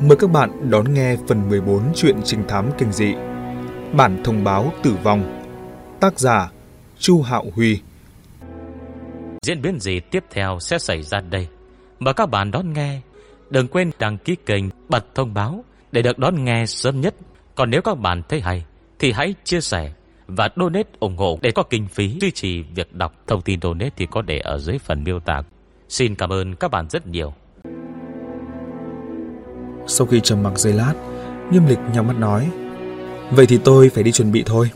Mời các bạn đón nghe phần 14 truyện trinh thám kinh dị Bản thông báo tử vong Tác giả Chu Hạo Huy Diễn biến gì tiếp theo sẽ xảy ra đây Mời các bạn đón nghe Đừng quên đăng ký kênh bật thông báo Để được đón nghe sớm nhất Còn nếu các bạn thấy hay, Thì hãy chia sẻ và donate ủng hộ để có kinh phí duy trì việc đọc. Thông tin donate thì có để ở dưới phần miêu tả. Xin cảm ơn các bạn rất nhiều. Sau khi trầm mặc giây lát, Nghiêm Lịch nhau mắt nói: "Vậy thì tôi phải đi chuẩn bị thôi.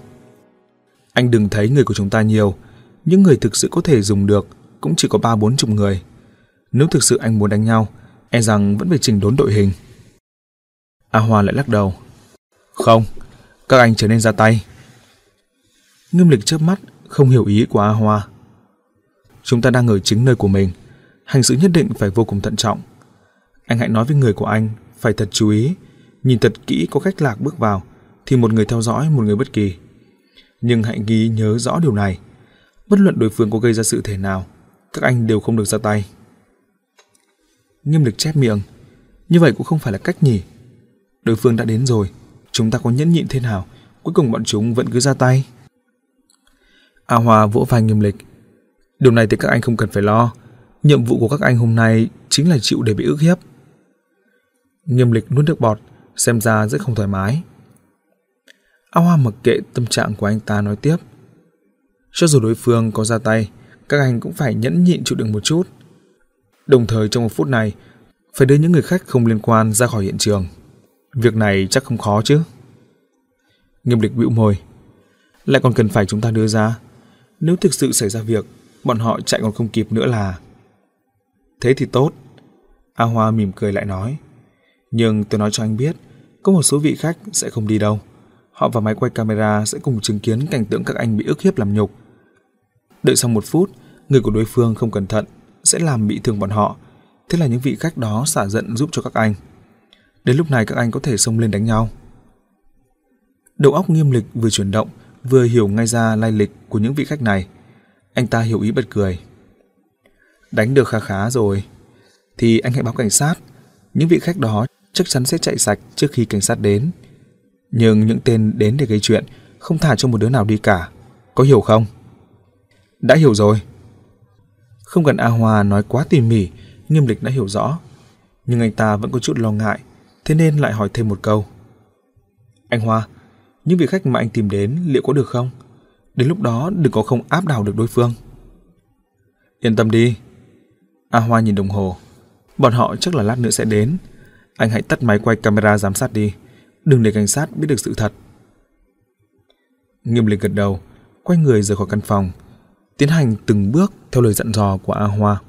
Anh đừng thấy người của chúng ta nhiều, những người thực sự có thể dùng được cũng chỉ có ba bốn chục người. Nếu thực sự anh muốn đánh nhau, e rằng vẫn phải chỉnh đốn đội hình." A Hoa lại lắc đầu: "Không, các anh trở nên ra tay." Nghiêm Lịch chớp mắt, không hiểu ý của A Hoa. Chúng ta đang ở chính nơi của mình, hành sự nhất định phải vô cùng thận trọng. Anh hãy nói với người của anh phải thật chú ý, nhìn thật kỹ có khách lạc bước vào thì một người theo dõi một người bất kỳ. Nhưng hãy ghi nhớ rõ điều này, bất luận đối phương có gây ra sự thể nào, các anh đều không được ra tay. Nghiêm Lịch chép miệng, như vậy cũng không phải là cách nhỉ. Đối phương đã đến rồi, chúng ta có nhẫn nhịn thế nào, cuối cùng bọn chúng vẫn cứ ra tay. A hòa vỗ vai nghiêm lịch. Điều này thì các anh không cần phải lo. Nhiệm vụ của các anh hôm nay chính là chịu để bị ức hiếp. Nghiêm lịch nuốt nước bọt, xem ra rất không thoải mái. A Hoa mặc kệ tâm trạng của anh ta nói tiếp. Cho dù đối phương có ra tay, các anh cũng phải nhẫn nhịn chịu đựng một chút. Đồng thời trong một phút này, phải đưa những người khách không liên quan ra khỏi hiện trường. Việc này chắc không khó chứ. Nghiêm lịch bĩu môi. Lại còn cần phải chúng ta đưa ra. Nếu thực sự xảy ra việc, bọn họ chạy còn không kịp nữa là... Thế thì tốt. A Hoa mỉm cười lại nói. Nhưng tôi nói cho anh biết, có một số vị khách sẽ không đi đâu. Họ và máy quay camera sẽ cùng chứng kiến cảnh tượng các anh bị ức hiếp làm nhục. Đợi sau một phút, người của đối phương không cẩn thận sẽ làm bị thương bọn họ. Thế là những vị khách đó xả giận giúp cho các anh. Đến lúc này các anh có thể xông lên đánh nhau. Đầu óc nghiêm lịch vừa chuyển động, vừa hiểu ngay ra lai lịch của những vị khách này. Anh ta hiểu ý bật cười. Đánh được khá khá rồi, thì anh hãy báo cảnh sát. Những vị khách đó chắc chắn sẽ chạy sạch trước khi cảnh sát đến. Nhưng những tên đến để gây chuyện không thả cho một đứa nào đi cả. Có hiểu không? Đã hiểu rồi. Không cần A Hoa nói quá tỉ mỉ, nghiêm lịch đã hiểu rõ. Nhưng anh ta vẫn có chút lo ngại, thế nên lại hỏi thêm một câu. Anh Hoa, những vị khách mà anh tìm đến liệu có được không? Đến lúc đó đừng có không áp đảo được đối phương. Yên tâm đi. A Hoa nhìn đồng hồ. Bọn họ chắc là lát nữa sẽ đến. Anh hãy tắt máy quay camera giám sát đi. Đừng để cảnh sát biết được sự thật. Nghiêm lịch gật đầu, quay người rời khỏi căn phòng, tiến hành từng bước theo lời dặn dò của A Hoa.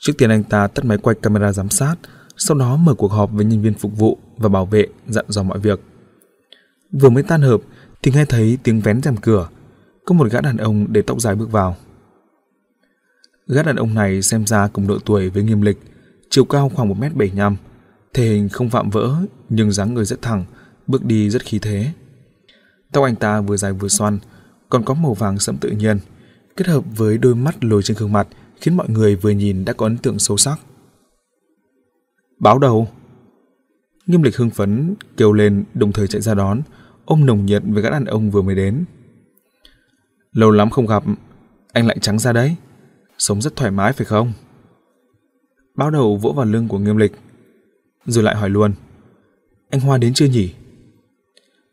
Trước tiên anh ta tắt máy quay camera giám sát, sau đó mở cuộc họp với nhân viên phục vụ và bảo vệ dặn dò mọi việc. Vừa mới tan hợp thì nghe thấy tiếng vén rèm cửa, có một gã đàn ông để tóc dài bước vào. Gã đàn ông này xem ra cùng độ tuổi với nghiêm lịch, chiều cao khoảng 1m75, thể hình không vạm vỡ nhưng dáng người rất thẳng, bước đi rất khí thế. Tóc anh ta vừa dài vừa xoăn, còn có màu vàng sẫm tự nhiên, kết hợp với đôi mắt lồi trên gương mặt khiến mọi người vừa nhìn đã có ấn tượng sâu sắc. Báo đầu! Nghiêm lịch hưng phấn kêu lên đồng thời chạy ra đón, ôm nồng nhiệt với các đàn ông vừa mới đến. Lâu lắm không gặp, anh lại trắng ra đấy. Sống rất thoải mái phải không? Báo đầu vỗ vào lưng của nghiêm lịch, rồi lại hỏi luôn. Anh Hoa đến chưa nhỉ?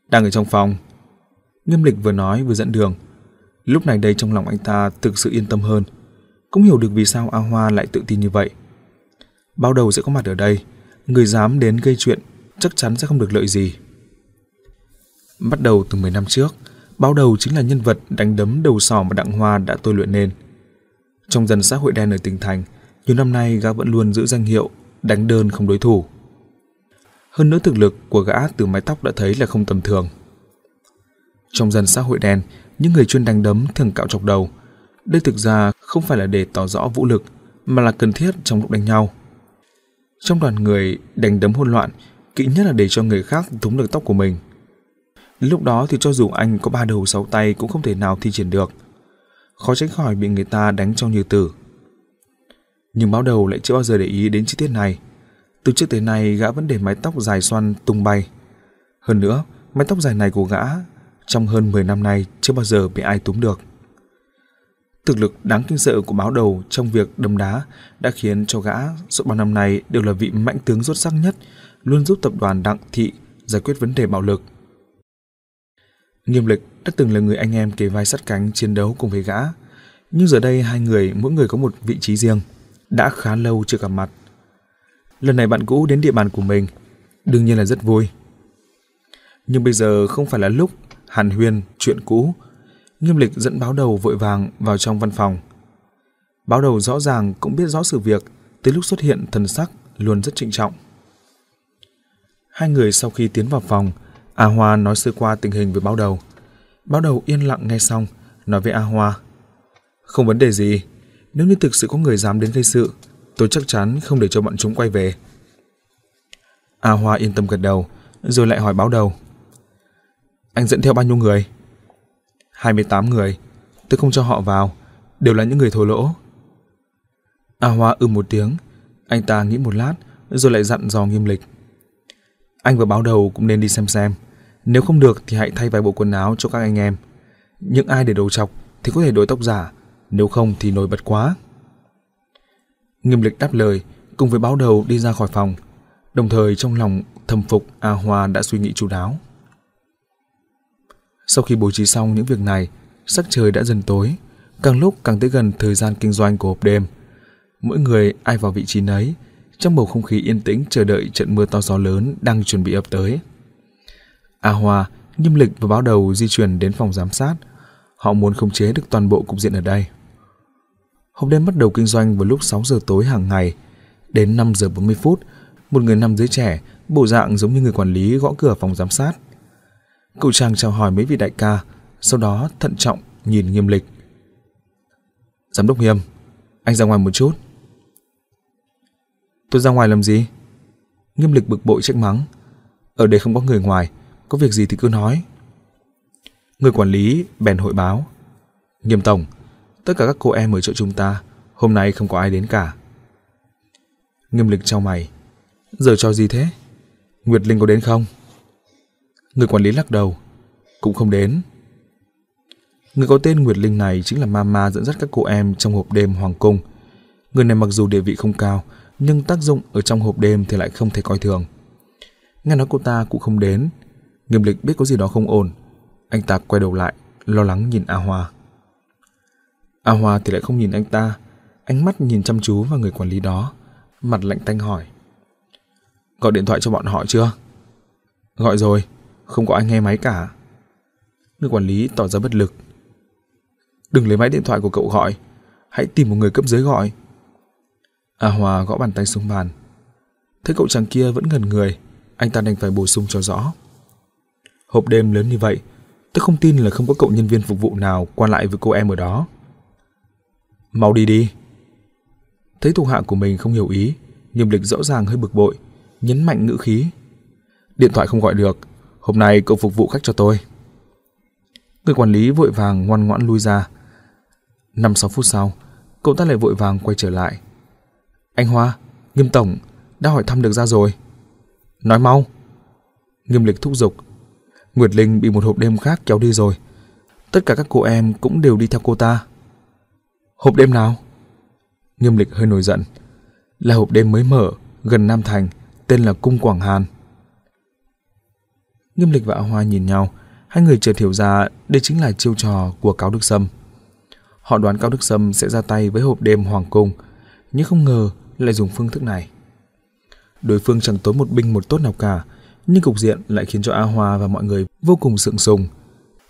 Đang ở trong phòng. Nghiêm lịch vừa nói vừa dẫn đường. Lúc này đây trong lòng anh ta thực sự yên tâm hơn. Cũng hiểu được vì sao A Hoa lại tự tin như vậy. Bao đầu sẽ có mặt ở đây. Người dám đến gây chuyện chắc chắn sẽ không được lợi gì. Bắt đầu từ 10 năm trước, Báo Đầu chính là nhân vật đánh đấm đầu sỏ mà Đặng Hoa đã tôi luyện nên. Trong dân xã hội đen ở tỉnh thành, nhiều năm nay gã vẫn luôn giữ danh hiệu đánh đơn không đối thủ. Hơn nữa thực lực của gã từ mái tóc đã thấy là không tầm thường. Trong dân xã hội đen, những người chuyên đánh đấm thường cạo chọc đầu. Đây thực ra không phải là để tỏ rõ vũ lực, mà là cần thiết trong lúc đánh nhau. Trong đoàn người đánh đấm hỗn loạn, kỹ nhất là để cho người khác thúng được tóc của mình – Lúc đó thì cho dù anh có ba đầu sáu tay cũng không thể nào thi triển được. Khó tránh khỏi bị người ta đánh cho như tử. Nhưng báo đầu lại chưa bao giờ để ý đến chi tiết này. Từ trước tới nay gã vẫn để mái tóc dài xoăn tung bay. Hơn nữa, mái tóc dài này của gã trong hơn 10 năm nay chưa bao giờ bị ai túm được. Thực lực đáng kinh sợ của báo đầu trong việc đâm đá đã khiến cho gã suốt bao năm nay đều là vị mạnh tướng rốt sắc nhất, luôn giúp tập đoàn Đặng Thị giải quyết vấn đề bạo lực. Nghiêm lịch đã từng là người anh em kề vai sát cánh chiến đấu cùng với gã, nhưng giờ đây hai người mỗi người có một vị trí riêng, đã khá lâu chưa gặp mặt. Lần này bạn cũ đến địa bàn của mình, đương nhiên là rất vui. Nhưng bây giờ không phải là lúc hàn huyên chuyện cũ. Nghiêm lịch dẫn báo đầu vội vàng vào trong văn phòng. Báo đầu rõ ràng cũng biết rõ sự việc, tới lúc xuất hiện thần sắc luôn rất trịnh trọng. Hai người sau khi tiến vào phòng, A Hoa nói sơ qua tình hình với báo đầu. Báo đầu yên lặng nghe xong, nói với A Hoa. Không vấn đề gì, nếu như thực sự có người dám đến gây sự, tôi chắc chắn không để cho bọn chúng quay về. A Hoa yên tâm gật đầu, rồi lại hỏi báo đầu. Anh dẫn theo bao nhiêu người? 28 người, tôi không cho họ vào, đều là những người thổ lỗ. A Hoa ư một tiếng, anh ta nghĩ một lát, rồi lại dặn dò nghiêm lịch. Anh và báo đầu cũng nên đi xem xem, nếu không được thì hãy thay vài bộ quần áo cho các anh em. Những ai để đầu chọc thì có thể đổi tóc giả, nếu không thì nổi bật quá. Nghiêm lịch đáp lời, cùng với báo đầu đi ra khỏi phòng, đồng thời trong lòng thầm phục A Hoa đã suy nghĩ chú đáo. Sau khi bố trí xong những việc này, sắc trời đã dần tối, càng lúc càng tới gần thời gian kinh doanh của hộp đêm. Mỗi người ai vào vị trí nấy, trong bầu không khí yên tĩnh chờ đợi trận mưa to gió lớn đang chuẩn bị ập tới. A Hoa, Nghiêm Lịch và báo đầu di chuyển đến phòng giám sát. Họ muốn khống chế được toàn bộ cục diện ở đây. Hộp đêm bắt đầu kinh doanh vào lúc 6 giờ tối hàng ngày. Đến 5 giờ 40 phút, một người nam giới trẻ, bộ dạng giống như người quản lý gõ cửa phòng giám sát. Cậu chàng chào hỏi mấy vị đại ca, sau đó thận trọng nhìn nghiêm lịch. Giám đốc nghiêm, anh ra ngoài một chút. Tôi ra ngoài làm gì? Nghiêm lịch bực bội trách mắng. Ở đây không có người ngoài, có việc gì thì cứ nói. Người quản lý bèn hội báo. Nghiêm tổng, tất cả các cô em ở chỗ chúng ta, hôm nay không có ai đến cả. Nghiêm lịch trao mày. Giờ cho gì thế? Nguyệt Linh có đến không? Người quản lý lắc đầu, cũng không đến. Người có tên Nguyệt Linh này chính là Mama dẫn dắt các cô em trong hộp đêm Hoàng Cung. Người này mặc dù địa vị không cao, nhưng tác dụng ở trong hộp đêm thì lại không thể coi thường. Nghe nói cô ta cũng không đến, Nghiêm lịch biết có gì đó không ổn. Anh ta quay đầu lại, lo lắng nhìn A Hoa. A Hoa thì lại không nhìn anh ta, ánh mắt nhìn chăm chú vào người quản lý đó, mặt lạnh tanh hỏi. Gọi điện thoại cho bọn họ chưa? Gọi rồi, không có ai nghe máy cả. Người quản lý tỏ ra bất lực. Đừng lấy máy điện thoại của cậu gọi, hãy tìm một người cấp dưới gọi. A Hòa gõ bàn tay xuống bàn. Thấy cậu chàng kia vẫn ngần người, anh ta đành phải bổ sung cho rõ. Hộp đêm lớn như vậy, tôi không tin là không có cậu nhân viên phục vụ nào qua lại với cô em ở đó. Mau đi đi. Thấy thuộc hạ của mình không hiểu ý, nghiêm lịch rõ ràng hơi bực bội, nhấn mạnh ngữ khí. Điện thoại không gọi được, hôm nay cậu phục vụ khách cho tôi. Người quản lý vội vàng ngoan ngoãn lui ra. Năm sáu phút sau, cậu ta lại vội vàng quay trở lại. Anh Hoa, Nghiêm Tổng, đã hỏi thăm được ra rồi. Nói mau. Nghiêm lịch thúc giục. Nguyệt Linh bị một hộp đêm khác kéo đi rồi. Tất cả các cô em cũng đều đi theo cô ta. Hộp đêm nào? Nghiêm lịch hơi nổi giận. Là hộp đêm mới mở, gần Nam Thành, tên là Cung Quảng Hàn. Nghiêm lịch và A Hoa nhìn nhau, hai người chợt hiểu ra đây chính là chiêu trò của Cao Đức Sâm. Họ đoán Cao Đức Sâm sẽ ra tay với hộp đêm Hoàng Cung, nhưng không ngờ lại dùng phương thức này. Đối phương chẳng tốn một binh một tốt nào cả, nhưng cục diện lại khiến cho A Hoa và mọi người vô cùng sượng sùng.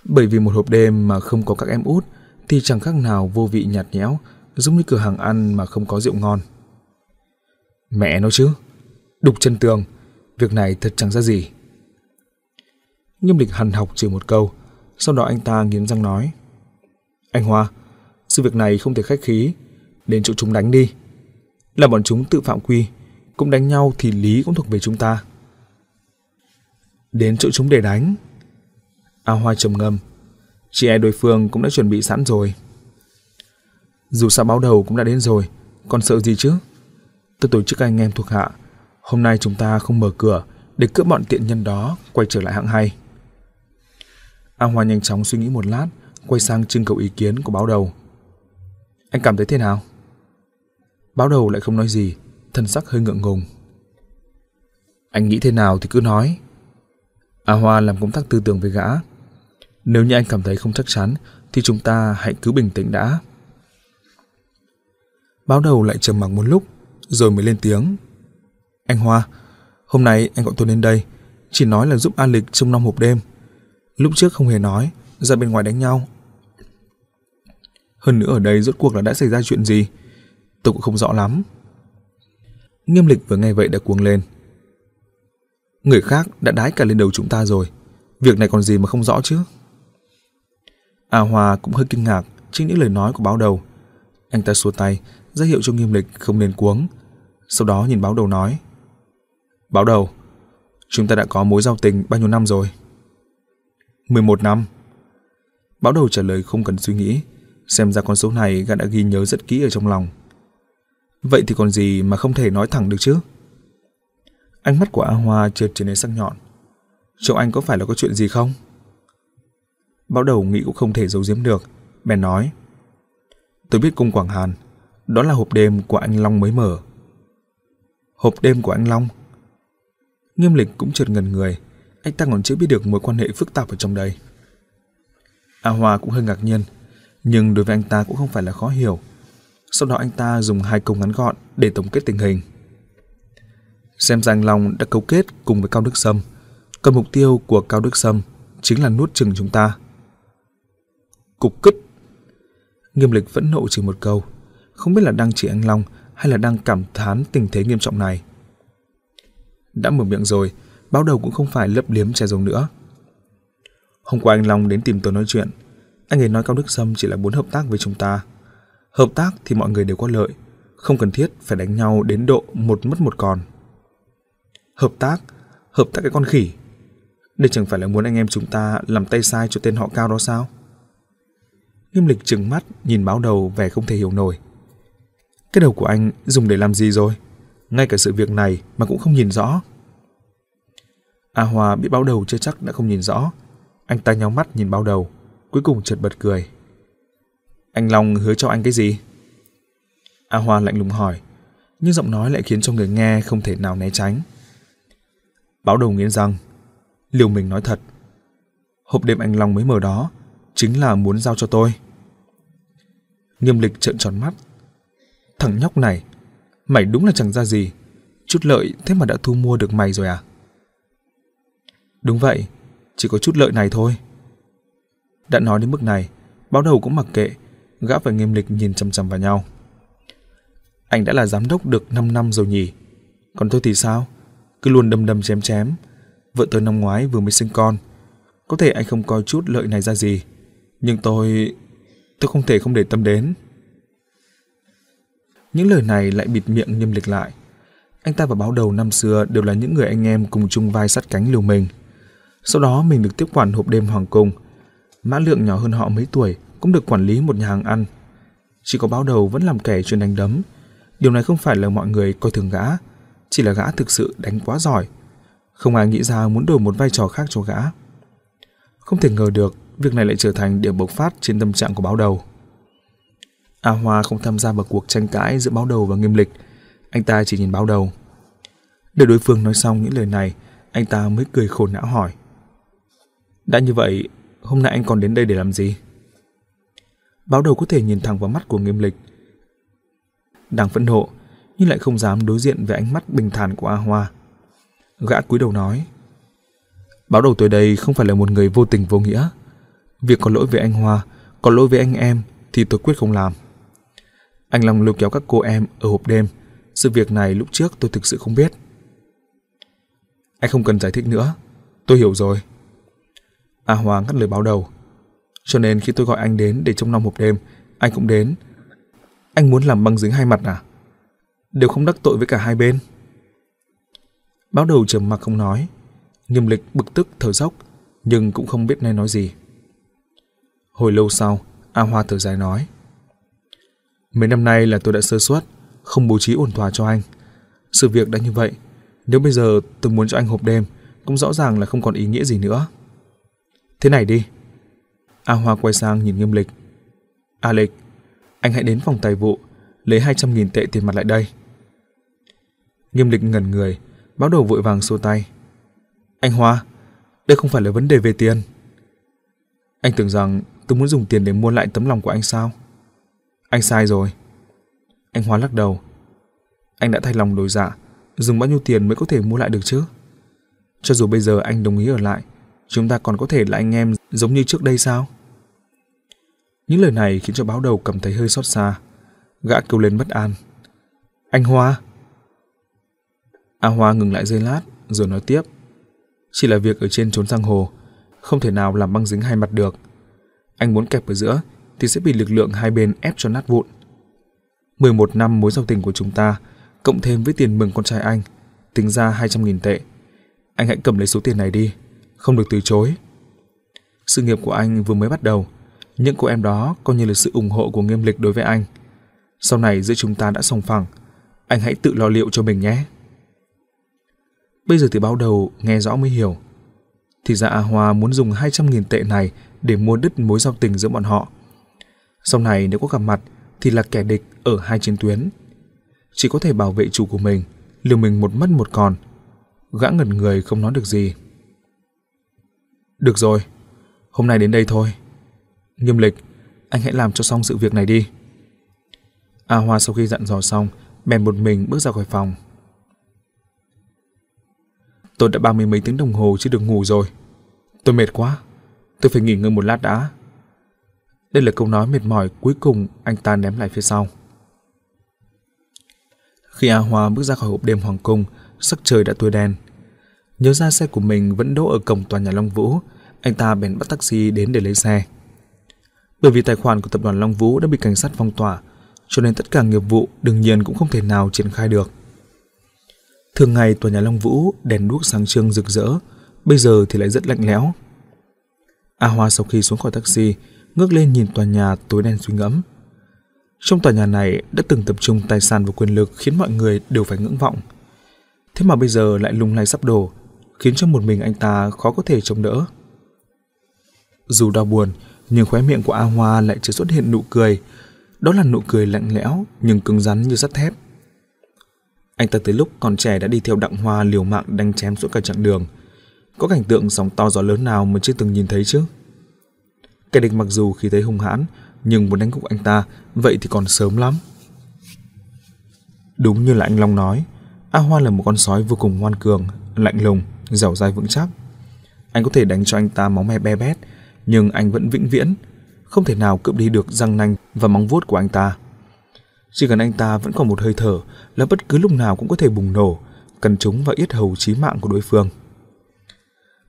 Bởi vì một hộp đêm mà không có các em út thì chẳng khác nào vô vị nhạt nhẽo, giống như cửa hàng ăn mà không có rượu ngon. Mẹ nó chứ, đục chân tường, việc này thật chẳng ra gì. Nghiêm lịch hằn học chỉ một câu, sau đó anh ta nghiến răng nói. Anh Hoa, sự việc này không thể khách khí, đến chỗ chúng đánh đi. Là bọn chúng tự phạm quy, cũng đánh nhau thì lý cũng thuộc về chúng ta. Đến chỗ chúng để đánh. A Hoa trầm ngâm, chị e đối phương cũng đã chuẩn bị sẵn rồi. Dù sao báo đầu cũng đã đến rồi, còn sợ gì chứ? Tôi tổ chức anh em thuộc hạ, Hôm nay chúng ta không mở cửa để cướp bọn tiện nhân đó quay trở lại hạng hay. A Hoa nhanh chóng suy nghĩ một lát, quay sang trưng cầu ý kiến của báo đầu. Anh cảm thấy thế nào? Báo đầu lại không nói gì, thân sắc hơi ngượng ngùng. Anh nghĩ thế nào thì cứ nói. A Hoa làm công tác tư tưởng với gã. Nếu như anh cảm thấy không chắc chắn thì chúng ta hãy cứ bình tĩnh đã. Báo đầu lại trầm mặc một lúc, rồi mới lên tiếng. Anh Hoa, hôm nay anh gọi tôi đến đây, chỉ nói là giúp A Lịch trong năm hộp đêm. Lúc trước không hề nói, ra bên ngoài đánh nhau. Hơn nữa ở đây rốt cuộc là đã xảy ra chuyện gì? Tôi cũng không rõ lắm. Nghiêm lịch vừa nghe vậy đã cuồng lên. Người khác đã đái cả lên đầu chúng ta rồi. Việc này còn gì mà không rõ chứ? A Hòa cũng hơi kinh ngạc trước những lời nói của báo đầu. Anh ta xua tay, ra hiệu cho nghiêm lịch không nên cuống. Sau đó nhìn báo đầu nói. Báo đầu, chúng ta đã có mối giao tình bao nhiêu năm rồi? 11 năm. Báo đầu trả lời không cần suy nghĩ, xem ra con số này gã đã ghi nhớ rất kỹ ở trong lòng. Vậy thì còn gì mà không thể nói thẳng được chứ? Ánh mắt của A Hoa chợt trở nên sắc nhọn. Chồng anh có phải là có chuyện gì không? Báo đầu nghĩ cũng không thể giấu giếm được, bèn nói. Tôi biết cung Quảng Hàn, đó là hộp đêm của anh Long mới mở. Hộp đêm của anh Long? Nghiêm lịch cũng chợt ngần người, anh ta còn chưa biết được mối quan hệ phức tạp ở trong đây. A Hoa cũng hơi ngạc nhiên, nhưng đối với anh ta cũng không phải là khó hiểu. Sau đó anh ta dùng hai câu ngắn gọn để tổng kết tình hình. Xem ra anh Long đã cấu kết cùng với Cao Đức Sâm, còn mục tiêu của Cao Đức Sâm chính là nuốt chừng chúng ta. Cục kích. Nghiêm lịch vẫn nộ chỉ một câu, không biết là đang chỉ anh Long hay là đang cảm thán tình thế nghiêm trọng này. Đã mở miệng rồi, báo đầu cũng không phải lấp liếm che giấu nữa. Hôm qua anh Long đến tìm tôi nói chuyện, anh ấy nói Cao Đức Sâm chỉ là muốn hợp tác với chúng ta. Hợp tác thì mọi người đều có lợi, không cần thiết phải đánh nhau đến độ một mất một còn. Hợp tác? Hợp tác cái con khỉ? Đây chẳng phải là muốn anh em chúng ta làm tay sai cho tên họ Cao đó sao? Nghiêm lịch trừng mắt nhìn báo đầu vẻ không thể hiểu nổi. Cái đầu của anh dùng để làm gì rồi? Ngay cả sự việc này mà cũng không nhìn rõ. A Hòa biết báo đầu chưa chắc đã không nhìn rõ. Anh ta nhau mắt nhìn báo đầu, cuối cùng chợt bật cười. Anh Long hứa cho anh cái gì? A Hoa lạnh lùng hỏi, nhưng giọng nói lại khiến cho người nghe không thể nào né tránh. Báo đầu nghiến răng, liều mình nói thật. Hộp đêm anh Long mới mở đó, chính là muốn giao cho tôi. Nghiêm lịch trợn tròn mắt. Thằng nhóc này, mày đúng là chẳng ra gì. Chút lợi thế mà đã thu mua được mày rồi à? Đúng vậy, chỉ có chút lợi này thôi. Đã nói đến mức này, báo đầu cũng mặc kệ, gã và nghiêm lịch nhìn chăm chăm vào nhau. Anh đã là giám đốc được 5 năm rồi nhỉ? Còn tôi thì sao? Cứ luôn đâm đâm chém chém. Vợ tôi năm ngoái vừa mới sinh con. Có thể anh không coi chút lợi này ra gì. Nhưng tôi... tôi không thể không để tâm đến. Những lời này lại bịt miệng nhâm lịch lại. Anh ta và báo đầu năm xưa đều là những người anh em cùng chung vai sắt cánh liều mình. Sau đó mình được tiếp quản hộp đêm hoàng cung. Mã lượng nhỏ hơn họ mấy tuổi cũng được quản lý một nhà hàng ăn. Chỉ có báo đầu vẫn làm kẻ chuyên đánh đấm. Điều này không phải là mọi người coi thường gã, chỉ là gã thực sự đánh quá giỏi. Không ai nghĩ ra muốn đổi một vai trò khác cho gã. Không thể ngờ được việc này lại trở thành điểm bộc phát trên tâm trạng của báo đầu. A Hoa không tham gia vào cuộc tranh cãi giữa báo đầu và nghiêm lịch, anh ta chỉ nhìn báo đầu. Để đối phương nói xong những lời này, anh ta mới cười khổ não hỏi. Đã như vậy, hôm nay anh còn đến đây để làm gì? Báo đầu có thể nhìn thẳng vào mắt của nghiêm lịch. Đang phẫn nộ, nhưng lại không dám đối diện với ánh mắt bình thản của A Hoa. Gã cúi đầu nói. Báo đầu tới đây không phải là một người vô tình vô nghĩa. Việc có lỗi với anh Hoa, có lỗi với anh em thì tôi quyết không làm. Anh Long lôi kéo các cô em ở hộp đêm. Sự việc này lúc trước tôi thực sự không biết. Anh không cần giải thích nữa. Tôi hiểu rồi. A Hoa ngắt lời báo đầu. Cho nên khi tôi gọi anh đến để trông nom hộp đêm, anh cũng đến. Anh muốn làm băng dính hai mặt à? Đều không đắc tội với cả hai bên. Báo đầu trầm mặc không nói. Nghiêm lịch bực tức thở dốc, nhưng cũng không biết nên nói gì. Hồi lâu sau, A Hoa thở dài nói. Mấy năm nay là tôi đã sơ suất, không bố trí ổn thỏa cho anh. Sự việc đã như vậy, Nếu bây giờ tôi muốn cho anh hộp đêm, cũng rõ ràng là không còn ý nghĩa gì nữa. Thế này đi. A Hoa quay sang nhìn nghiêm lịch. A Lịch, anh hãy đến phòng tài vụ, lấy 200.000 tệ tiền mặt lại đây. Nghiêm lịch ngẩn người, báo đầu vội vàng xô tay. Anh Hoa, đây không phải là vấn đề về tiền. Anh tưởng rằng tôi muốn dùng tiền để mua lại tấm lòng của anh sao? Anh sai rồi. Anh Hoa lắc đầu. Anh đã thay lòng đổi dạ, dùng bao nhiêu tiền mới có thể mua lại được chứ? Cho dù bây giờ anh đồng ý ở lại, chúng ta còn có thể là anh em giống như trước đây sao? Những lời này khiến cho báo đầu cảm thấy hơi xót xa. Gã kêu lên bất an. Anh Hoa! A Hoa ngừng lại giây lát, rồi nói tiếp. Chỉ là việc ở trên trốn sang hồ, không thể nào làm băng dính hai mặt được. Anh muốn kẹp ở giữa thì sẽ bị lực lượng hai bên ép cho nát vụn. 11 năm mối giao tình của chúng ta, cộng thêm với tiền mừng con trai anh, tính ra 200.000 tệ. Anh hãy cầm lấy số tiền này đi, không được từ chối. Sự nghiệp của anh vừa mới bắt đầu, những cô em đó coi như là sự ủng hộ của nghiêm lịch đối với anh. Sau này giữa chúng ta đã song phẳng, anh hãy tự lo liệu cho mình nhé. Bây giờ thì báo đầu nghe rõ mới hiểu. Thì ra A Hoa muốn dùng 200.000 tệ này để mua đứt mối giao tình giữa bọn họ. Sau này nếu có gặp mặt thì là kẻ địch ở hai chiến tuyến. Chỉ có thể bảo vệ chủ của mình, liều mình một mất một còn. Gã ngẩn người không nói được gì. Được rồi, hôm nay đến đây thôi. Nghiêm lịch, anh hãy làm cho xong sự việc này đi. A Hoa sau khi dặn dò xong, bèn một mình bước ra khỏi phòng. Tôi đã ba mươi mấy tiếng đồng hồ chưa được ngủ rồi. Tôi mệt quá. Tôi phải nghỉ ngơi một lát đã. Đây là câu nói mệt mỏi cuối cùng anh ta ném lại phía sau. Khi A Hoa bước ra khỏi hộp đêm hoàng cung, sắc trời đã tối đen. Nhớ ra xe của mình vẫn đỗ ở cổng tòa nhà Long Vũ, anh ta bèn bắt taxi đến để lấy xe. Bởi vì tài khoản của tập đoàn Long Vũ đã bị cảnh sát phong tỏa, cho nên tất cả nghiệp vụ đương nhiên cũng không thể nào triển khai được. Thường ngày tòa nhà Long Vũ đèn đuốc sáng trưng rực rỡ, bây giờ thì lại rất lạnh lẽo. A Hoa sau khi xuống khỏi taxi, ngước lên nhìn tòa nhà tối đen suy ngẫm. Trong tòa nhà này đã từng tập trung tài sản và quyền lực khiến mọi người đều phải ngưỡng vọng. Thế mà bây giờ lại lung lay sắp đổ, khiến cho một mình anh ta khó có thể chống đỡ. Dù đau buồn, nhưng khóe miệng của A Hoa lại chỉ xuất hiện nụ cười. Đó là nụ cười lạnh lẽo nhưng cứng rắn như sắt thép. Anh ta tới lúc còn trẻ đã đi theo đặng hoa liều mạng đánh chém suốt cả chặng đường. Có cảnh tượng sóng to gió lớn nào mà chưa từng nhìn thấy chứ? Kẻ địch mặc dù khi thấy hung hãn, nhưng muốn đánh gục anh ta, vậy thì còn sớm lắm. Đúng như là anh Long nói, A Hoa là một con sói vô cùng ngoan cường, lạnh lùng, dẻo dai vững chắc. Anh có thể đánh cho anh ta máu me be bét, nhưng anh vẫn vĩnh viễn, không thể nào cướp đi được răng nanh và móng vuốt của anh ta. Chỉ cần anh ta vẫn còn một hơi thở là bất cứ lúc nào cũng có thể bùng nổ, cần chúng và yết hầu chí mạng của đối phương.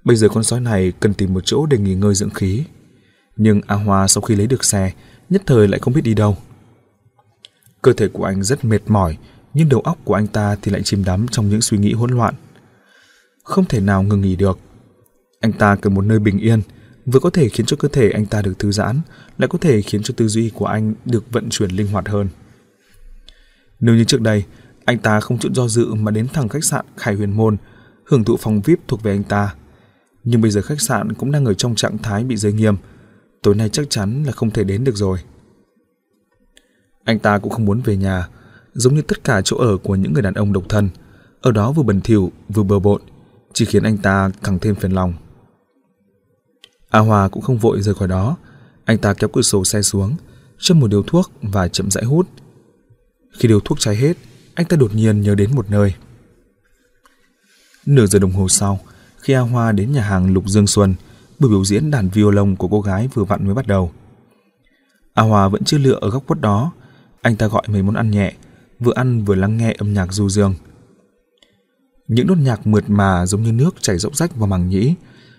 Bây giờ con sói này cần tìm một chỗ để nghỉ ngơi dưỡng khí. Nhưng A Hoa sau khi lấy được xe, nhất thời lại không biết đi đâu. Cơ thể của anh rất mệt mỏi, nhưng đầu óc của anh ta thì lại chìm đắm trong những suy nghĩ hỗn loạn. Không thể nào ngừng nghỉ được. Anh ta cần một nơi bình yên, vừa có thể khiến cho cơ thể anh ta được thư giãn, lại có thể khiến cho tư duy của anh được vận chuyển linh hoạt hơn. Nếu như trước đây, anh ta không chút do dự mà đến thẳng khách sạn Khải Huyền Môn, hưởng thụ phòng VIP thuộc về anh ta. Nhưng bây giờ khách sạn cũng đang ở trong trạng thái bị giới nghiêm, tối nay chắc chắn là không thể đến được rồi. Anh ta cũng không muốn về nhà, giống như tất cả chỗ ở của những người đàn ông độc thân, ở đó vừa bẩn thỉu vừa bừa bộn, chỉ khiến anh ta càng thêm phiền lòng. A Hòa cũng không vội rời khỏi đó, anh ta kéo cửa sổ xe xuống, châm một điếu thuốc và chậm rãi hút. Khi điếu thuốc cháy hết, anh ta đột nhiên nhớ đến một nơi. Nửa giờ đồng hồ sau, khi A Hoa đến nhà hàng Lục Dương Xuân, buổi biểu diễn đàn violon của cô gái vừa vặn mới bắt đầu. A Hoa vẫn chưa lựa ở góc quất đó, anh ta gọi mấy món ăn nhẹ, vừa ăn vừa lắng nghe âm nhạc du dương. Những nốt nhạc mượt mà giống như nước chảy róc rách vào màng nhĩ,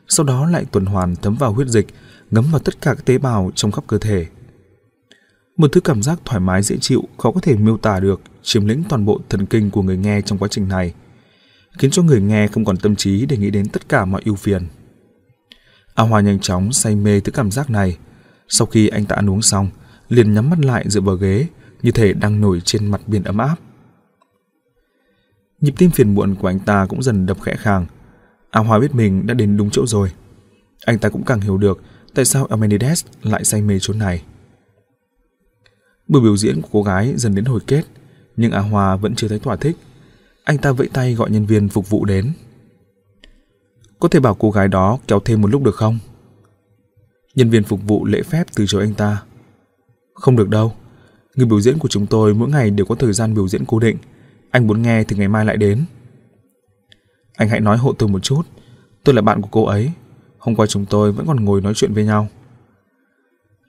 sau đó lại tuần hoàn thấm vào huyết dịch, ngấm vào tất cả các tế bào trong khắp cơ thể. Một thứ cảm giác thoải mái dễ chịu khó có thể miêu tả được chiếm lĩnh toàn bộ thần kinh của người nghe trong quá trình này, khiến cho người nghe không còn tâm trí để nghĩ đến tất cả mọi ưu phiền. A Hoa nhanh chóng say mê thứ cảm giác này. Sau khi anh ta ăn uống xong, liền nhắm mắt lại dựa vào ghế, như thể đang nổi trên mặt biển ấm áp. Nhịp tim phiền muộn của anh ta cũng dần đập khẽ khàng. A Hoa biết mình đã đến đúng chỗ rồi. Anh ta cũng càng hiểu được tại sao Amenides lại say mê chỗ này. Buổi biểu diễn của cô gái dần đến hồi kết, nhưng A Hoa vẫn chưa thấy thỏa thích. Anh ta vẫy tay gọi nhân viên phục vụ đến. Có thể bảo cô gái đó kéo thêm một lúc được không? Nhân viên phục vụ lễ phép từ chối anh ta. Không được đâu. Người biểu diễn của chúng tôi mỗi ngày đều có thời gian biểu diễn cố định. Anh muốn nghe thì ngày mai lại đến. Anh hãy nói hộ tôi một chút. Tôi là bạn của cô ấy. Hôm qua chúng tôi vẫn còn ngồi nói chuyện với nhau.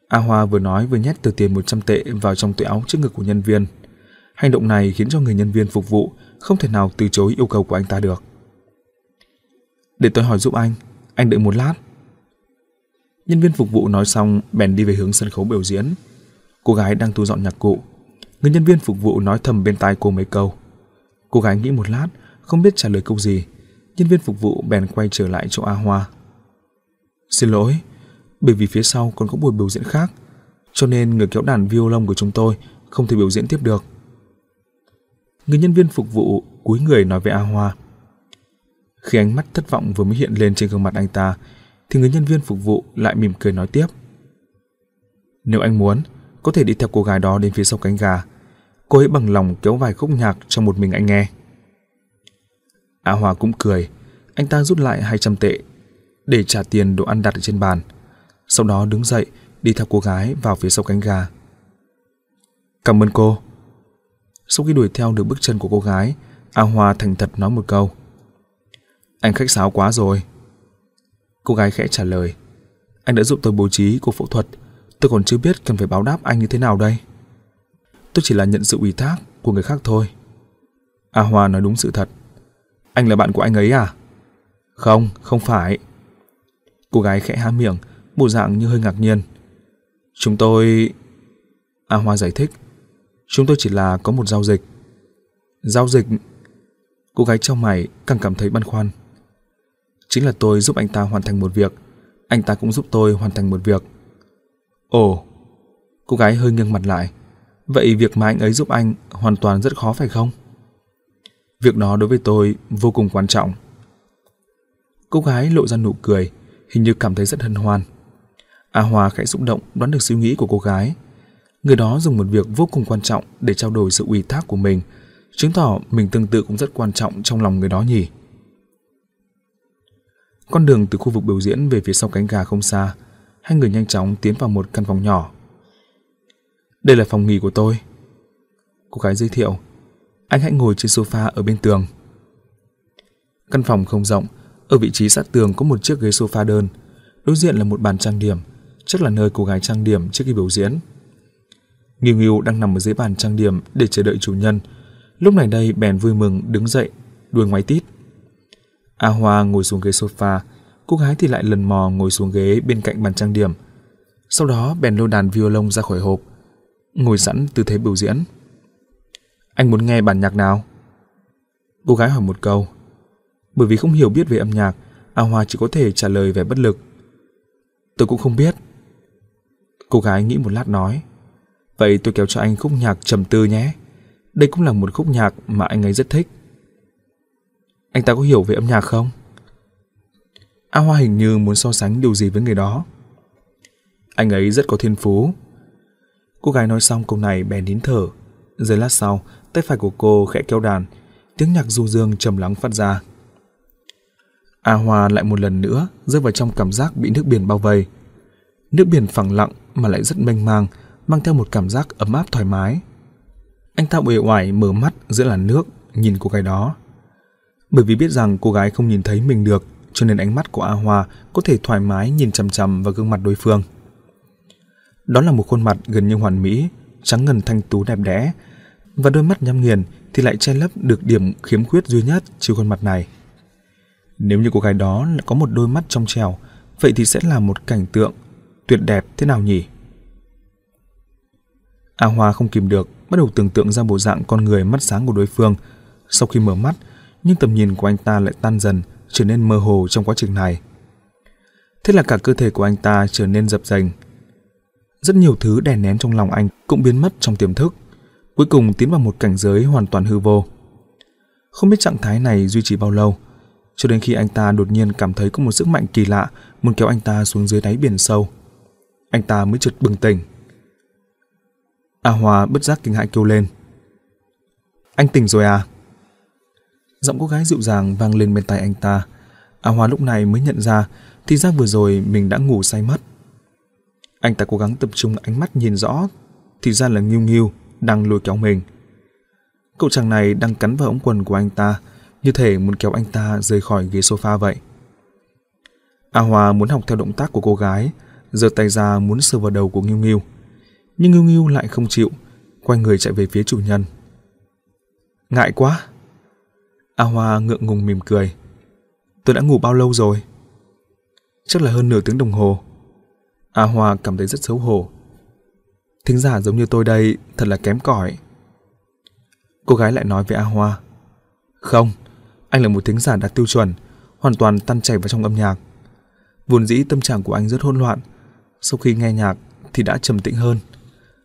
A Hoa vừa nói vừa nhét tờ tiền 100 tệ vào trong túi áo trước ngực của nhân viên. Hành động này khiến cho người nhân viên phục vụ không thể nào từ chối yêu cầu của anh ta được. Để tôi hỏi giúp anh, anh đợi một lát. Nhân viên phục vụ nói xong bèn đi về hướng sân khấu biểu diễn. Cô gái đang thu dọn nhạc cụ. Người nhân viên phục vụ nói thầm bên tai cô mấy câu. Cô gái nghĩ một lát, không biết trả lời câu gì. Nhân viên phục vụ bèn quay trở lại chỗ A Hoa. Xin lỗi, bởi vì phía sau còn có buổi biểu diễn khác, cho nên người kéo đàn violon của chúng tôi không thể biểu diễn tiếp được. Người nhân viên phục vụ cúi người nói với A Hoa. Khi ánh mắt thất vọng vừa mới hiện lên trên gương mặt anh ta, thì người nhân viên phục vụ lại mỉm cười nói tiếp. Nếu anh muốn, có thể đi theo cô gái đó đến phía sau cánh gà. Cô ấy bằng lòng kéo vài khúc nhạc cho một mình anh nghe. A Hòa cũng cười, anh ta rút lại 200 tệ để trả tiền đồ ăn đặt ở trên bàn. Sau đó đứng dậy đi theo cô gái vào phía sau cánh gà. Cảm ơn cô. Sau khi đuổi theo được bước chân của cô gái, A Hoa thành thật nói một câu. Anh khách sáo quá rồi. Cô gái khẽ trả lời. Anh đã giúp tôi bố trí cuộc phẫu thuật. Tôi còn chưa biết cần phải báo đáp anh như thế nào đây. Tôi chỉ là nhận sự ủy thác của người khác thôi. A Hoa nói đúng sự thật. Anh là bạn của anh ấy à? Không, không phải. Cô gái khẽ há miệng, bộ dạng như hơi ngạc nhiên. Chúng tôi... A Hoa giải thích. Chúng tôi chỉ là có một giao dịch. Giao dịch... Cô gái trong mày càng cảm thấy băn khoăn. Chính là tôi giúp anh ta hoàn thành một việc, anh ta cũng giúp tôi hoàn thành một việc. Ồ, cô gái hơi nghiêng mặt lại. Vậy việc mà anh ấy giúp anh hoàn toàn rất khó phải không? Việc đó đối với tôi vô cùng quan trọng. Cô gái lộ ra nụ cười, hình như cảm thấy rất hân hoan. A hòa khẽ xúc động đoán được suy nghĩ của cô gái. Người đó dùng một việc vô cùng quan trọng để trao đổi sự ủy thác của mình, chứng tỏ mình tương tự cũng rất quan trọng trong lòng người đó nhỉ. Con đường từ khu vực biểu diễn về phía sau cánh gà không xa, hai người nhanh chóng tiến vào một căn phòng nhỏ. Đây là phòng nghỉ của tôi. Cô gái giới thiệu. Anh hãy ngồi trên sofa ở bên tường. Căn phòng không rộng, ở vị trí sát tường có một chiếc ghế sofa đơn, đối diện là một bàn trang điểm, chắc là nơi cô gái trang điểm trước khi biểu diễn. Nghiêu Nghiêu đang nằm ở dưới bàn trang điểm để chờ đợi chủ nhân. Lúc này đây bèn vui mừng đứng dậy, đuôi ngoái tít. A Hoa ngồi xuống ghế sofa, cô gái thì lại lần mò ngồi xuống ghế bên cạnh bàn trang điểm. Sau đó bèn lôi đàn violon ra khỏi hộp, ngồi sẵn tư thế biểu diễn. Anh muốn nghe bản nhạc nào? Cô gái hỏi một câu. Bởi vì không hiểu biết về âm nhạc, A Hoa chỉ có thể trả lời vẻ bất lực. Tôi cũng không biết. Cô gái nghĩ một lát nói. Vậy tôi kéo cho anh khúc nhạc trầm tư nhé. Đây cũng là một khúc nhạc mà anh ấy rất thích. Anh ta có hiểu về âm nhạc không? A Hoa hình như muốn so sánh điều gì với người đó. Anh ấy rất có thiên phú. Cô gái nói xong câu này bèn nín thở. Giây lát sau, tay phải của cô khẽ kéo đàn, tiếng nhạc du dương trầm lắng phát ra. A Hoa lại một lần nữa rơi vào trong cảm giác bị nước biển bao vây. Nước biển phẳng lặng mà lại rất mênh mang, mang theo một cảm giác ấm áp thoải mái. Anh ta uể oải mở mắt giữa làn nước, nhìn cô gái đó. Bởi vì biết rằng cô gái không nhìn thấy mình được, cho nên ánh mắt của A Hoa có thể thoải mái nhìn chằm chằm vào gương mặt đối phương. Đó là một khuôn mặt gần như hoàn mỹ, trắng ngần thanh tú đẹp đẽ, và đôi mắt nhắm nghiền thì lại che lấp được điểm khiếm khuyết duy nhất trên khuôn mặt này. Nếu như cô gái đó có một đôi mắt trong trèo, vậy thì sẽ là một cảnh tượng tuyệt đẹp thế nào nhỉ? A Hoa không kìm được, bắt đầu tưởng tượng ra bộ dạng con người mắt sáng của đối phương. Sau khi mở mắt, nhưng tầm nhìn của anh ta lại tan dần, trở nên mơ hồ trong quá trình này. Thế là cả cơ thể của anh ta trở nên dập dềnh. Rất nhiều thứ đè nén trong lòng anh cũng biến mất trong tiềm thức, cuối cùng tiến vào một cảnh giới hoàn toàn hư vô. Không biết trạng thái này duy trì bao lâu, cho đến khi anh ta đột nhiên cảm thấy có một sức mạnh kỳ lạ muốn kéo anh ta xuống dưới đáy biển sâu. Anh ta mới chợt bừng tỉnh. A hòa bất giác kinh hãi kêu lên. Anh tỉnh rồi à? Giọng cô gái dịu dàng vang lên bên tai anh ta. A hòa lúc này mới nhận ra thì ra vừa rồi mình đã ngủ say mất. Anh ta cố gắng tập trung ánh mắt nhìn rõ thì ra là Nghiêu Nghiêu đang lôi kéo mình. Cậu chàng này đang cắn vào ống quần của anh ta như thể muốn kéo anh ta rời khỏi ghế sofa vậy. A hòa muốn học theo động tác của cô gái, giơ tay ra muốn sờ vào đầu của Nghiêu Nghiêu. Nhưng ngưu ngưu lại không chịu, quay người chạy về phía chủ nhân. Ngại quá. A Hoa ngượng ngùng mỉm cười. Tôi đã ngủ bao lâu rồi? Chắc là hơn nửa tiếng đồng hồ. A Hoa cảm thấy rất xấu hổ. Thính giả giống như tôi đây thật là kém cỏi. Cô gái lại nói với A Hoa. Không, anh là một thính giả đạt tiêu chuẩn, hoàn toàn tan chảy vào trong âm nhạc. Vốn dĩ tâm trạng của anh rất hỗn loạn, sau khi nghe nhạc thì đã trầm tĩnh hơn,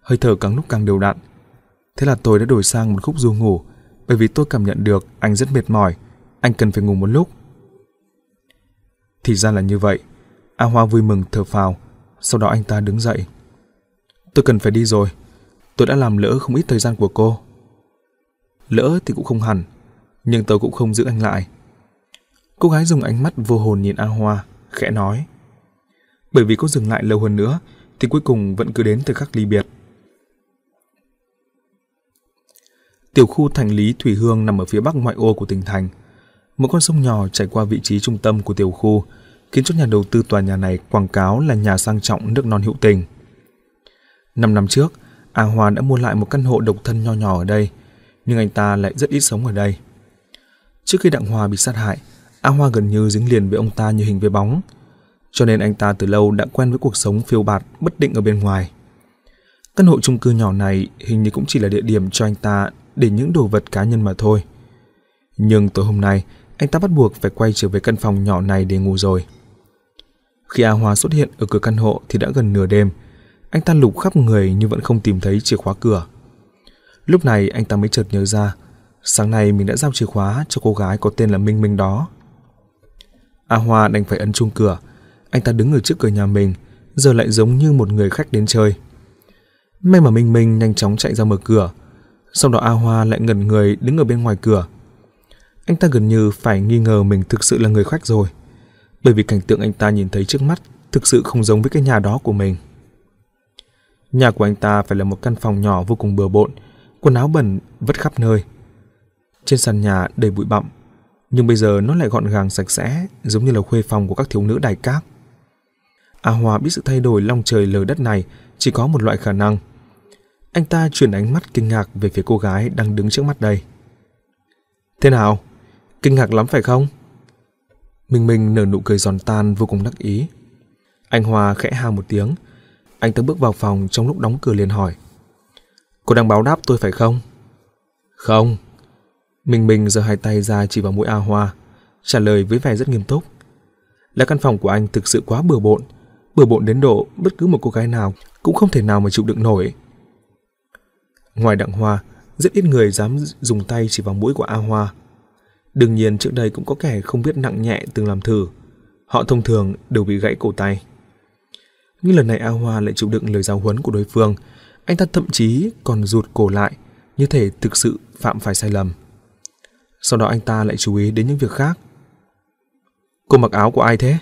hơi thở càng lúc càng đều đặn. Thế là tôi đã đổi sang một khúc du ngủ, bởi vì tôi cảm nhận được anh rất mệt mỏi, anh cần phải ngủ một lúc. Thì ra là như vậy. A Hoa vui mừng thở phào, sau đó anh ta đứng dậy. Tôi cần phải đi rồi, tôi đã làm lỡ không ít thời gian của cô. Lỡ thì cũng không hẳn, nhưng tôi cũng không giữ anh lại. Cô gái dùng ánh mắt vô hồn nhìn A Hoa, khẽ nói. Bởi vì cô dừng lại lâu hơn nữa, thì cuối cùng vẫn cứ đến thời khắc ly biệt. Tiểu khu thành lý Thủy Hương nằm ở phía bắc ngoại ô của tỉnh thành. Một con sông nhỏ chảy qua vị trí trung tâm của tiểu khu, khiến cho nhà đầu tư tòa nhà này quảng cáo là nhà sang trọng nước non hữu tình. Năm năm trước, A Hoa đã mua lại một căn hộ độc thân nho nhỏ ở đây, nhưng anh ta lại rất ít sống ở đây. Trước khi Đặng Hòa bị sát hại, A Hoa gần như dính liền với ông ta như hình với bóng, cho nên anh ta từ lâu đã quen với cuộc sống phiêu bạt bất định ở bên ngoài. Căn hộ chung cư nhỏ này hình như cũng chỉ là địa điểm cho anh ta để những đồ vật cá nhân mà thôi. Nhưng tối hôm nay, anh ta bắt buộc phải quay trở về căn phòng nhỏ này để ngủ rồi. Khi A Hoa xuất hiện ở cửa căn hộ thì đã gần nửa đêm. Anh ta lục khắp người nhưng vẫn không tìm thấy chìa khóa cửa. Lúc này anh ta mới chợt nhớ ra, sáng nay mình đã giao chìa khóa cho cô gái có tên là Minh Minh đó. A Hoa đành phải ấn chuông cửa. Anh ta đứng ở trước cửa nhà mình, giờ lại giống như một người khách đến chơi. May mà Minh Minh nhanh chóng chạy ra mở cửa. Sau đó A Hoa lại ngẩn người đứng ở bên ngoài cửa. Anh ta gần như phải nghi ngờ mình thực sự là người khách rồi bởi vì cảnh tượng anh ta nhìn thấy trước mắt thực sự không giống với cái nhà đó của mình. Nhà của anh ta phải là một căn phòng nhỏ vô cùng bừa bộn, quần áo bẩn vất khắp nơi. Trên sàn nhà đầy bụi bặm, nhưng bây giờ nó lại gọn gàng sạch sẽ, giống như là khuê phòng của các thiếu nữ đài cát. A Hòa biết sự thay đổi long trời lở đất này chỉ có một loại khả năng. Anh ta chuyển ánh mắt kinh ngạc về phía cô gái đang đứng trước mắt đây. Thế nào? Kinh ngạc lắm phải không? Minh Minh nở nụ cười giòn tan vô cùng đắc ý. Anh Hòa khẽ ha một tiếng. Anh ta bước vào phòng trong lúc đóng cửa liền hỏi. Cô đang báo đáp tôi phải không? Không. Minh Minh giơ hai tay ra chỉ vào mũi A Hoa, trả lời với vẻ rất nghiêm túc. Là căn phòng của anh thực sự quá bừa bộn, bừa bộn đến độ bất cứ một cô gái nào cũng không thể nào mà chịu đựng nổi. Ngoài Đặng Hoa, rất ít người dám dùng tay chỉ vào mũi của A Hoa. Đương nhiên trước đây cũng có kẻ không biết nặng nhẹ từng làm thử. Họ thông thường đều bị gãy cổ tay. Nhưng lần này A Hoa lại chịu đựng lời giáo huấn của đối phương. Anh ta thậm chí còn rụt cổ lại, như thể thực sự phạm phải sai lầm. Sau đó anh ta lại chú ý đến những việc khác. Cô mặc áo của ai thế?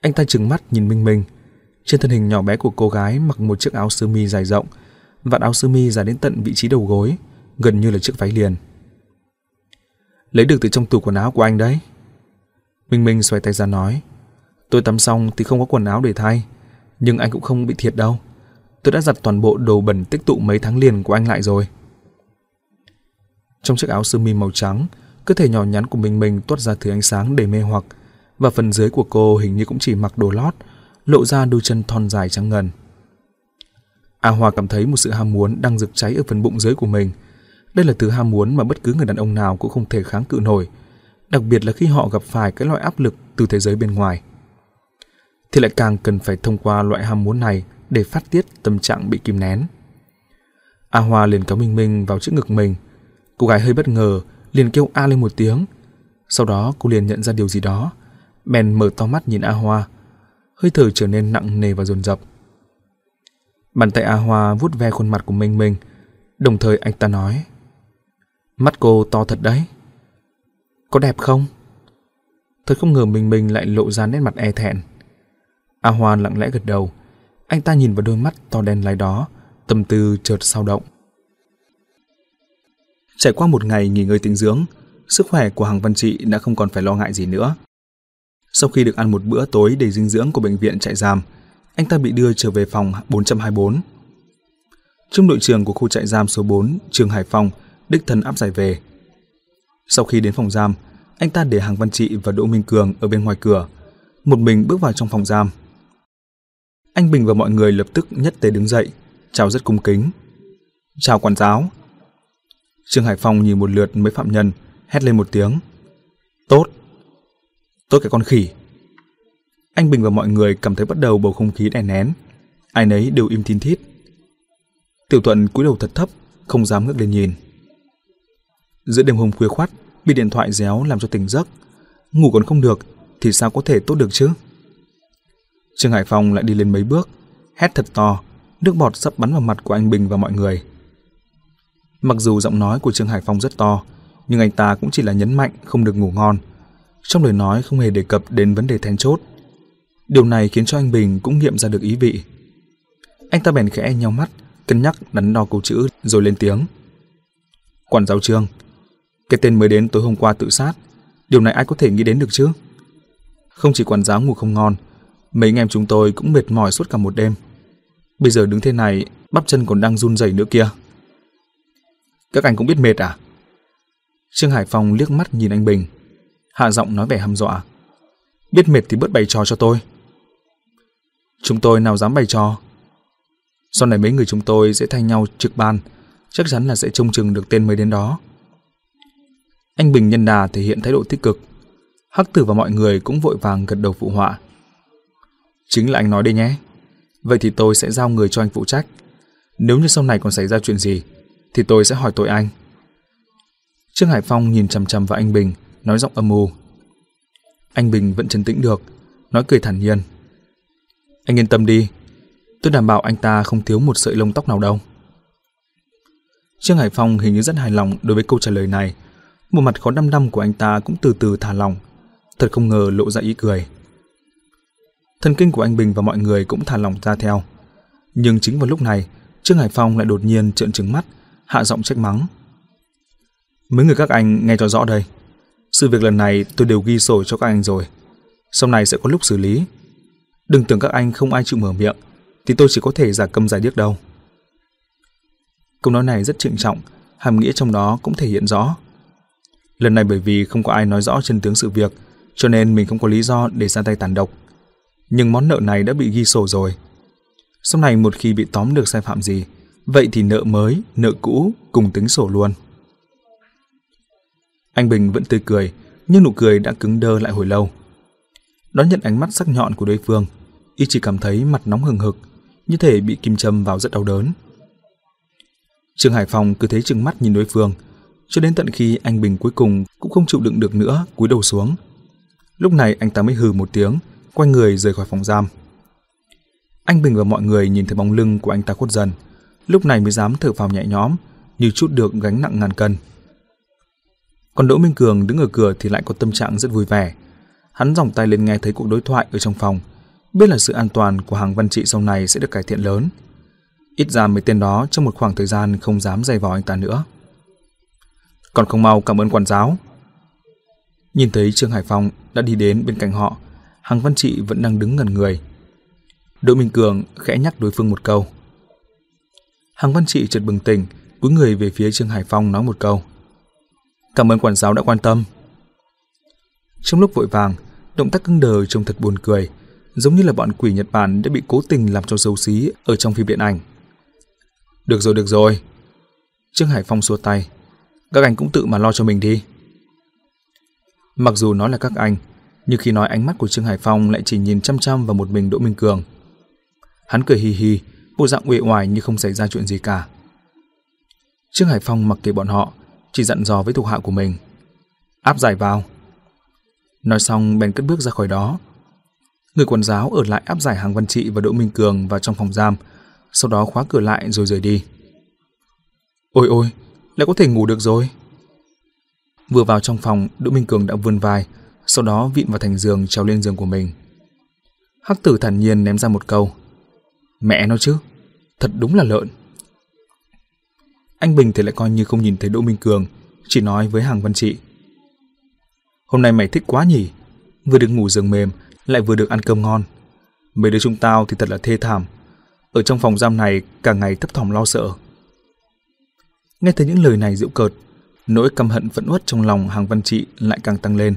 Anh ta trừng mắt nhìn Minh Minh. Trên thân hình nhỏ bé của cô gái mặc một chiếc áo sơ mi dài rộng, vạt áo sơ mi dài đến tận vị trí đầu gối, gần như là chiếc váy liền lấy được từ trong tủ quần áo của anh đấy. Minh Minh xoay tay ra nói, tôi tắm xong thì không có quần áo để thay, nhưng anh cũng không bị thiệt đâu. Tôi đã giặt toàn bộ đồ bẩn tích tụ mấy tháng liền của anh lại rồi. Trong chiếc áo sơ mi màu trắng, cơ thể nhỏ nhắn của Minh Minh toát ra thứ ánh sáng đầy mê hoặc, và phần dưới của cô hình như cũng chỉ mặc đồ lót, lộ ra đôi chân thon dài trắng ngần. A Hoa cảm thấy một sự ham muốn đang rực cháy ở phần bụng dưới của mình, đây là thứ ham muốn mà bất cứ người đàn ông nào cũng không thể kháng cự nổi, đặc biệt là khi họ gặp phải cái loại áp lực từ thế giới bên ngoài. Thì lại càng cần phải thông qua loại ham muốn này để phát tiết tâm trạng bị kìm nén. A Hoa liền kéo Minh Minh vào trước ngực mình. Cô gái hơi bất ngờ, liền kêu a lên một tiếng. Sau đó cô liền nhận ra điều gì đó, bèn mở to mắt nhìn A Hoa, hơi thở trở nên nặng nề và dồn dập. Bàn tay A Hoa vuốt ve khuôn mặt của Minh Minh, đồng thời anh ta nói: "Mắt cô to thật đấy. Có đẹp không?" Thật không ngờ Minh Minh lại lộ ra nét mặt e thẹn. A Hoa lặng lẽ gật đầu, anh ta nhìn vào đôi mắt to đen láy đó, tâm tư chợt sao động. Trải qua một ngày nghỉ ngơi tĩnh dưỡng, sức khỏe của Hằng Văn Trị đã không còn phải lo ngại gì nữa. Sau khi được ăn một bữa tối đầy dinh dưỡng của bệnh viện trại giam, anh ta bị đưa trở về phòng 424. Trung đội trưởng của khu trại giam số 4, trường Hải Phòng, đích thân áp giải về. Sau khi đến phòng giam, anh ta để Hàng Văn Trị và Đỗ Minh Cường ở bên ngoài cửa, một mình bước vào trong phòng giam. Anh Bình và mọi người lập tức nhất tề đứng dậy, chào rất cung kính. Chào quản giáo. Trương Hải Phong nhìn một lượt mấy phạm nhân, hét lên một tiếng. Tốt. Tốt cái con khỉ. Anh Bình và mọi người cảm thấy bắt đầu bầu không khí đè nén. Ai nấy đều im tin thít. Tiểu Thuận cúi đầu thật thấp, không dám ngước lên nhìn. Giữa đêm hôm khuya khoắt, bị điện thoại réo làm cho tỉnh giấc. Ngủ còn không được, thì sao có thể tốt được chứ? Trương Hải Phong lại đi lên mấy bước, hét thật to, nước bọt sắp bắn vào mặt của anh Bình và mọi người. Mặc dù giọng nói của Trương Hải Phong rất to, nhưng anh ta cũng chỉ là nhấn mạnh không được ngủ ngon. Trong lời nói không hề đề cập đến vấn đề then chốt. Điều này khiến cho anh Bình cũng nghiệm ra được ý vị. Anh ta bèn khẽ nhau mắt, cân nhắc đắn đo câu chữ rồi lên tiếng. Quản giáo Trương, cái tên mới đến tối hôm qua tự sát, điều này ai có thể nghĩ đến được chứ? Không chỉ quản giáo ngủ không ngon, mấy anh em chúng tôi cũng mệt mỏi suốt cả một đêm. Bây giờ đứng thế này, bắp chân còn đang run rẩy nữa kia. Các anh cũng biết mệt à? Trương Hải Phong liếc mắt nhìn anh Bình. Hạ giọng nói vẻ hăm dọa. Biết mệt thì bớt bày trò cho tôi. Chúng tôi nào dám bày trò. Sau này mấy người chúng tôi sẽ thay nhau trực ban, chắc chắn là sẽ trông chừng được tên mới đến đó. Anh Bình nhân đà thể hiện thái độ tích cực. Hắc tử và mọi người cũng vội vàng gật đầu phụ họa. Chính là anh nói đây nhé. Vậy thì tôi sẽ giao người cho anh phụ trách. Nếu như sau này còn xảy ra chuyện gì, thì tôi sẽ hỏi tội anh. Trương Hải Phong nhìn chằm chằm vào anh Bình, nói giọng âm u. Anh Bình vẫn trấn tĩnh được, nói cười thản nhiên. Anh yên tâm đi, tôi đảm bảo anh ta không thiếu một sợi lông tóc nào đâu. Trương Hải Phong hình như rất hài lòng đối với câu trả lời này. Một mặt khó đăm đăm của anh ta cũng từ từ thả lòng. Thật không ngờ lộ ra ý cười. Thần kinh của anh Bình và mọi người cũng thả lòng ra theo. Nhưng chính vào lúc này, Trương Hải Phong lại đột nhiên trợn trừng mắt, hạ giọng trách mắng. Mấy người các anh nghe cho rõ đây. Sự việc lần này tôi đều ghi sổ cho các anh rồi. Sau này sẽ có lúc xử lý. Đừng tưởng các anh không ai chịu mở miệng, thì tôi chỉ có thể giả câm giải điếc đâu. Câu nói này rất trịnh trọng, hàm nghĩa trong đó cũng thể hiện rõ. Lần này bởi vì không có ai nói rõ chân tướng sự việc, cho nên mình không có lý do để ra tay tàn độc. Nhưng món nợ này đã bị ghi sổ rồi. Sau này một khi bị tóm được sai phạm gì, vậy thì nợ mới, nợ cũ cùng tính sổ luôn. Anh Bình vẫn tươi cười, nhưng nụ cười đã cứng đơ lại hồi lâu. Đón nhận ánh mắt sắc nhọn của đối phương, y chỉ cảm thấy mặt nóng hừng hực, như thể bị kim châm vào rất đau đớn. Trương Hải Phòng cứ thế trừng mắt nhìn đối phương, cho đến tận khi anh Bình cuối cùng cũng không chịu đựng được nữa, cúi đầu xuống. Lúc này anh ta mới hừ một tiếng, quay người rời khỏi phòng giam. Anh Bình và mọi người nhìn thấy bóng lưng của anh ta khuất dần, lúc này mới dám thở phào nhẹ nhõm, như chút được gánh nặng ngàn cân. Còn Đỗ Minh Cường đứng ở cửa thì lại có tâm trạng rất vui vẻ. Hắn dòng tay lên nghe thấy cuộc đối thoại ở trong phòng, biết là sự an toàn của hàng văn trị sau này sẽ được cải thiện lớn. Ít ra mấy tên đó trong một khoảng thời gian không dám dày vò anh ta nữa. Còn không mau cảm ơn quản giáo. Nhìn thấy Trương Hải Phong đã đi đến bên cạnh họ, Hàng Văn Trị vẫn đang đứng ngẩn người. Đỗ Minh Cường khẽ nhắc đối phương một câu. Hàng Văn Trị chợt bừng tỉnh, cúi người về phía Trương Hải Phong nói một câu. Cảm ơn quản giáo đã quan tâm. Trong lúc vội vàng, động tác cứng đờ trông thật buồn cười, giống như là bọn quỷ Nhật Bản đã bị cố tình làm cho xấu xí ở trong phim điện ảnh. Được rồi, được rồi. Trương Hải Phong xua tay. Các anh cũng tự mà lo cho mình đi. Mặc dù nói là các anh, nhưng khi nói ánh mắt của Trương Hải Phong lại chỉ nhìn chăm chăm vào một mình Đỗ Minh Cường. Hắn cười hì hì, bộ dạng uể oải như không xảy ra chuyện gì cả. Trương Hải Phong mặc kệ bọn họ, chỉ dặn dò với thuộc hạ của mình. Áp giải vào. Nói xong bèn cất bước ra khỏi đó. Người quản giáo ở lại áp giải Hàng Văn Trị và Đỗ Minh Cường vào trong phòng giam, sau đó khóa cửa lại rồi rời đi. Ôi ôi, lại có thể ngủ được rồi. Vừa vào trong phòng, Đỗ Minh Cường đã vươn vai, sau đó vịn vào thành giường trèo lên giường của mình. Hắc tử thản nhiên ném ra một câu. Mẹ nó chứ, thật đúng là lợn. Anh Bình thì lại coi như không nhìn thấy Đỗ Minh Cường, chỉ nói với Hàng Văn Trị. Hôm nay mày thích quá nhỉ, vừa được ngủ giường mềm, lại vừa được ăn cơm ngon. Mấy đứa chúng tao thì thật là thê thảm. Ở trong phòng giam này cả ngày thấp thỏm lo sợ. Nghe thấy những lời này dịu cợt, nỗi căm hận phẫn uất trong lòng Hàng Văn Trị lại càng tăng lên.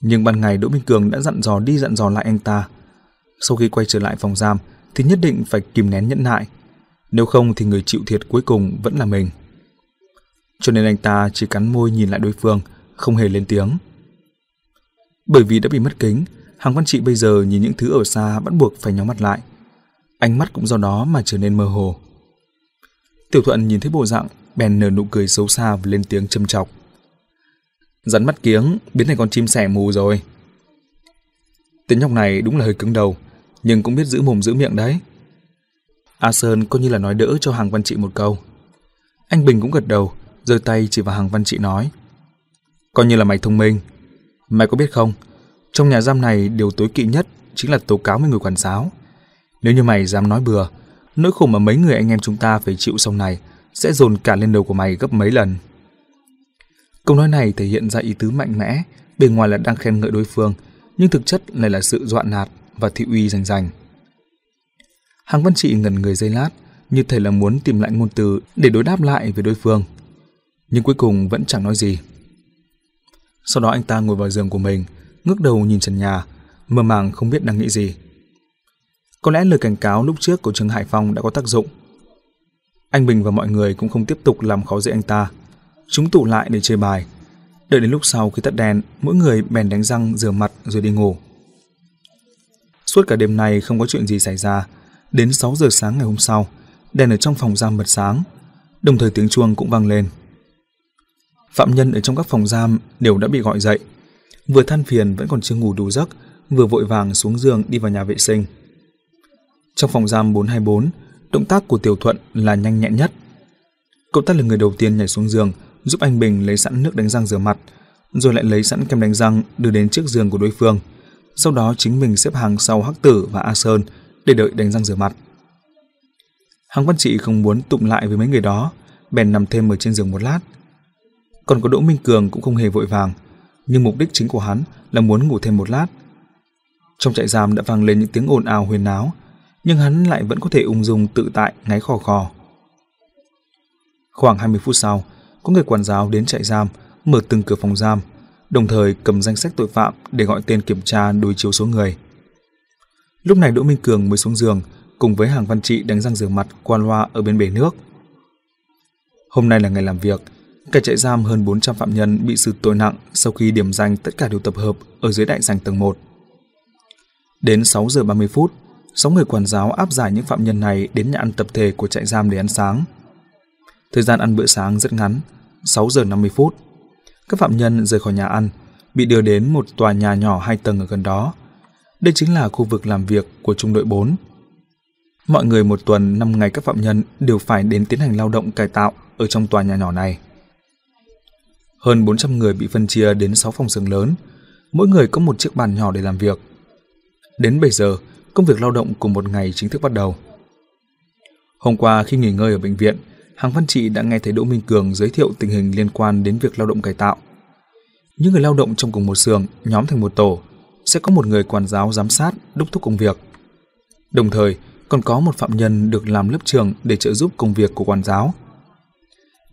Nhưng ban ngày Đỗ Minh Cường đã dặn dò đi dặn dò lại anh ta. Sau khi quay trở lại phòng giam thì nhất định phải kìm nén nhẫn nại. Nếu không thì người chịu thiệt cuối cùng vẫn là mình. Cho nên anh ta chỉ cắn môi nhìn lại đối phương, không hề lên tiếng. Bởi vì đã bị mất kính, Hàng Văn Trị bây giờ nhìn những thứ ở xa bắt buộc phải nhắm mắt lại. Ánh mắt cũng do đó mà trở nên mơ hồ. Tiểu Thuận nhìn thấy bộ dạng, bèn nở nụ cười xấu xa và lên tiếng châm chọc. Rắn mắt kiếng, biến thành con chim sẻ mù rồi. Tên nhóc này đúng là hơi cứng đầu, nhưng cũng biết giữ mồm giữ miệng đấy. A Sơn coi như là nói đỡ cho Hàng Văn Trị một câu. Anh Bình cũng gật đầu, giơ tay chỉ vào Hàng Văn Trị nói. Coi như là mày thông minh. Mày có biết không, trong nhà giam này điều tối kỵ nhất chính là tố cáo với người quản giáo. Nếu như mày dám nói bừa, nỗi khổ mà mấy người anh em chúng ta phải chịu sau này sẽ dồn cả lên đầu của mày gấp mấy lần. Câu nói này thể hiện ra ý tứ mạnh mẽ, bề ngoài là đang khen ngợi đối phương, nhưng thực chất lại là sự dọa nạt và thị uy rành rành. Hàng Văn Trị ngần người giây lát, như thể là muốn tìm lại ngôn từ để đối đáp lại với đối phương. Nhưng cuối cùng vẫn chẳng nói gì. Sau đó anh ta ngồi vào giường của mình, ngước đầu nhìn trần nhà, mơ màng không biết đang nghĩ gì. Có lẽ lời cảnh cáo lúc trước của Trương Hải Phong đã có tác dụng. Anh Bình và mọi người cũng không tiếp tục làm khó dễ anh ta. Chúng tụ lại để chơi bài. Đợi đến lúc sau khi tắt đèn, mỗi người bèn đánh răng rửa mặt rồi đi ngủ. Suốt cả đêm nay không có chuyện gì xảy ra. Đến 6 giờ sáng ngày hôm sau, đèn ở trong phòng giam bật sáng, đồng thời tiếng chuông cũng vang lên. Phạm nhân ở trong các phòng giam đều đã bị gọi dậy. Vừa than phiền vẫn còn chưa ngủ đủ giấc, vừa vội vàng xuống giường đi vào nhà vệ sinh. Trong phòng giam 424, động tác của Tiểu Thuận là nhanh nhẹn nhất. Cậu ta là người đầu tiên nhảy xuống giường, giúp anh Bình lấy sẵn nước đánh răng rửa mặt, rồi lại lấy sẵn kem đánh răng đưa đến trước giường của đối phương. Sau đó chính mình xếp hàng sau Hắc Tử và A Sơn để đợi đánh răng rửa mặt. Hằng Văn Trị không muốn tụng lại với mấy người đó, bèn nằm thêm ở trên giường một lát. Còn có Đỗ Minh Cường cũng không hề vội vàng, nhưng mục đích chính của hắn là muốn ngủ thêm một lát. Trong trại giam đã vang lên những tiếng ồn ào huyền náo, nhưng hắn lại vẫn có thể ung dung tự tại ngáy khò khò. Khoảng 20 phút sau, có người quản giáo đến trại giam, mở từng cửa phòng giam, đồng thời cầm danh sách tội phạm để gọi tên kiểm tra đối chiếu số người. Lúc này Đỗ Minh Cường mới xuống giường, cùng với hàng văn trị đánh răng rửa mặt qua loa ở bên bể nước. Hôm nay là ngày làm việc, cả trại giam hơn 400 phạm nhân bị xử tội nặng sau khi điểm danh tất cả đều tập hợp ở dưới đại sảnh tầng 1. Đến 6 giờ 30 phút, 6 người quản giáo áp giải những phạm nhân này đến nhà ăn tập thể của trại giam để ăn sáng. Thời gian ăn bữa sáng rất ngắn, 6 giờ 50 phút. Các phạm nhân rời khỏi nhà ăn, bị đưa đến một tòa nhà nhỏ hai tầng ở gần đó. Đây chính là khu vực làm việc của trung đội 4. Mọi người một tuần 5 ngày các phạm nhân đều phải đến tiến hành lao động cải tạo ở trong tòa nhà nhỏ này. Hơn 400 người bị phân chia đến 6 phòng xưởng lớn, mỗi người có một chiếc bàn nhỏ để làm việc. Đến 7 giờ, công việc lao động của một ngày chính thức bắt đầu. Hôm qua khi nghỉ ngơi ở bệnh viện, Hàng Văn Trị đã nghe thấy Đỗ Minh Cường giới thiệu tình hình liên quan đến việc lao động cải tạo. Những người lao động trong cùng một xưởng nhóm thành một tổ, sẽ có một người quản giáo giám sát, đốc thúc công việc. Đồng thời, còn có một phạm nhân được làm lớp trưởng để trợ giúp công việc của quản giáo.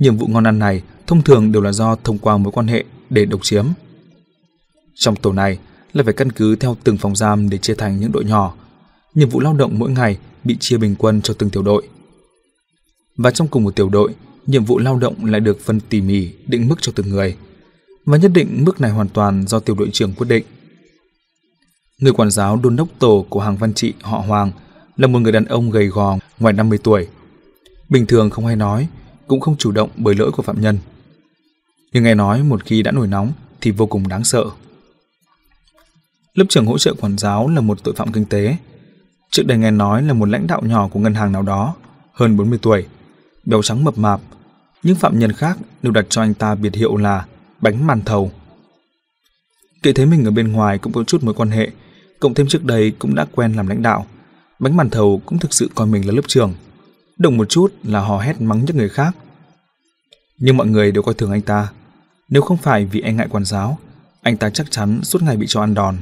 Nhiệm vụ ngon ăn này thông thường đều là do thông qua mối quan hệ để độc chiếm. Trong tổ này là phải căn cứ theo từng phòng giam để chia thành những đội nhỏ. Nhiệm vụ lao động mỗi ngày bị chia bình quân cho từng tiểu đội. Và trong cùng một tiểu đội, nhiệm vụ lao động lại được phân tỉ mỉ định mức cho từng người. Và nhất định mức này hoàn toàn do tiểu đội trưởng quyết định. Người quản giáo đôn đốc tổ của hàng văn trị họ Hoàng là một người đàn ông gầy gò ngoài 50 tuổi. Bình thường không hay nói, cũng không chủ động bởi lỗi của phạm nhân. Nhưng nghe nói một khi đã nổi nóng thì vô cùng đáng sợ. Lớp trưởng hỗ trợ quản giáo là một tội phạm kinh tế. Trước đây nghe nói là một lãnh đạo nhỏ của ngân hàng nào đó, hơn 40 tuổi, béo trắng mập mạp. Những phạm nhân khác đều đặt cho anh ta biệt hiệu là bánh màn thầu. Kể thấy mình ở bên ngoài cũng có chút mối quan hệ, cộng thêm trước đây cũng đã quen làm lãnh đạo. Bánh màn thầu cũng thực sự coi mình là lớp trưởng. Động một chút là hò hét mắng những người khác. Nhưng mọi người đều coi thường anh ta. Nếu không phải vì e ngại quản giáo, anh ta chắc chắn suốt ngày bị cho ăn đòn.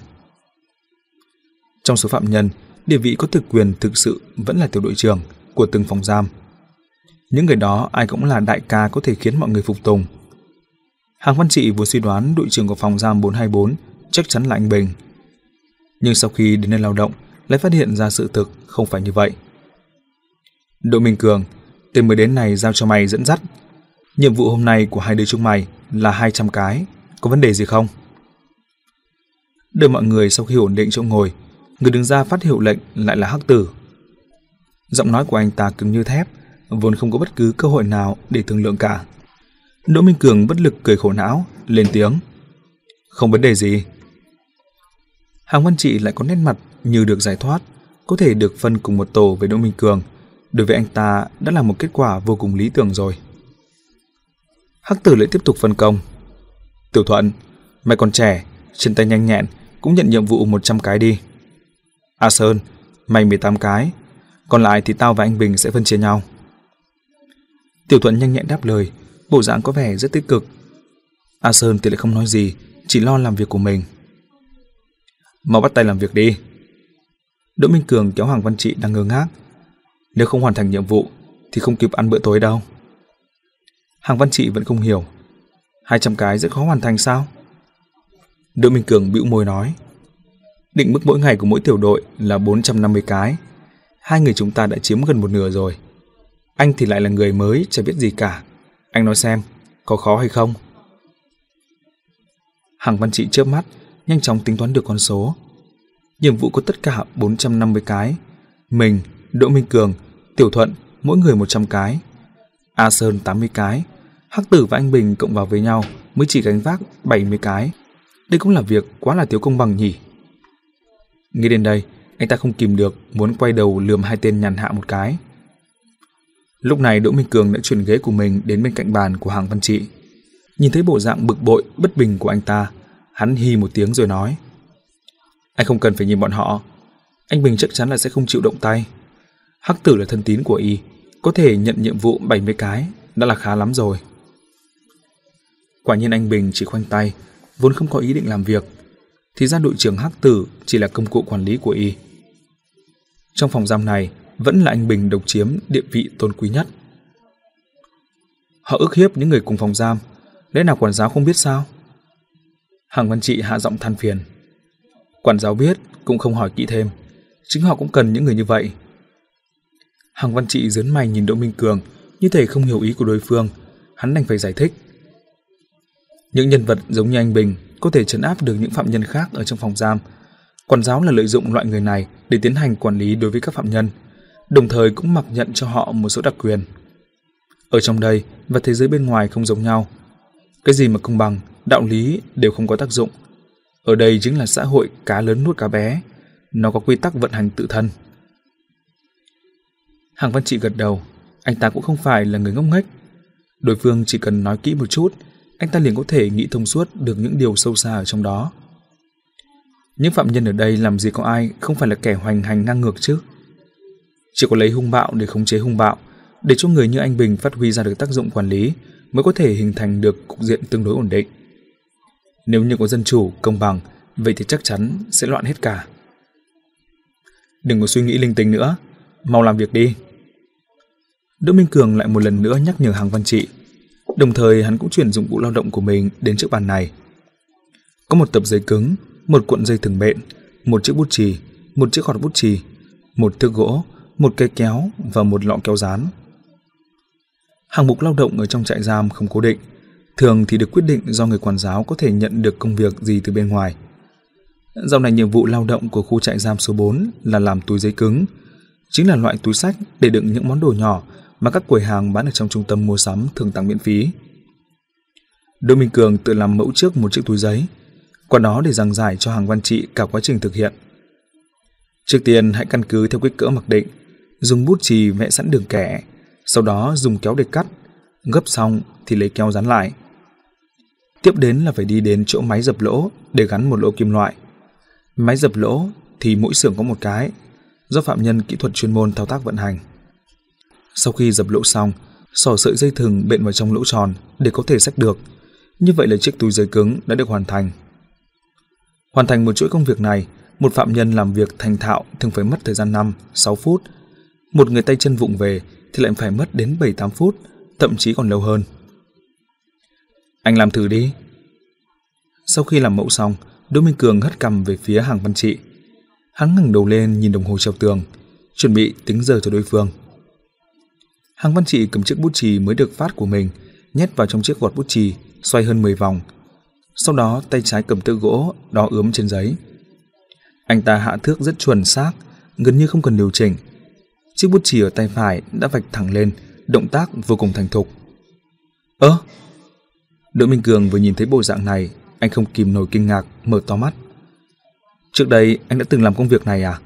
Trong số phạm nhân, địa vị có thực quyền thực sự vẫn là tiểu đội trưởng của từng phòng giam. Những người đó ai cũng là đại ca có thể khiến mọi người phục tùng. Hàng Văn Trị vừa suy đoán đội trưởng của phòng giam 424 chắc chắn là anh Bình. Nhưng sau khi đến nơi lao động, lại phát hiện ra sự thực không phải như vậy. Đội Minh Cường, tên mới đến này giao cho mày dẫn dắt. Nhiệm vụ hôm nay của hai đứa chúng mày là 200 cái, có vấn đề gì không? Đợi mọi người sau khi ổn định chỗ ngồi, người đứng ra phát hiệu lệnh lại là Hắc Tử. Giọng nói của anh ta cứng như thép, vốn không có bất cứ cơ hội nào để thương lượng cả. Đỗ Minh Cường bất lực cười khổ não, lên tiếng. Không vấn đề gì. Hàng Văn Trị lại có nét mặt như được giải thoát, có thể được phân cùng một tổ với Đỗ Minh Cường. Đối với anh ta đã là một kết quả vô cùng lý tưởng rồi. Hắc tử lại tiếp tục phân công. Tiểu Thuận, mày còn trẻ, chân tay nhanh nhẹn, cũng nhận nhiệm vụ 100 cái đi. A Sơn, mày 18 cái, còn lại thì tao và anh Bình sẽ phân chia nhau. Tiểu Thuận nhanh nhẹn đáp lời, bộ dạng có vẻ rất tích cực. A Sơn thì lại không nói gì, chỉ lo làm việc của mình. Mau bắt tay làm việc đi. Đỗ Minh Cường kéo Hoàng Văn Trị đang ngơ ngác. Nếu không hoàn thành nhiệm vụ thì không kịp ăn bữa tối đâu. Hàng Văn Trị vẫn không hiểu. 200 cái rất khó hoàn thành sao? Đỗ Minh Cường bĩu môi nói. Định mức mỗi ngày của mỗi tiểu đội là 450 cái. Hai người chúng ta đã chiếm gần một nửa rồi. Anh thì lại là người mới, chả biết gì cả. Anh nói xem, có khó hay không? Hàng Văn Trị chớp mắt, nhanh chóng tính toán được con số. Nhiệm vụ có tất cả 450 cái. Mình, Đỗ Minh Cường, Tiểu Thuận, mỗi người 100 cái. A Sơn 80 cái. Hắc Tử và anh Bình cộng vào với nhau mới chỉ gánh vác 70 cái. Đây cũng là việc quá là thiếu công bằng nhỉ. Nghĩ đến đây, anh ta không kìm được muốn quay đầu lườm hai tên nhàn hạ một cái. Lúc này Đỗ Minh Cường đã chuyển ghế của mình đến bên cạnh bàn của Hàng Văn Trị. Nhìn thấy bộ dạng bực bội, bất bình của anh ta, hắn hi một tiếng rồi nói. Anh không cần phải nhìn bọn họ. Anh Bình chắc chắn là sẽ không chịu động tay. Hắc tử là thân tín của y, có thể nhận nhiệm vụ 70 cái đã là khá lắm rồi. Quả nhiên anh Bình chỉ khoanh tay, vốn không có ý định làm việc. Thì ra đội trưởng Hắc tử chỉ là công cụ quản lý của y. Trong phòng giam này, vẫn là anh Bình độc chiếm địa vị tôn quý nhất. Họ ức hiếp những người cùng phòng giam, lẽ nào quản giáo không biết sao? Hàng Văn Trị hạ giọng than phiền. Quản giáo biết, cũng không hỏi kỹ thêm. Chính họ cũng cần những người như vậy. Hàng Văn Trị dớn mày nhìn Đỗ Minh Cường, như thể không hiểu ý của đối phương, hắn đành phải giải thích. Những nhân vật giống như anh Bình có thể trấn áp được những phạm nhân khác ở trong phòng giam. Quản giáo là lợi dụng loại người này để tiến hành quản lý đối với các phạm nhân, đồng thời cũng mặc nhận cho họ một số đặc quyền. Ở trong đây và thế giới bên ngoài không giống nhau. Cái gì mà công bằng, đạo lý đều không có tác dụng. Ở đây chính là xã hội cá lớn nuốt cá bé. Nó có quy tắc vận hành tự thân. Hàng Văn Trị gật đầu, anh ta cũng không phải là người ngốc nghếch. Đối phương chỉ cần nói kỹ một chút, anh ta liền có thể nghĩ thông suốt được những điều sâu xa ở trong đó. Những phạm nhân ở đây làm gì có ai không phải là kẻ hoành hành ngang ngược chứ? Chỉ có lấy hung bạo để khống chế hung bạo, để cho người như anh Bình phát huy ra được tác dụng quản lý mới có thể hình thành được cục diện tương đối ổn định. Nếu như có dân chủ, công bằng, vậy thì chắc chắn sẽ loạn hết cả. Đừng có suy nghĩ linh tinh nữa, mau làm việc đi. Đỗ Minh Cường lại một lần nữa nhắc nhở Hàng Văn Trị, đồng thời hắn cũng chuyển dụng cụ lao động của mình đến chiếc bàn này. Có một tập giấy cứng, một cuộn dây thừng bện, một chiếc bút chì, một chiếc gọt bút chì, một thước gỗ, một cây kéo và một lọ kéo dán. Hàng mục lao động ở trong trại giam không cố định, thường thì được quyết định do người quản giáo có thể nhận được công việc gì từ bên ngoài. Dạo này nhiệm vụ lao động của khu trại giam số 4 là làm túi giấy cứng, chính là loại túi sách để đựng những món đồ nhỏ mà các quầy hàng bán ở trong trung tâm mua sắm thường tặng miễn phí. Đỗ Minh Cường tự làm mẫu trước một chiếc túi giấy, qua đó để giảng giải cho hàng văn trị cả quá trình thực hiện. Trước tiên hãy căn cứ theo kích cỡ mặc định, dùng bút chì vẽ sẵn đường kẻ, sau đó dùng kéo để cắt, gấp xong thì lấy keo dán lại. Tiếp đến là phải đi đến chỗ máy dập lỗ để gắn một lỗ kim loại. Máy dập lỗ thì mỗi xưởng có một cái, do phạm nhân kỹ thuật chuyên môn thao tác vận hành. Sau khi dập lỗ xong, sỏ sợi dây thừng bện vào trong lỗ tròn để có thể xách được. Như vậy là chiếc túi giấy cứng đã được hoàn thành. Hoàn thành một chuỗi công việc này, một phạm nhân làm việc thành thạo thường phải mất thời gian 5, 6 phút. Một người tay chân vụng về thì lại phải mất đến 7, 8 phút, thậm chí còn lâu hơn. Anh làm thử đi. Sau khi làm mẫu xong, Đỗ Minh Cường hất cầm về phía hàng văn trị. Hắn ngẩng đầu lên nhìn đồng hồ treo tường, chuẩn bị tính giờ cho đối phương. Hàng văn trị cầm chiếc bút chì mới được phát của mình, nhét vào trong chiếc gọt bút chì, xoay hơn 10 vòng. Sau đó tay trái cầm tơ gỗ đo ướm trên giấy. Anh ta hạ thước rất chuẩn xác, gần như không cần điều chỉnh. Chiếc bút chì ở tay phải đã vạch thẳng lên, động tác vô cùng thành thục. Ơ, Đỗ Minh Cường vừa nhìn thấy bộ dạng này, anh không kìm nổi kinh ngạc, mở to mắt. Trước đây anh đã từng làm công việc này à?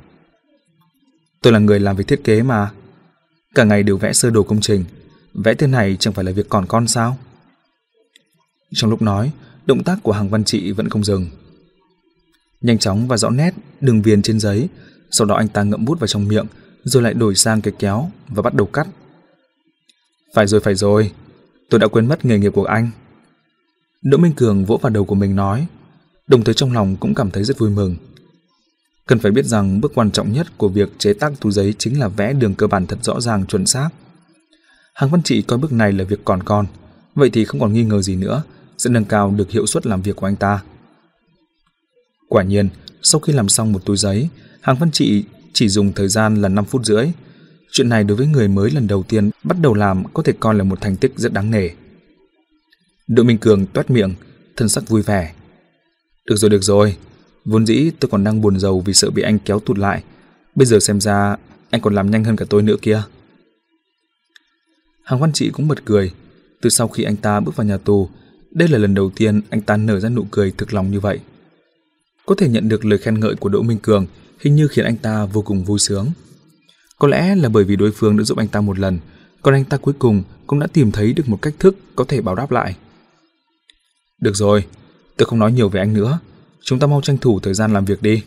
Tôi là người làm việc thiết kế mà. Cả ngày đều vẽ sơ đồ công trình, vẽ thế này chẳng phải là việc còn con sao? Trong lúc nói, động tác của hàng văn trị vẫn không dừng. Nhanh chóng và rõ nét đường viền trên giấy, sau đó anh ta ngậm bút vào trong miệng, rồi lại đổi sang cái kéo và bắt đầu cắt. Phải rồi, phải rồi, tôi đã quên mất nghề nghiệp của anh. Đỗ Minh Cường vỗ vào đầu của mình nói, đồng thời trong lòng cũng cảm thấy rất vui mừng. Cần phải biết rằng bước quan trọng nhất của việc chế tác túi giấy chính là vẽ đường cơ bản thật rõ ràng chuẩn xác. Hàng Văn Trị coi bước này là việc còn con, vậy thì không còn nghi ngờ gì nữa, sẽ nâng cao được hiệu suất làm việc của anh ta. Quả nhiên, sau khi làm xong một túi giấy, Hàng Văn Trị chỉ dùng thời gian là 5 phút rưỡi. Chuyện này đối với người mới lần đầu tiên bắt đầu làm có thể coi là một thành tích rất đáng nể. Đỗ Minh Cường toát miệng, thân sắc vui vẻ. Được rồi, được rồi. Vốn dĩ tôi còn đang buồn giàu vì sợ bị anh kéo tụt lại. Bây giờ xem ra anh còn làm nhanh hơn cả tôi nữa kia. Hàng văn trị cũng bật cười. Từ sau khi anh ta bước vào nhà tù, đây là lần đầu tiên anh ta nở ra nụ cười thực lòng như vậy. Có thể nhận được lời khen ngợi của Đỗ Minh Cường hình như khiến anh ta vô cùng vui sướng. Có lẽ là bởi vì đối phương đã giúp anh ta một lần, còn anh ta cuối cùng cũng đã tìm thấy được một cách thức có thể báo đáp lại. Được rồi, tôi không nói nhiều về anh nữa. Chúng ta mau tranh thủ thời gian làm việc đi.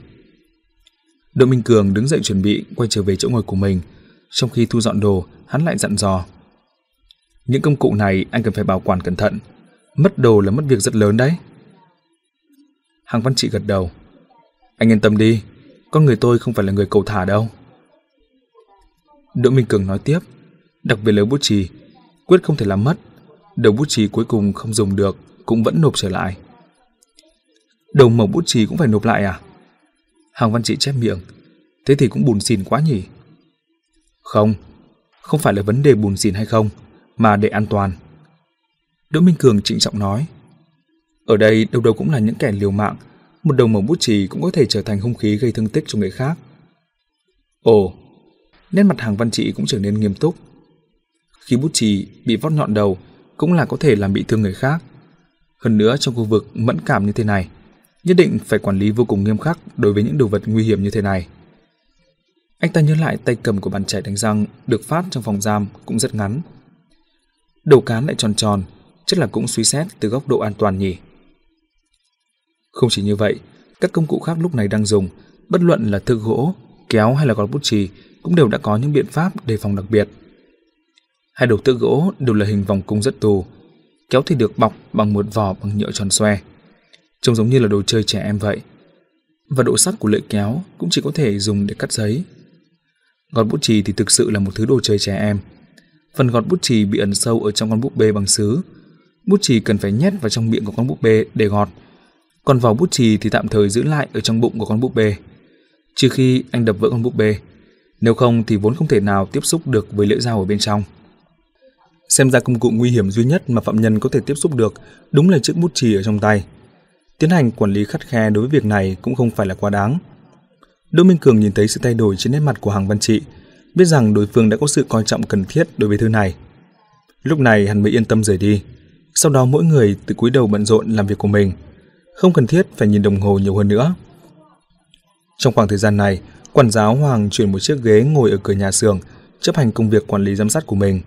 Đỗ Minh Cường đứng dậy chuẩn bị quay trở về chỗ ngồi của mình. Trong khi thu dọn đồ, hắn lại dặn dò. Những công cụ này anh cần phải bảo quản cẩn thận. Mất đồ là mất việc rất lớn đấy. Hàng Văn Trị gật đầu. Anh yên tâm đi, con người tôi không phải là người cầu thả đâu. Đỗ Minh Cường nói tiếp, đặc biệt là bút chì, quyết không thể làm mất. Đầu bút chì cuối cùng không dùng được, cũng vẫn nộp trở lại. Đầu mẩu bút chì cũng phải nộp lại à? Hàng Văn Trị chép miệng, thế thì cũng bùn xỉn quá nhỉ? Không, không phải là vấn đề bùn xỉn hay không, mà để an toàn. Đỗ Minh Cường trịnh trọng nói, ở đây đâu đâu cũng là những kẻ liều mạng, một đầu mẩu bút chì cũng có thể trở thành hung khí gây thương tích cho người khác. Ồ, nét mặt hàng văn trị cũng trở nên nghiêm túc. Khi bút chì bị vót nhọn đầu cũng là có thể làm bị thương người khác. Hơn nữa trong khu vực mẫn cảm như thế này, nhất định phải quản lý vô cùng nghiêm khắc đối với những đồ vật nguy hiểm như thế này. Anh ta nhớ lại tay cầm của bạn trẻ đánh răng được phát trong phòng giam cũng rất ngắn. Đầu cán lại tròn tròn, chắc là cũng suy xét từ góc độ an toàn nhỉ. Không chỉ như vậy, các công cụ khác lúc này đang dùng, bất luận là thước gỗ, kéo hay là gọt bút chì, cũng đều đã có những biện pháp đề phòng đặc biệt. Hai đầu thước gỗ đều là hình vòng cung rất tù, kéo thì được bọc bằng một vỏ bằng nhựa tròn xoe. Trông giống như là đồ chơi trẻ em vậy. Và độ sắc của lưỡi kéo cũng chỉ có thể dùng để cắt giấy. Gọt bút chì thì thực sự là một thứ đồ chơi trẻ em. Phần gọt bút chì bị ẩn sâu ở trong con búp bê bằng sứ. Bút chì cần phải nhét vào trong miệng của con búp bê để gọt. Còn vỏ bút chì thì tạm thời giữ lại ở trong bụng của con búp bê. Trừ khi anh đập vỡ con búp bê. Nếu không thì vốn không thể nào tiếp xúc được với lưỡi dao ở bên trong. Xem ra công cụ nguy hiểm duy nhất mà phạm nhân có thể tiếp xúc được đúng là chiếc bút chì ở trong tay. Tiến hành quản lý khắt khe đối với việc này cũng không phải là quá đáng. Đỗ Minh Cường nhìn thấy sự thay đổi trên nét mặt của Hàng Văn Trị, biết rằng đối phương đã có sự coi trọng cần thiết đối với thư này. Lúc này hắn mới yên tâm rời đi. Sau đó mỗi người từ cúi đầu bận rộn làm việc của mình, không cần thiết phải nhìn đồng hồ nhiều hơn nữa. Trong khoảng thời gian này, quản giáo Hoàng chuyển một chiếc ghế ngồi ở cửa nhà xưởng, chấp hành công việc quản lý giám sát của mình.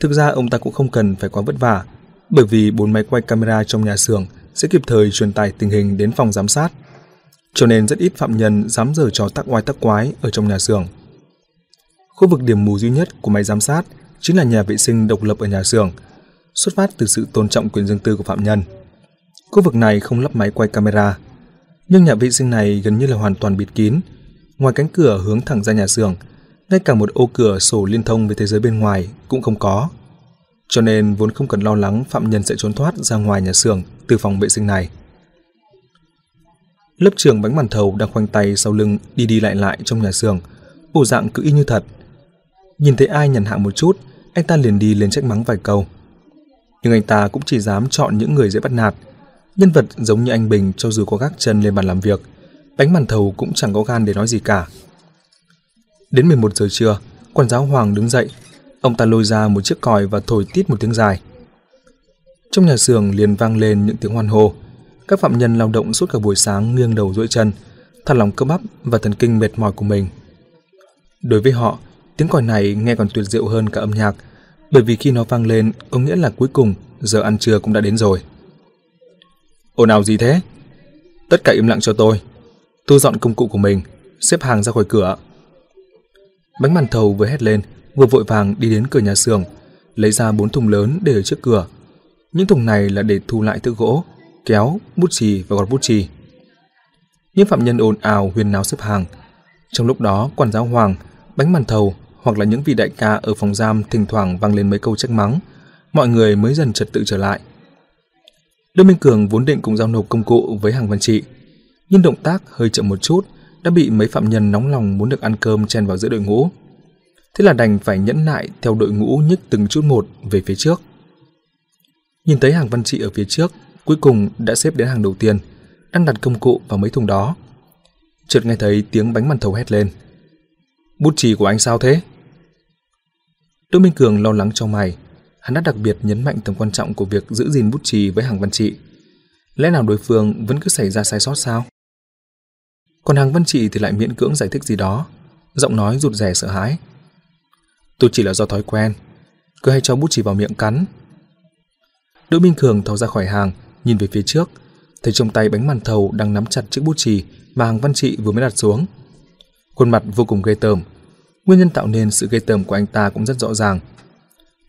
Thực ra ông ta cũng không cần phải quá vất vả, bởi vì bốn máy quay camera trong nhà xưởng sẽ kịp thời truyền tải tình hình đến phòng giám sát. Cho nên rất ít phạm nhân dám giở trò tắc oai tắc quái ở trong nhà xưởng. Khu vực điểm mù duy nhất của máy giám sát chính là nhà vệ sinh độc lập ở nhà xưởng, xuất phát từ sự tôn trọng quyền riêng tư của phạm nhân. Khu vực này không lắp máy quay camera, nhưng nhà vệ sinh này gần như là hoàn toàn bịt kín. Ngoài cánh cửa hướng thẳng ra nhà xưởng, ngay cả một ô cửa sổ liên thông với thế giới bên ngoài cũng không có. Cho nên vốn không cần lo lắng phạm nhân sẽ trốn thoát ra ngoài nhà xưởng từ phòng vệ sinh này. Lớp trưởng bánh màn thầu đang khoanh tay sau lưng đi đi lại lại trong nhà xưởng, bộ dạng cứ y như thật. Nhìn thấy ai nhàn hạ một chút, anh ta liền đi lên trách mắng vài câu. Nhưng anh ta cũng chỉ dám chọn những người dễ bắt nạt. Nhân vật giống như anh Bình cho dù có gác chân lên bàn làm việc, bánh màn thầu cũng chẳng có gan để nói gì cả. Đến 11 giờ trưa, quản giáo Hoàng đứng dậy. Ông ta lôi ra một chiếc còi và thổi tít một tiếng dài. Trong nhà xưởng liền vang lên những tiếng hoan hô. Các phạm nhân lao động suốt cả buổi sáng nghiêng đầu duỗi chân, thả lỏng cơ bắp và thần kinh mệt mỏi của mình. Đối với họ, tiếng còi này nghe còn tuyệt diệu hơn cả âm nhạc, bởi vì khi nó vang lên có nghĩa là cuối cùng giờ ăn trưa cũng đã đến rồi. Ồn ào gì thế? Tất cả im lặng cho tôi. Thu dọn công cụ của mình, xếp hàng ra khỏi cửa. Bánh màn thầu vừa hét lên, vừa vội vàng đi đến cửa nhà xưởng, lấy ra bốn thùng lớn để ở trước cửa. Những thùng này là để thu lại thứ gỗ, kéo, bút chì và gọt bút chì. Những phạm nhân ồn ào huyên náo xếp hàng. Trong lúc đó, quản giáo Hoàng, bánh màn thầu hoặc là những vị đại ca ở phòng giam thỉnh thoảng vang lên mấy câu trách mắng, mọi người mới dần trật tự trở lại. Lương Minh Cường vốn định cùng giao nộp công cụ với hàng văn trị, nhưng động tác hơi chậm một chút đã bị mấy phạm nhân nóng lòng muốn được ăn cơm chen vào giữa đội ngũ. Thế là đành phải nhẫn nại theo đội ngũ nhích từng chút một về phía trước. Nhìn thấy hàng văn trị ở phía trước, cuối cùng đã xếp đến hàng đầu tiên, đang đặt công cụ vào mấy thùng đó. Chợt nghe thấy tiếng bánh màn thầu hét lên. Bút chì của anh sao thế? Đỗ Minh Cường lo lắng cho mày, hắn đã đặc biệt nhấn mạnh tầm quan trọng của việc giữ gìn bút chì với hàng văn trị. Lẽ nào đối phương vẫn cứ xảy ra sai sót sao? Còn hàng văn trị thì lại miễn cưỡng giải thích gì đó, giọng nói rụt rè sợ hãi. Tôi chỉ là do thói quen, cứ hay cho bút chì vào miệng cắn. Đỗ Minh Cường thò ra khỏi hàng, nhìn về phía trước, thấy trong tay bánh màn thầu đang nắm chặt chiếc bút chì mà hàng văn trị vừa mới đặt xuống. Khuôn mặt vô cùng ghê tởm. Nguyên nhân tạo nên sự ghê tởm của anh ta cũng rất rõ ràng.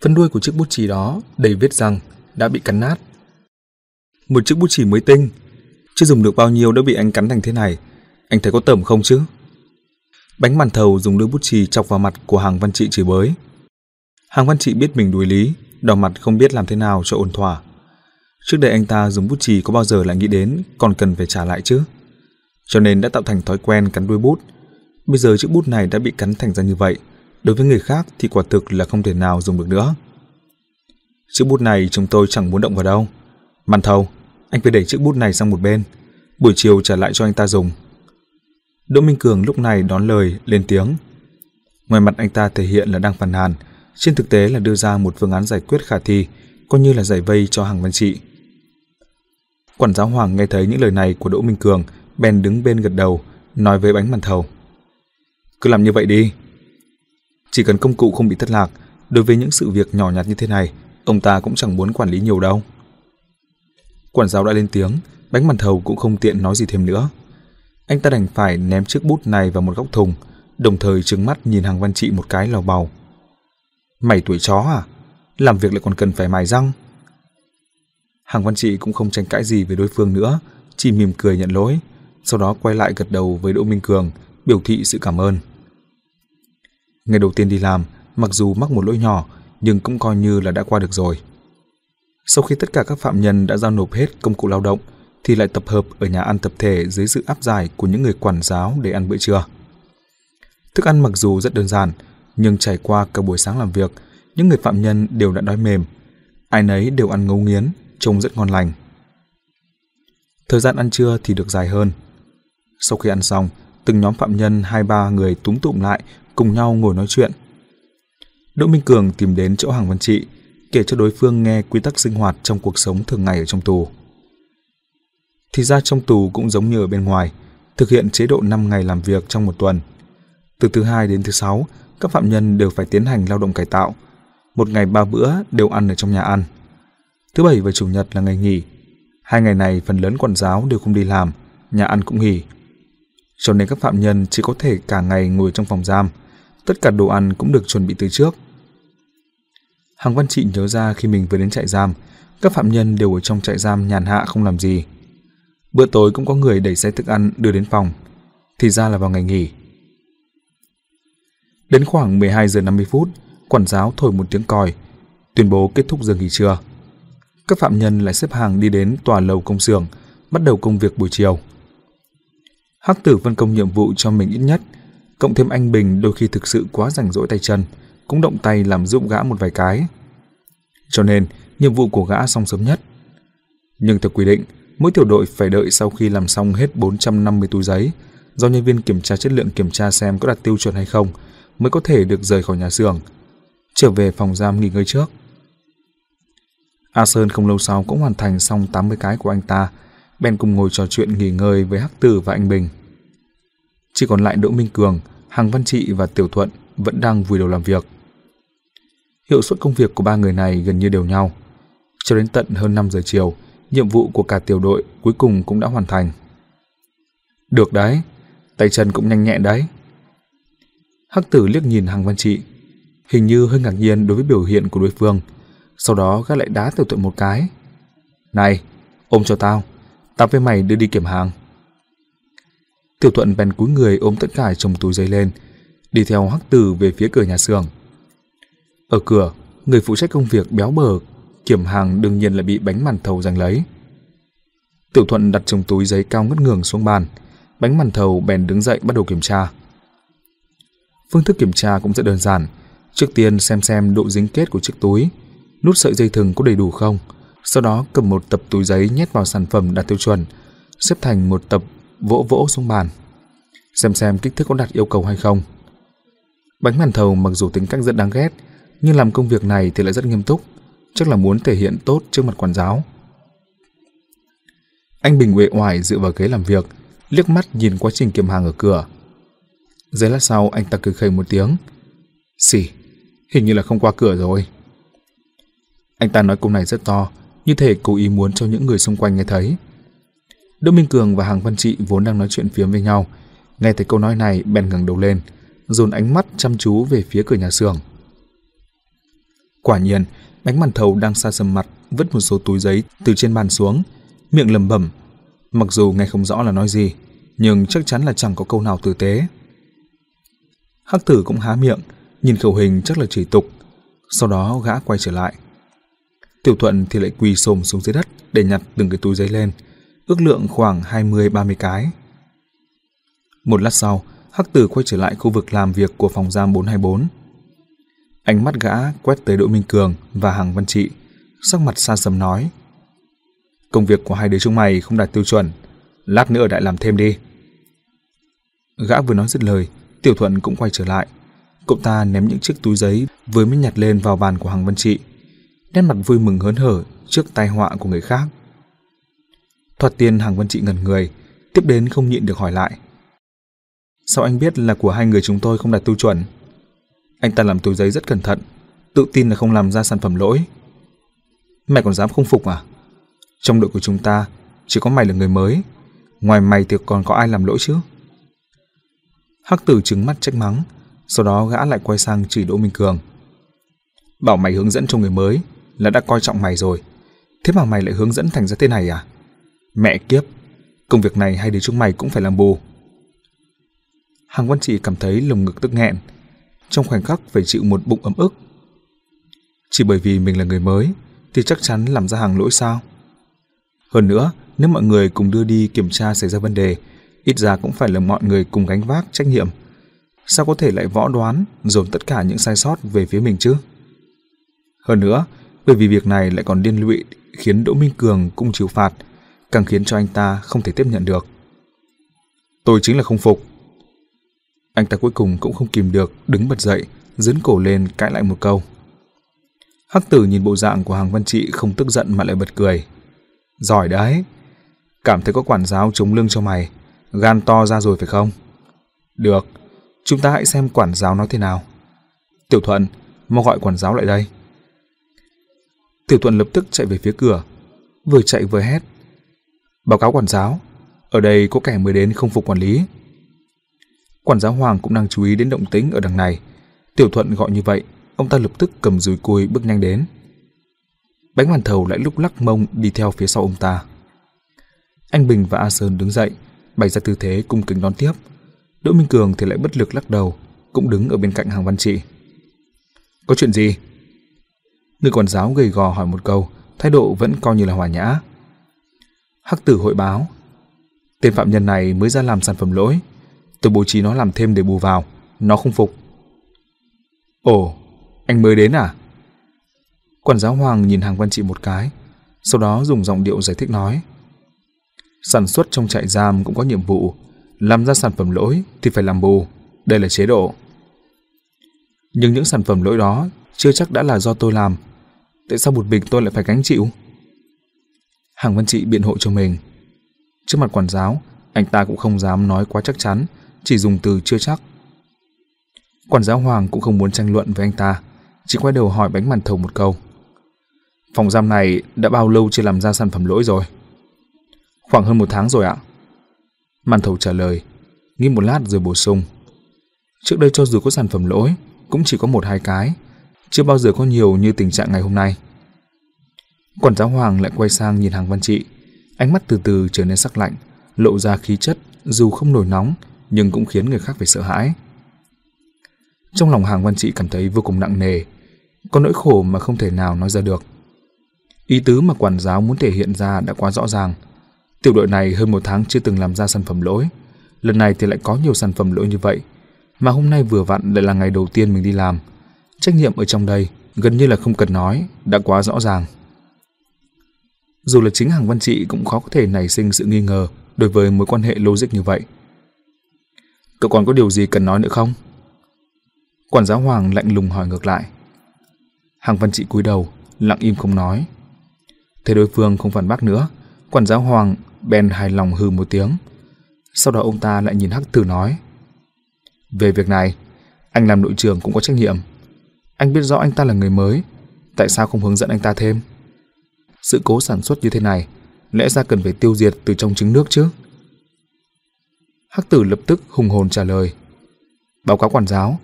Phần đuôi của chiếc bút chì đó đầy vết răng, đã bị cắn nát. Một chiếc bút chì mới tinh, chưa dùng được bao nhiêu đã bị anh cắn thành thế này. Anh thấy có tởm không chứ? Bánh màn thầu dùng đôi bút chì chọc vào mặt của hàng văn trị chửi bới. Hàng văn trị biết mình đuối lý, đỏ mặt không biết làm thế nào cho ổn thỏa. Trước đây anh ta dùng bút chì có bao giờ lại nghĩ đến còn cần phải trả lại chứ? Cho nên đã tạo thành thói quen cắn đuôi bút. Bây giờ chiếc bút này đã bị cắn thành ra như vậy, đối với người khác thì quả thực là không thể nào dùng được nữa. Chiếc bút này chúng tôi chẳng muốn động vào đâu. Màn thầu, anh phải để chiếc bút này sang một bên, buổi chiều trả lại cho anh ta dùng. Đỗ Minh Cường lúc này đón lời, lên tiếng. Ngoài mặt anh ta thể hiện là đang phàn nàn, trên thực tế là đưa ra một phương án giải quyết khả thi, coi như là giải vây cho hàng văn trị. Quản giáo Hoàng nghe thấy những lời này của Đỗ Minh Cường, bèn đứng bên gật đầu, nói với bánh màn thầu. Cứ làm như vậy đi. Chỉ cần công cụ không bị thất lạc, đối với những sự việc nhỏ nhặt như thế này, ông ta cũng chẳng muốn quản lý nhiều đâu. Quản giáo đã lên tiếng, bánh màn thầu cũng không tiện nói gì thêm nữa. Anh ta đành phải ném chiếc bút này vào một góc thùng, đồng thời trừng mắt nhìn hàng văn trị một cái lò bào. Mày tuổi chó à? Làm việc lại còn cần phải mài răng. Hàng văn trị cũng không tranh cãi gì với đối phương nữa, chỉ mỉm cười nhận lỗi, sau đó quay lại gật đầu với Đỗ Minh Cường, biểu thị sự cảm ơn. Ngày đầu tiên đi làm, mặc dù mắc một lỗi nhỏ, nhưng cũng coi như là đã qua được rồi. Sau khi tất cả các phạm nhân đã giao nộp hết công cụ lao động, thì lại tập hợp ở nhà ăn tập thể dưới sự áp giải của những người quản giáo để ăn bữa trưa. Thức ăn mặc dù rất đơn giản, nhưng trải qua cả buổi sáng làm việc, những người phạm nhân đều đã đói mềm. Ai nấy đều ăn ngấu nghiến, trông rất ngon lành. Thời gian ăn trưa thì được dài hơn. Sau khi ăn xong, từng nhóm phạm nhân hai ba người túm tụm lại cùng nhau ngồi nói chuyện. Đỗ Minh Cường tìm đến chỗ hàng văn trị, kể cho đối phương nghe quy tắc sinh hoạt trong cuộc sống thường ngày ở trong tù. Thì ra trong tù cũng giống như ở bên ngoài, thực hiện chế độ 5 ngày làm việc trong một tuần. Từ thứ hai đến thứ sáu, các phạm nhân đều phải tiến hành lao động cải tạo. Một ngày ba bữa đều ăn ở trong nhà ăn. Thứ bảy và chủ nhật là ngày nghỉ. Hai ngày này phần lớn quản giáo đều không đi làm, nhà ăn cũng nghỉ. Cho nên các phạm nhân chỉ có thể cả ngày ngồi trong phòng giam. Tất cả đồ ăn cũng được chuẩn bị từ trước. Hàng Văn Trị nhớ ra khi mình vừa đến trại giam, các phạm nhân đều ở trong trại giam nhàn hạ không làm gì. Bữa tối cũng có người đẩy xe thức ăn đưa đến phòng. Thì ra là vào ngày nghỉ. Đến khoảng 12 giờ 50 phút, quản giáo thổi một tiếng còi, tuyên bố kết thúc giờ nghỉ trưa. Các phạm nhân lại xếp hàng đi đến tòa lầu công xưởng, bắt đầu công việc buổi chiều. Hắc tử phân công nhiệm vụ cho mình ít nhất, cộng thêm anh Bình đôi khi thực sự quá rảnh rỗi tay chân, cũng động tay làm dụng gã một vài cái. Cho nên, nhiệm vụ của gã xong sớm nhất. Nhưng theo quy định, mỗi tiểu đội phải đợi sau khi làm xong hết 450 túi giấy, do nhân viên kiểm tra chất lượng kiểm tra xem có đạt tiêu chuẩn hay không, mới có thể được rời khỏi nhà xưởng, trở về phòng giam nghỉ ngơi trước. A Sơn không lâu sau cũng hoàn thành xong 80 cái của anh ta, bèn cùng ngồi trò chuyện nghỉ ngơi với Hắc Tử và anh Bình. Chỉ còn lại Đỗ Minh Cường, Hằng Văn Trị và Tiểu Thuận vẫn đang vùi đầu làm việc. Hiệu suất công việc của ba người này gần như đều nhau. Cho đến tận hơn 5 giờ chiều, nhiệm vụ của cả tiểu đội cuối cùng cũng đã hoàn thành. Được đấy, tay chân cũng nhanh nhẹn đấy. Hắc tử liếc nhìn Hằng Văn Trị, hình như hơi ngạc nhiên đối với biểu hiện của đối phương, sau đó gác lại đá tiểu thuận một cái. Này, ôm cho tao, tao với mày đưa đi kiểm hàng. Tiểu thuận bèn cúi người ôm tất cả trong túi giấy lên, đi theo hắc tử về phía cửa nhà xưởng. Ở cửa, người phụ trách công việc béo bờ, kiểm hàng đương nhiên là bị bánh màn thầu giành lấy. Tiểu thuận đặt trong túi giấy cao ngất ngường xuống bàn, bánh màn thầu bèn đứng dậy bắt đầu kiểm tra. Phương thức kiểm tra cũng rất đơn giản, trước tiên xem xem độ dính kết của chiếc túi, nút sợi dây thừng có đầy đủ không, sau đó cầm một tập túi giấy nhét vào sản phẩm đạt tiêu chuẩn, xếp thành một tập vỗ vỗ xuống bàn. Xem xem kích thước có đạt yêu cầu hay không. Bánh màn thầu mặc dù tính cách rất đáng ghét, nhưng làm công việc này thì lại rất nghiêm túc, chắc là muốn thể hiện tốt trước mặt quản giáo. Anh Bình uể oải dựa vào ghế làm việc, liếc mắt nhìn quá trình kiểm hàng ở cửa. Giây lát sau anh ta cười khẩy một tiếng. Xỉ, hình như là không qua cửa rồi. Anh ta nói câu này rất to, như thể cố ý muốn cho những người xung quanh nghe thấy. Đỗ Minh Cường và Hàng Văn Trị vốn đang nói chuyện phiếm với nhau, nghe thấy câu nói này bèn ngẩng đầu lên, dồn ánh mắt chăm chú về phía cửa nhà xưởng. Quả nhiên, bánh màn thầu đang xa sầm mặt vứt một số túi giấy từ trên bàn xuống, miệng lẩm bẩm, mặc dù nghe không rõ là nói gì, nhưng chắc chắn là chẳng có câu nào tử tế. Hắc tử cũng há miệng, nhìn khẩu hình chắc là chỉ tục, sau đó gã quay trở lại. Tiểu thuận thì lại quỳ xồm xuống dưới đất để nhặt từng cái túi giấy lên, ước lượng khoảng 20-30 cái. Một lát sau, Hắc Tử quay trở lại khu vực làm việc của phòng giam 424. Ánh mắt gã quét tới Đỗ Minh Cường và Hằng Văn Trị, sắc mặt xa sầm nói. Công việc của hai đứa chúng mày không đạt tiêu chuẩn, lát nữa đại làm thêm đi. Gã vừa nói dứt lời, Tiểu Thuận cũng quay trở lại. Cậu ta ném những chiếc túi giấy vừa mới nhặt lên vào bàn của Hằng Văn Trị, nét mặt vui mừng hớn hở trước tai họa của người khác. Thoạt tiên Hằng Văn Trị ngẩn người, tiếp đến không nhịn được hỏi lại. Sao anh biết là của hai người chúng tôi không đạt tiêu chuẩn? Anh ta làm túi giấy rất cẩn thận, tự tin là không làm ra sản phẩm lỗi. Mày còn dám không phục à? Trong đội của chúng ta, chỉ có mày là người mới. Ngoài mày thì còn có ai làm lỗi chứ? Hắc tử trứng mắt trách mắng, sau đó gã lại quay sang chỉ Đỗ Minh Cường. Bảo mày hướng dẫn cho người mới là đã coi trọng mày rồi. Thế mà mày lại hướng dẫn thành ra thế này à? Mẹ kiếp, công việc này hai đứa chúng mày cũng phải làm bù. Hàng Quan Trị cảm thấy lồng ngực tức nghẹn, trong khoảnh khắc phải chịu một bụng ấm ức. Chỉ bởi vì mình là người mới thì chắc chắn làm ra hàng lỗi sao? Hơn nữa, nếu mọi người cùng đưa đi kiểm tra xảy ra vấn đề, ít ra cũng phải là mọi người cùng gánh vác trách nhiệm. Sao có thể lại võ đoán dồn tất cả những sai sót về phía mình chứ? Hơn nữa, bởi vì việc này lại còn liên lụy khiến Đỗ Minh Cường cũng chịu phạt, càng khiến cho anh ta không thể tiếp nhận được. Tôi chính là không phục. Anh ta cuối cùng cũng không kìm được, đứng bật dậy, dấn cổ lên cãi lại một câu. Hắc tử nhìn bộ dạng của hàng văn trị không tức giận mà lại bật cười. Giỏi đấy. Cảm thấy có quản giáo chống lưng cho mày. Gan to ra rồi phải không? Được. Chúng ta hãy xem quản giáo nói thế nào. Tiểu thuận, mau gọi quản giáo lại đây. Tiểu thuận lập tức chạy về phía cửa. Vừa chạy vừa hét. Báo cáo quản giáo. Ở đây có kẻ mới đến không phục quản lý. Quản giáo Hoàng cũng đang chú ý đến động tĩnh ở đằng này. Tiểu thuận gọi như vậy ông ta lập tức cầm dùi cui bước nhanh đến. Bánh hoàn thầu lại lúc lắc mông đi theo phía sau ông ta. Anh Bình và A Sơn đứng dậy, bày ra tư thế cung kính đón tiếp. Đỗ Minh Cường thì lại bất lực lắc đầu, cũng đứng ở bên cạnh hàng văn trị. Có chuyện gì? Người quản giáo gầy gò hỏi một câu, thái độ vẫn coi như là hòa nhã. Hắc tử hội báo. Tên phạm nhân này mới ra làm sản phẩm lỗi. Tôi bố trí nó làm thêm để bù vào. Nó không phục. Ồ, anh mới đến à? Quản giáo Hoàng nhìn hàng văn trị một cái, sau đó dùng giọng điệu giải thích nói. Sản xuất trong trại giam cũng có nhiệm vụ, làm ra sản phẩm lỗi thì phải làm bù, đây là chế độ. Nhưng những sản phẩm lỗi đó chưa chắc đã là do tôi làm, tại sao một mình tôi lại phải gánh chịu? Hàng văn trị biện hộ cho mình. Trước mặt quản giáo, anh ta cũng không dám nói quá chắc chắn, chỉ dùng từ chưa chắc. Quản giáo Hoàng cũng không muốn tranh luận với anh ta, chỉ quay đầu hỏi bánh màn thầu một câu. Phòng giam này đã bao lâu chưa làm ra sản phẩm lỗi rồi? Khoảng hơn một tháng rồi ạ. Màn thầu trả lời, nghĩ một lát rồi bổ sung. Trước đây cho dù có sản phẩm lỗi, cũng chỉ có một hai cái, chưa bao giờ có nhiều như tình trạng ngày hôm nay. Quản giáo Hoàng lại quay sang nhìn hàng văn trị, ánh mắt từ từ trở nên sắc lạnh, lộ ra khí chất dù không nổi nóng nhưng cũng khiến người khác phải sợ hãi. Trong lòng hàng văn trị cảm thấy vô cùng nặng nề, có nỗi khổ mà không thể nào nói ra được. Ý tứ mà quản giáo muốn thể hiện ra đã quá rõ ràng. Tiểu đội này hơn một tháng chưa từng làm ra sản phẩm lỗi. Lần này thì lại có nhiều sản phẩm lỗi như vậy. Mà hôm nay vừa vặn lại là ngày đầu tiên mình đi làm. Trách nhiệm ở trong đây gần như là không cần nói, đã quá rõ ràng. Dù là chính hàng văn trị cũng khó có thể nảy sinh sự nghi ngờ đối với mối quan hệ logic như vậy. Cậu còn có điều gì cần nói nữa không? Quản giáo Hoàng lạnh lùng hỏi ngược lại. Hàng văn trị cúi đầu, lặng im không nói. Thấy đối phương không phản bác nữa, quản giáo Hoàng bèn hài lòng hừ một tiếng. Sau đó ông ta lại nhìn Hắc Tử nói. Về việc này, anh làm đội trưởng cũng có trách nhiệm. Anh biết rõ anh ta là người mới, tại sao không hướng dẫn anh ta thêm? Sự cố sản xuất như thế này, lẽ ra cần phải tiêu diệt từ trong trứng nước chứ? Hắc Tử lập tức hùng hồn trả lời. Báo cáo quản giáo,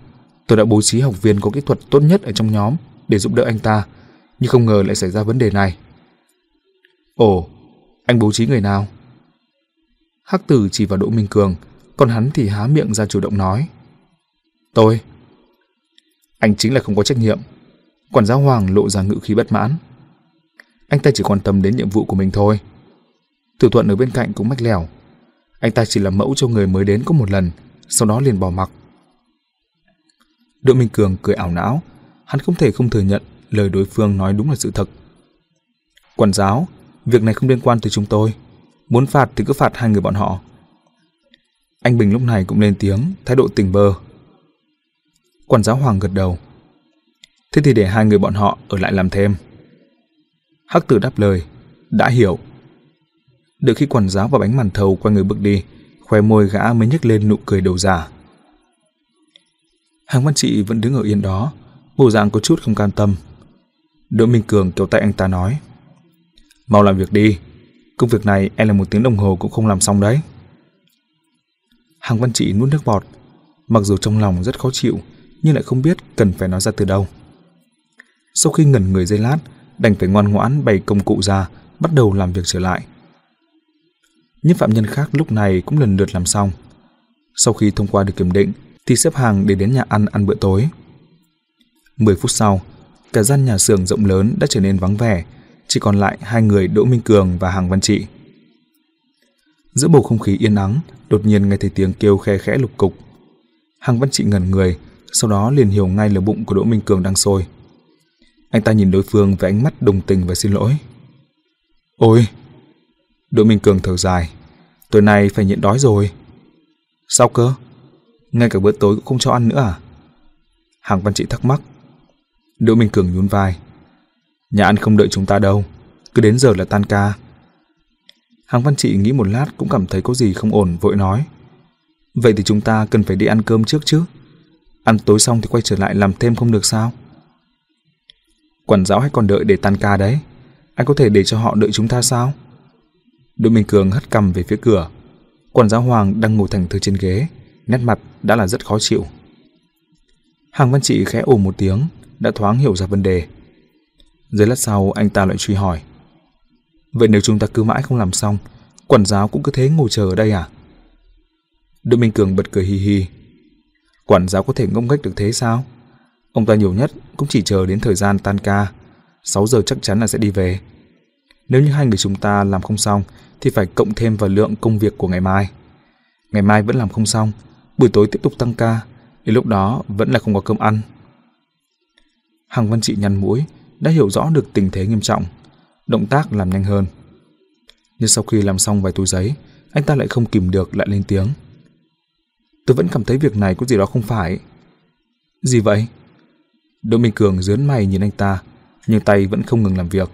tôi đã bố trí học viên có kỹ thuật tốt nhất ở trong nhóm để giúp đỡ anh ta, nhưng không ngờ lại xảy ra vấn đề này. Ồ, anh bố trí người nào? Hắc tử chỉ vào Đỗ Minh Cường, còn hắn thì há miệng ra chủ động nói. Tôi. Anh chính là không có trách nhiệm. Quản giáo Hoàng lộ ra ngự khí bất mãn. Anh ta chỉ quan tâm đến nhiệm vụ của mình thôi. Tử Thuận ở bên cạnh cũng mách lẻo. Anh ta chỉ làm mẫu cho người mới đến có một lần, sau đó liền bỏ mặc. Đỗ Minh Cường cười ảo não, hắn không thể không thừa nhận lời đối phương nói đúng là sự thật. Quản giáo, việc này không liên quan tới chúng tôi. Muốn phạt thì cứ phạt hai người bọn họ. Anh Bình lúc này cũng lên tiếng, thái độ tình bơ. Quản giáo Hoàng gật đầu. Thế thì để hai người bọn họ ở lại làm thêm. Hắc tử đáp lời, đã hiểu. Đợi khi quản giáo và bánh màn thầu quay người bước đi, khoe môi gã mới nhếch lên nụ cười đầu giả. Hàng văn trị vẫn đứng ở yên đó, bộ dạng có chút không cam tâm. Đỗ Minh Cường kéo tay anh ta nói. Mau làm việc đi, công việc này em là một tiếng đồng hồ cũng không làm xong đấy. Hàng văn trị nuốt nước bọt, mặc dù trong lòng rất khó chịu, nhưng lại không biết cần phải nói ra từ đâu. Sau khi ngẩn người giây lát, đành phải ngoan ngoãn bày công cụ ra, bắt đầu làm việc trở lại. Những phạm nhân khác lúc này cũng lần lượt làm xong. Sau khi thông qua được kiểm định, thì xếp hàng để đến nhà ăn ăn bữa tối. 10 phút sau, cả gian nhà xưởng rộng lớn đã trở nên vắng vẻ, chỉ còn lại hai người Đỗ Minh Cường và Hàng Văn Trị. Giữa bầu không khí yên ắng, đột nhiên nghe thấy tiếng kêu khe khẽ lục cục. Hàng Văn Trị ngẩn người, sau đó liền hiểu ngay là bụng của Đỗ Minh Cường đang sôi. Anh ta nhìn đối phương với ánh mắt đồng tình và xin lỗi. Ôi! Đỗ Minh Cường thở dài. Tối nay phải nhịn đói rồi. Sao cơ? Ngay cả bữa tối cũng không cho ăn nữa à? Hàng Văn Trị thắc mắc. Đỗ Minh Cường nhún vai. Nhà ăn không đợi chúng ta đâu, cứ đến giờ là tan ca. Hàng Văn Trị nghĩ một lát cũng cảm thấy có gì không ổn vội nói. Vậy thì chúng ta cần phải đi ăn cơm trước chứ. Ăn tối xong thì quay trở lại làm thêm không được sao? Quản giáo hay còn đợi để tan ca đấy. Anh có thể để cho họ đợi chúng ta sao? Đỗ Minh Cường hất cằm về phía cửa. Quản giáo Hoàng đang ngồi thẳng thơi trên ghế, nét mặt đã là rất khó chịu. Hàng Văn Trị khẽ ồ một tiếng, đã thoáng hiểu ra vấn đề. Dưới lát sau anh ta lại truy hỏi. Vậy nếu chúng ta cứ mãi không làm xong, quản giáo cũng cứ thế ngồi chờ ở đây à? Đỗ Minh Cường bật cười hi hi. Quản giáo có thể ngông nghếch được thế sao? Ông ta nhiều nhất cũng chỉ chờ đến thời gian tan ca. 6 giờ chắc chắn là sẽ đi về. Nếu như hai người chúng ta làm không xong thì phải cộng thêm vào lượng công việc của ngày mai. Ngày mai vẫn làm không xong, buổi tối tiếp tục tăng ca, đến lúc đó vẫn là không có cơm ăn. Hằng Văn Trị nhăn mũi, đã hiểu rõ được tình thế nghiêm trọng, động tác làm nhanh hơn. Nhưng sau khi làm xong vài túi giấy, anh ta lại không kìm được lại lên tiếng. Tôi vẫn cảm thấy việc này có gì đó không phải. Gì vậy? Đỗ Minh Cường dướn mày nhìn anh ta, nhưng tay vẫn không ngừng làm việc.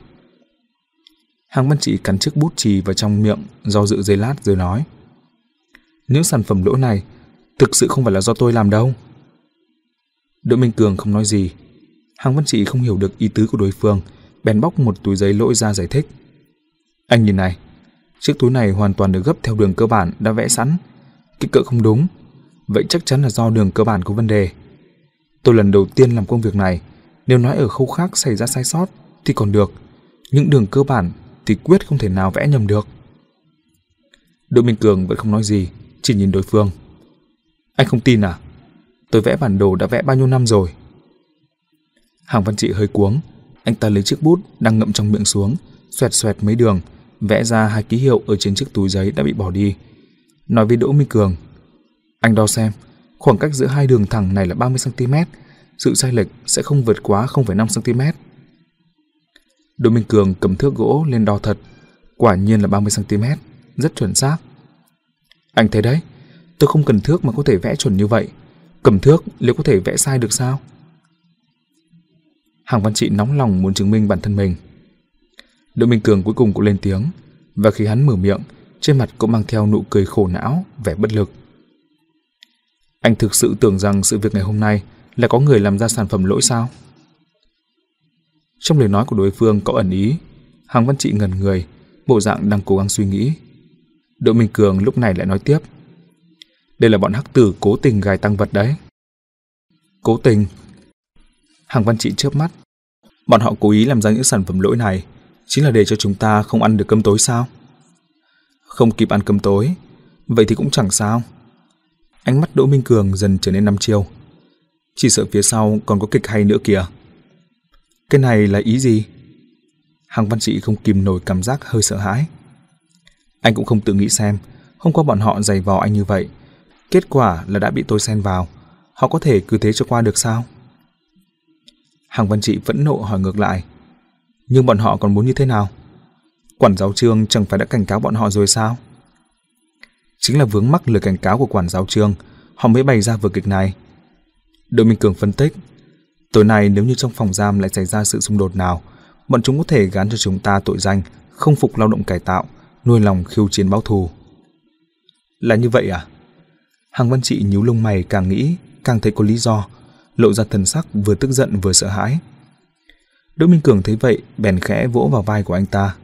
Hàng Văn Trị cắn chiếc bút chì vào trong miệng, do dự giây lát rồi nói. Những sản phẩm lỗ này thực sự không phải là do tôi làm đâu. Đỗ Minh Cường không nói gì. Hàng Văn Trị không hiểu được ý tứ của đối phương, bèn bóc một túi giấy lỗi ra giải thích. Anh nhìn này, chiếc túi này hoàn toàn được gấp theo đường cơ bản đã vẽ sẵn. Kích cỡ không đúng, vậy chắc chắn là do đường cơ bản có vấn đề. Tôi lần đầu tiên làm công việc này, nếu nói ở khâu khác xảy ra sai sót thì còn được, những đường cơ bản thì quyết không thể nào vẽ nhầm được. Đỗ Minh Cường vẫn không nói gì, chỉ nhìn đối phương. Anh không tin à? Tôi vẽ bản đồ đã vẽ bao nhiêu năm rồi. Hàng Văn Trị hơi cuống, anh ta lấy chiếc bút đang ngậm trong miệng xuống, xoẹt xoẹt mấy đường, vẽ ra hai ký hiệu ở trên chiếc túi giấy đã bị bỏ đi. Nói với Đỗ Minh Cường, anh đo xem, khoảng cách giữa hai đường thẳng này là 30cm, sự sai lệch sẽ không vượt quá 0,5cm. Đỗ Minh Cường cầm thước gỗ lên đo thật, quả nhiên là 30cm, rất chuẩn xác. Anh thấy đấy, tôi không cần thước mà có thể vẽ chuẩn như vậy. Cầm thước liệu có thể vẽ sai được sao? Hàng Văn Trị nóng lòng muốn chứng minh bản thân mình. Đỗ Minh Cường cuối cùng cũng lên tiếng, và khi hắn mở miệng, trên mặt cũng mang theo nụ cười khổ não, vẻ bất lực. Anh thực sự tưởng rằng sự việc ngày hôm nay là có người làm ra sản phẩm lỗi sao? Trong lời nói của đối phương có ẩn ý, Hàng Văn Trị ngần người, bộ dạng đang cố gắng suy nghĩ. Đỗ Minh Cường lúc này lại nói tiếp. Đây là bọn hắc tử cố tình gài tăng vật đấy. Cố tình? Hàng Văn Trị chớp mắt. Bọn họ cố ý làm ra những sản phẩm lỗi này chính là để cho chúng ta không ăn được cơm tối sao? Không kịp ăn cơm tối, vậy thì cũng chẳng sao. Ánh mắt Đỗ Minh Cường dần trở nên năm chiêu. Chỉ sợ phía sau còn có kịch hay nữa kìa. Cái này là ý gì? Hàng Văn Trị không kìm nổi cảm giác hơi sợ hãi. Anh cũng không tự nghĩ xem, hôm qua bọn họ giày vò anh như vậy, kết quả là đã bị tôi xen vào, họ có thể cứ thế cho qua được sao? Hàng Văn Trị vẫn nộ hỏi ngược lại. Nhưng bọn họ còn muốn như thế nào? Quản giáo trương chẳng phải đã cảnh cáo bọn họ rồi sao? Chính là vướng mắc lời cảnh cáo của quản giáo trương, họ mới bày ra vở kịch này. Đội Minh Cường phân tích, tối nay nếu như trong phòng giam lại xảy ra sự xung đột nào, bọn chúng có thể gán cho chúng ta tội danh không phục lao động cải tạo, nuôi lòng khiêu chiến báo thù. Là như vậy à? Hàng Văn Trị nhíu lông mày càng nghĩ, càng thấy có lý do, lộ ra thần sắc vừa tức giận vừa sợ hãi. Đỗ Minh Cường thấy vậy, bèn khẽ vỗ vào vai của anh ta.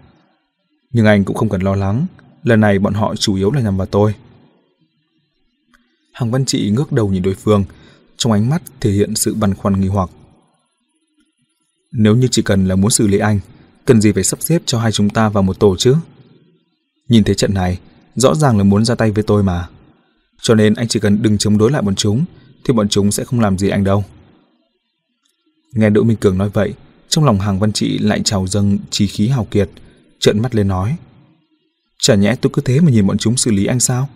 Nhưng anh cũng không cần lo lắng, lần này bọn họ chủ yếu là nhằm vào tôi. Hàng Văn Trị ngước đầu nhìn đối phương, trong ánh mắt thể hiện sự băn khoăn nghi hoặc. Nếu như chỉ cần là muốn xử lý anh, cần gì phải sắp xếp cho hai chúng ta vào một tổ chứ? Nhìn thấy trận này, rõ ràng là muốn ra tay với tôi mà. Cho nên anh chỉ cần đừng chống đối lại bọn chúng, thì bọn chúng sẽ không làm gì anh đâu. Nghe Đỗ Minh Cường nói vậy, trong lòng hàng văn trị lại trào dâng trí khí hào kiệt, trợn mắt lên nói. Chả nhẽ tôi cứ thế mà nhìn bọn chúng xử lý anh sao?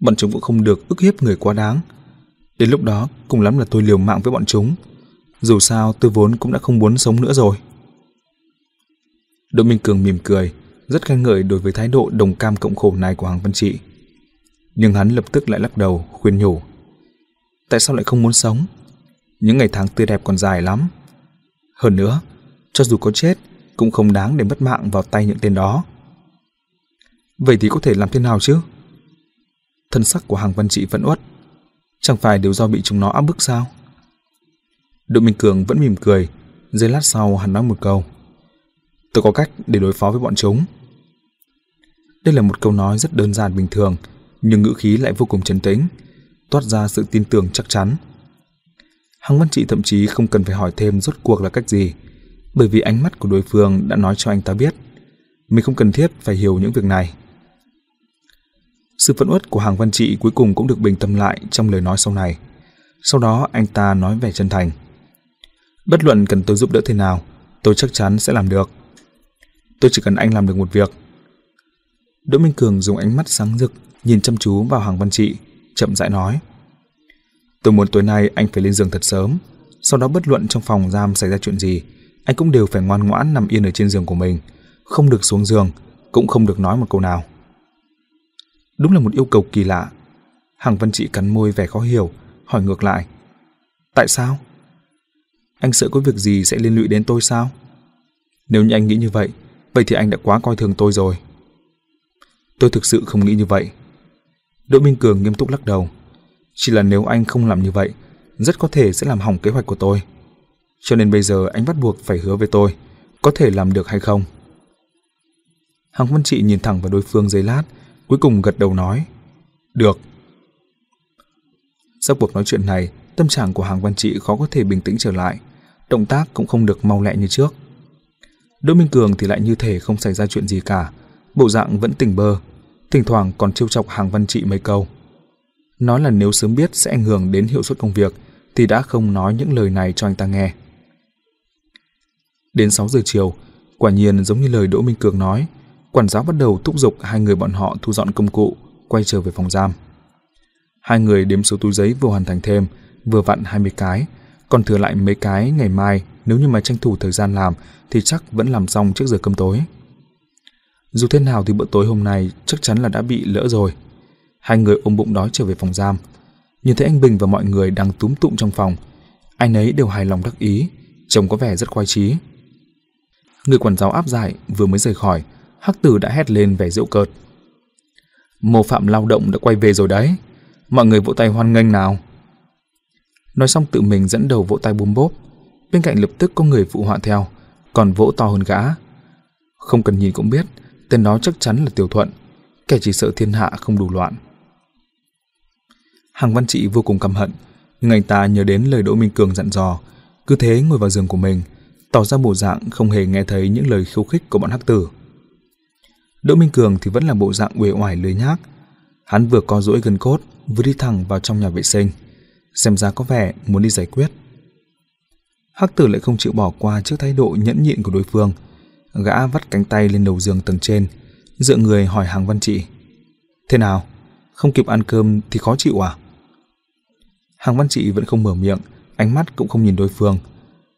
Bọn chúng cũng không được ức hiếp người quá đáng. Đến lúc đó, cùng lắm là tôi liều mạng với bọn chúng. Dù sao, tôi vốn cũng đã không muốn sống nữa rồi. Đỗ Minh Cường mỉm cười, rất khen ngợi đối với thái độ đồng cam cộng khổ này của Hoàng Văn Trị. Nhưng hắn lập tức lại lắc đầu, khuyên nhủ. Tại sao lại không muốn sống? Những ngày tháng tươi đẹp còn dài lắm. Hơn nữa, cho dù có chết cũng không đáng để mất mạng vào tay những tên đó. Vậy thì có thể làm thế nào chứ? Thân sắc của hàng văn trị vẫn uất. Chẳng phải đều do bị chúng nó áp bức sao? Đỗ Minh Cường vẫn mỉm cười, giây lát sau hắn nói một câu. Tôi có cách để đối phó với bọn chúng. Đây là một câu nói rất đơn giản bình thường, nhưng ngữ khí lại vô cùng trấn tĩnh, toát ra sự tin tưởng chắc chắn. Hằng Văn Trị thậm chí không cần phải hỏi thêm rốt cuộc là cách gì, bởi vì ánh mắt của đối phương đã nói cho anh ta biết, mình không cần thiết phải hiểu những việc này. Sự phẫn uất của Hàng Văn Trị cuối cùng cũng được bình tâm lại trong lời nói sau này. Sau đó anh ta nói vẻ chân thành. Bất luận cần tôi giúp đỡ thế nào, tôi chắc chắn sẽ làm được. Tôi chỉ cần anh làm được một việc. Đỗ Minh Cường dùng ánh mắt sáng rực nhìn chăm chú vào Hàng Văn Trị, chậm rãi nói. Tôi muốn tối nay anh phải lên giường thật sớm, sau đó bất luận trong phòng giam xảy ra chuyện gì, anh cũng đều phải ngoan ngoãn nằm yên ở trên giường của mình, không được xuống giường, cũng không được nói một câu nào. Đúng là một yêu cầu kỳ lạ. Hàng Văn Trị cắn môi vẻ khó hiểu, hỏi ngược lại. Tại sao? Anh sợ có việc gì sẽ liên lụy đến tôi sao? Nếu như anh nghĩ như vậy, vậy thì anh đã quá coi thường tôi rồi. Tôi thực sự không nghĩ như vậy. Đỗ Minh Cường nghiêm túc lắc đầu. Chỉ là nếu anh không làm như vậy, rất có thể sẽ làm hỏng kế hoạch của tôi. Cho nên bây giờ anh bắt buộc phải hứa với tôi, có thể làm được hay không? Hàng Văn Trị nhìn thẳng vào đối phương giây lát, cuối cùng gật đầu nói. Được. Sau cuộc nói chuyện này, tâm trạng của Hàng Văn Trị khó có thể bình tĩnh trở lại, động tác cũng không được mau lẹ như trước. Đỗ Minh Cường thì lại như thể không xảy ra chuyện gì cả, bộ dạng vẫn tỉnh bơ, thỉnh thoảng còn trêu chọc Hàng Văn Trị mấy câu. Nói là nếu sớm biết sẽ ảnh hưởng đến hiệu suất công việc thì đã không nói những lời này cho anh ta nghe. Đến 6 giờ chiều, quả nhiên giống như lời Đỗ Minh Cường nói, quản giáo bắt đầu thúc giục hai người bọn họ thu dọn công cụ, quay trở về phòng giam. Hai người đếm số túi giấy vừa hoàn thành thêm, vừa vặn 20 cái, còn thừa lại mấy cái ngày mai nếu như mà tranh thủ thời gian làm thì chắc vẫn làm xong trước giờ cơm tối. Dù thế nào thì bữa tối hôm nay chắc chắn là đã bị lỡ rồi. Hai người ôm bụng đói trở về phòng giam. Nhìn thấy anh Bình và mọi người đang túm tụm trong phòng, anh ấy đều hài lòng đắc ý, trông có vẻ rất khoái chí. Người quản giáo áp giải vừa mới rời khỏi, Hắc Tử đã hét lên vẻ giễu cợt. Mô phạm lao động đã quay về rồi đấy. Mọi người vỗ tay hoan nghênh nào. Nói xong tự mình dẫn đầu vỗ tay bùm bốp. Bên cạnh lập tức có người phụ họa theo, còn vỗ to hơn gã. Không cần nhìn cũng biết, tên đó chắc chắn là Tiểu Thuận, kẻ chỉ sợ thiên hạ không đủ loạn. Hàng Văn Trị vô cùng căm hận, nhưng anh ta nhớ đến lời Đỗ Minh Cường dặn dò, cứ thế ngồi vào giường của mình, tỏ ra bộ dạng không hề nghe thấy những lời khiêu khích của bọn hắc tử. Đỗ Minh Cường thì vẫn là bộ dạng uể oải lười nhác. Hắn vừa co duỗi gần cốt, vừa đi thẳng vào trong nhà vệ sinh, xem ra có vẻ muốn đi giải quyết. Hắc tử lại không chịu bỏ qua trước thái độ nhẫn nhịn của đối phương, gã vắt cánh tay lên đầu giường tầng trên, dựa người hỏi hàng văn trị. Thế nào? Không kịp ăn cơm thì khó chịu à? Hàng văn trị vẫn không mở miệng, ánh mắt cũng không nhìn đối phương.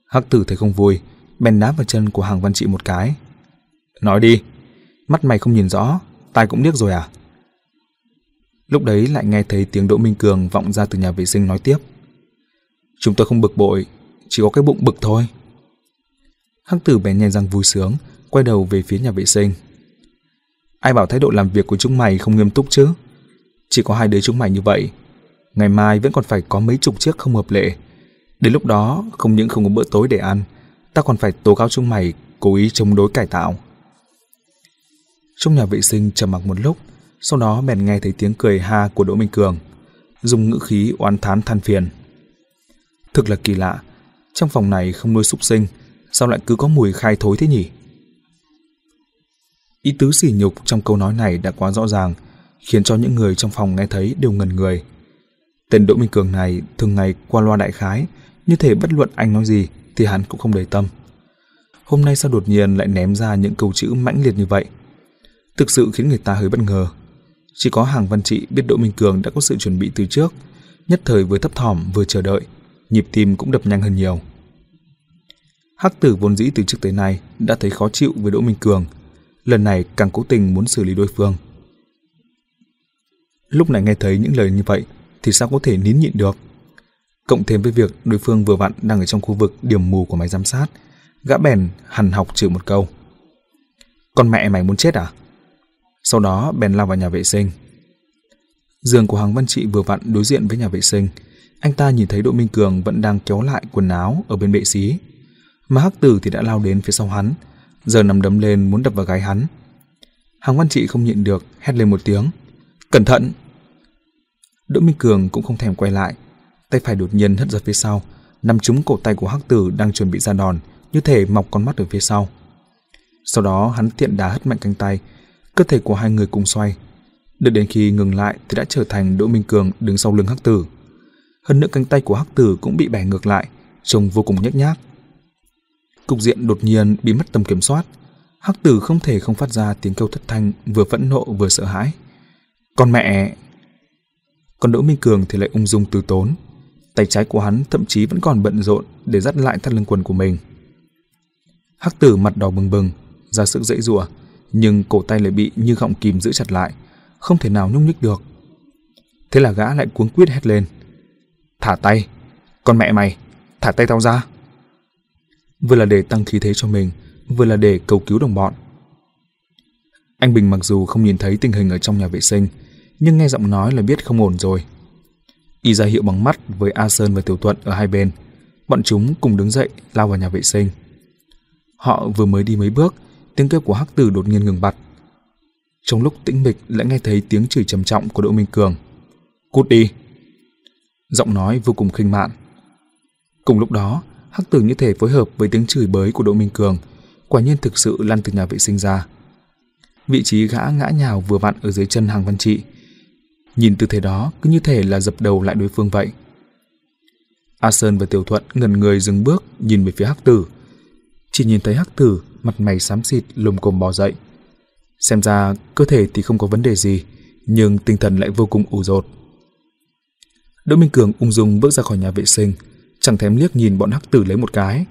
Hắc tử thấy không vui, bèn đá vào chân của hàng văn trị một cái. Nói đi, mắt mày không nhìn rõ, tai cũng điếc rồi à? Lúc đấy lại nghe thấy tiếng Đỗ Minh Cường vọng ra từ nhà vệ sinh nói tiếp. Chúng tôi không bực bội, chỉ có cái bụng bực thôi. Hắc tử bèn nhanh răng vui sướng, quay đầu về phía nhà vệ sinh. Ai bảo thái độ làm việc của chúng mày không nghiêm túc chứ? Chỉ có hai đứa chúng mày như vậy. Ngày mai vẫn còn phải có mấy chục chiếc không hợp lệ. Đến lúc đó, không những không có bữa tối để ăn, ta còn phải tố cáo chúng mày cố ý chống đối cải tạo. Trong nhà vệ sinh trầm mặc một lúc, sau đó bèn nghe thấy tiếng cười ha của Đỗ Minh Cường, dùng ngữ khí oán thán than phiền. Thực là kỳ lạ, trong phòng này không nuôi súc sinh, sao lại cứ có mùi khai thối thế nhỉ? Ý tứ sỉ nhục trong câu nói này đã quá rõ ràng, khiến cho những người trong phòng nghe thấy đều ngần người. Tên Đỗ Minh Cường này thường ngày qua loa đại khái, như thể bất luận anh nói gì thì hắn cũng không để tâm. Hôm nay sao đột nhiên lại ném ra những câu chữ mãnh liệt như vậy? Thực sự khiến người ta hơi bất ngờ. Chỉ có hàng văn trị biết Đỗ Minh Cường đã có sự chuẩn bị từ trước, nhất thời vừa thấp thỏm vừa chờ đợi, nhịp tim cũng đập nhanh hơn nhiều. Hắc tử vốn dĩ từ trước tới nay đã thấy khó chịu với Đỗ Minh Cường, lần này càng cố tình muốn xử lý đối phương. Lúc này nghe thấy những lời như vậy thì sao có thể nín nhịn được? Cộng thêm với việc đối phương vừa vặn đang ở trong khu vực điểm mù của máy giám sát, Gã bèn hằn học chửi một câu. Con mẹ mày muốn chết à? Sau đó bèn lao vào nhà vệ sinh. Giường của Hoàng Văn Trị vừa vặn đối diện với nhà vệ sinh. Anh ta nhìn thấy Đỗ Minh Cường vẫn đang kéo lại quần áo ở bên bệ xí. Mà Hắc Tử thì đã lao đến phía sau hắn, giờ nằm đấm lên muốn đập vào gái hắn. Hoàng Văn Trị không nhịn được, hét lên một tiếng. Cẩn thận! Đỗ Minh Cường cũng không thèm quay lại, tay phải đột nhiên hất ra phía sau, nằm trúng cổ tay của Hắc Tử đang chuẩn bị ra đòn, như thể mọc con mắt ở phía sau. Sau đó hắn tiện đá hất mạnh cánh tay, cơ thể của hai người cùng xoay. Đợi đến khi ngừng lại thì đã trở thành Đỗ Minh Cường đứng sau lưng Hắc Tử. Hơn nữa cánh tay của Hắc Tử cũng bị bẻ ngược lại, trông vô cùng nhếch nhác. Cục diện đột nhiên bị mất tầm kiểm soát. Hắc Tử không thể không phát ra tiếng kêu thất thanh, vừa phẫn nộ vừa sợ hãi. Con mẹ! Còn Đỗ Minh Cường thì lại ung dung từ tốn. Tay trái của hắn thậm chí vẫn còn bận rộn để dắt lại thắt lưng quần của mình. Hắc Tử mặt đỏ bừng bừng, ra sức dãy rủa, nhưng cổ tay lại bị như gọng kìm giữ chặt lại, không thể nào nhúc nhích được. Thế là gã lại cuống quýt hét lên. Thả tay! Con mẹ mày! Thả tay tao ra! Vừa là để tăng khí thế cho mình, vừa là để cầu cứu đồng bọn. Anh Bình mặc dù không nhìn thấy tình hình ở trong nhà vệ sinh, nhưng nghe giọng nói là biết không ổn rồi. Y ra hiệu bằng mắt với A Sơn và Tiểu Thuận ở hai bên. Bọn chúng cùng đứng dậy lao vào nhà vệ sinh. Họ vừa mới đi mấy bước, tiếng kêu của Hắc Tử đột nhiên ngừng bặt. Trong lúc tĩnh mịch lại nghe thấy tiếng chửi trầm trọng của Đỗ Minh Cường. Cút đi! Giọng nói vô cùng khinh mạn. Cùng lúc đó, Hắc Tử như thể phối hợp với tiếng chửi bới của Đỗ Minh Cường, quả nhiên thực sự lăn từ nhà vệ sinh ra. Vị trí gã ngã nhào vừa vặn ở dưới chân hàng văn trị. Nhìn tư thế đó cứ như thể là dập đầu lại đối phương vậy. A Sơn và Tiểu Thuận ngần người dừng bước nhìn về phía Hắc Tử. Chỉ nhìn thấy Hắc Tử mặt mày xám xịt lùm cồm bò dậy. Xem ra cơ thể thì không có vấn đề gì, nhưng tinh thần lại vô cùng ủ rột. Đỗ Minh Cường ung dung bước ra khỏi nhà vệ sinh, chẳng thèm liếc nhìn bọn hắc tử lấy một cái.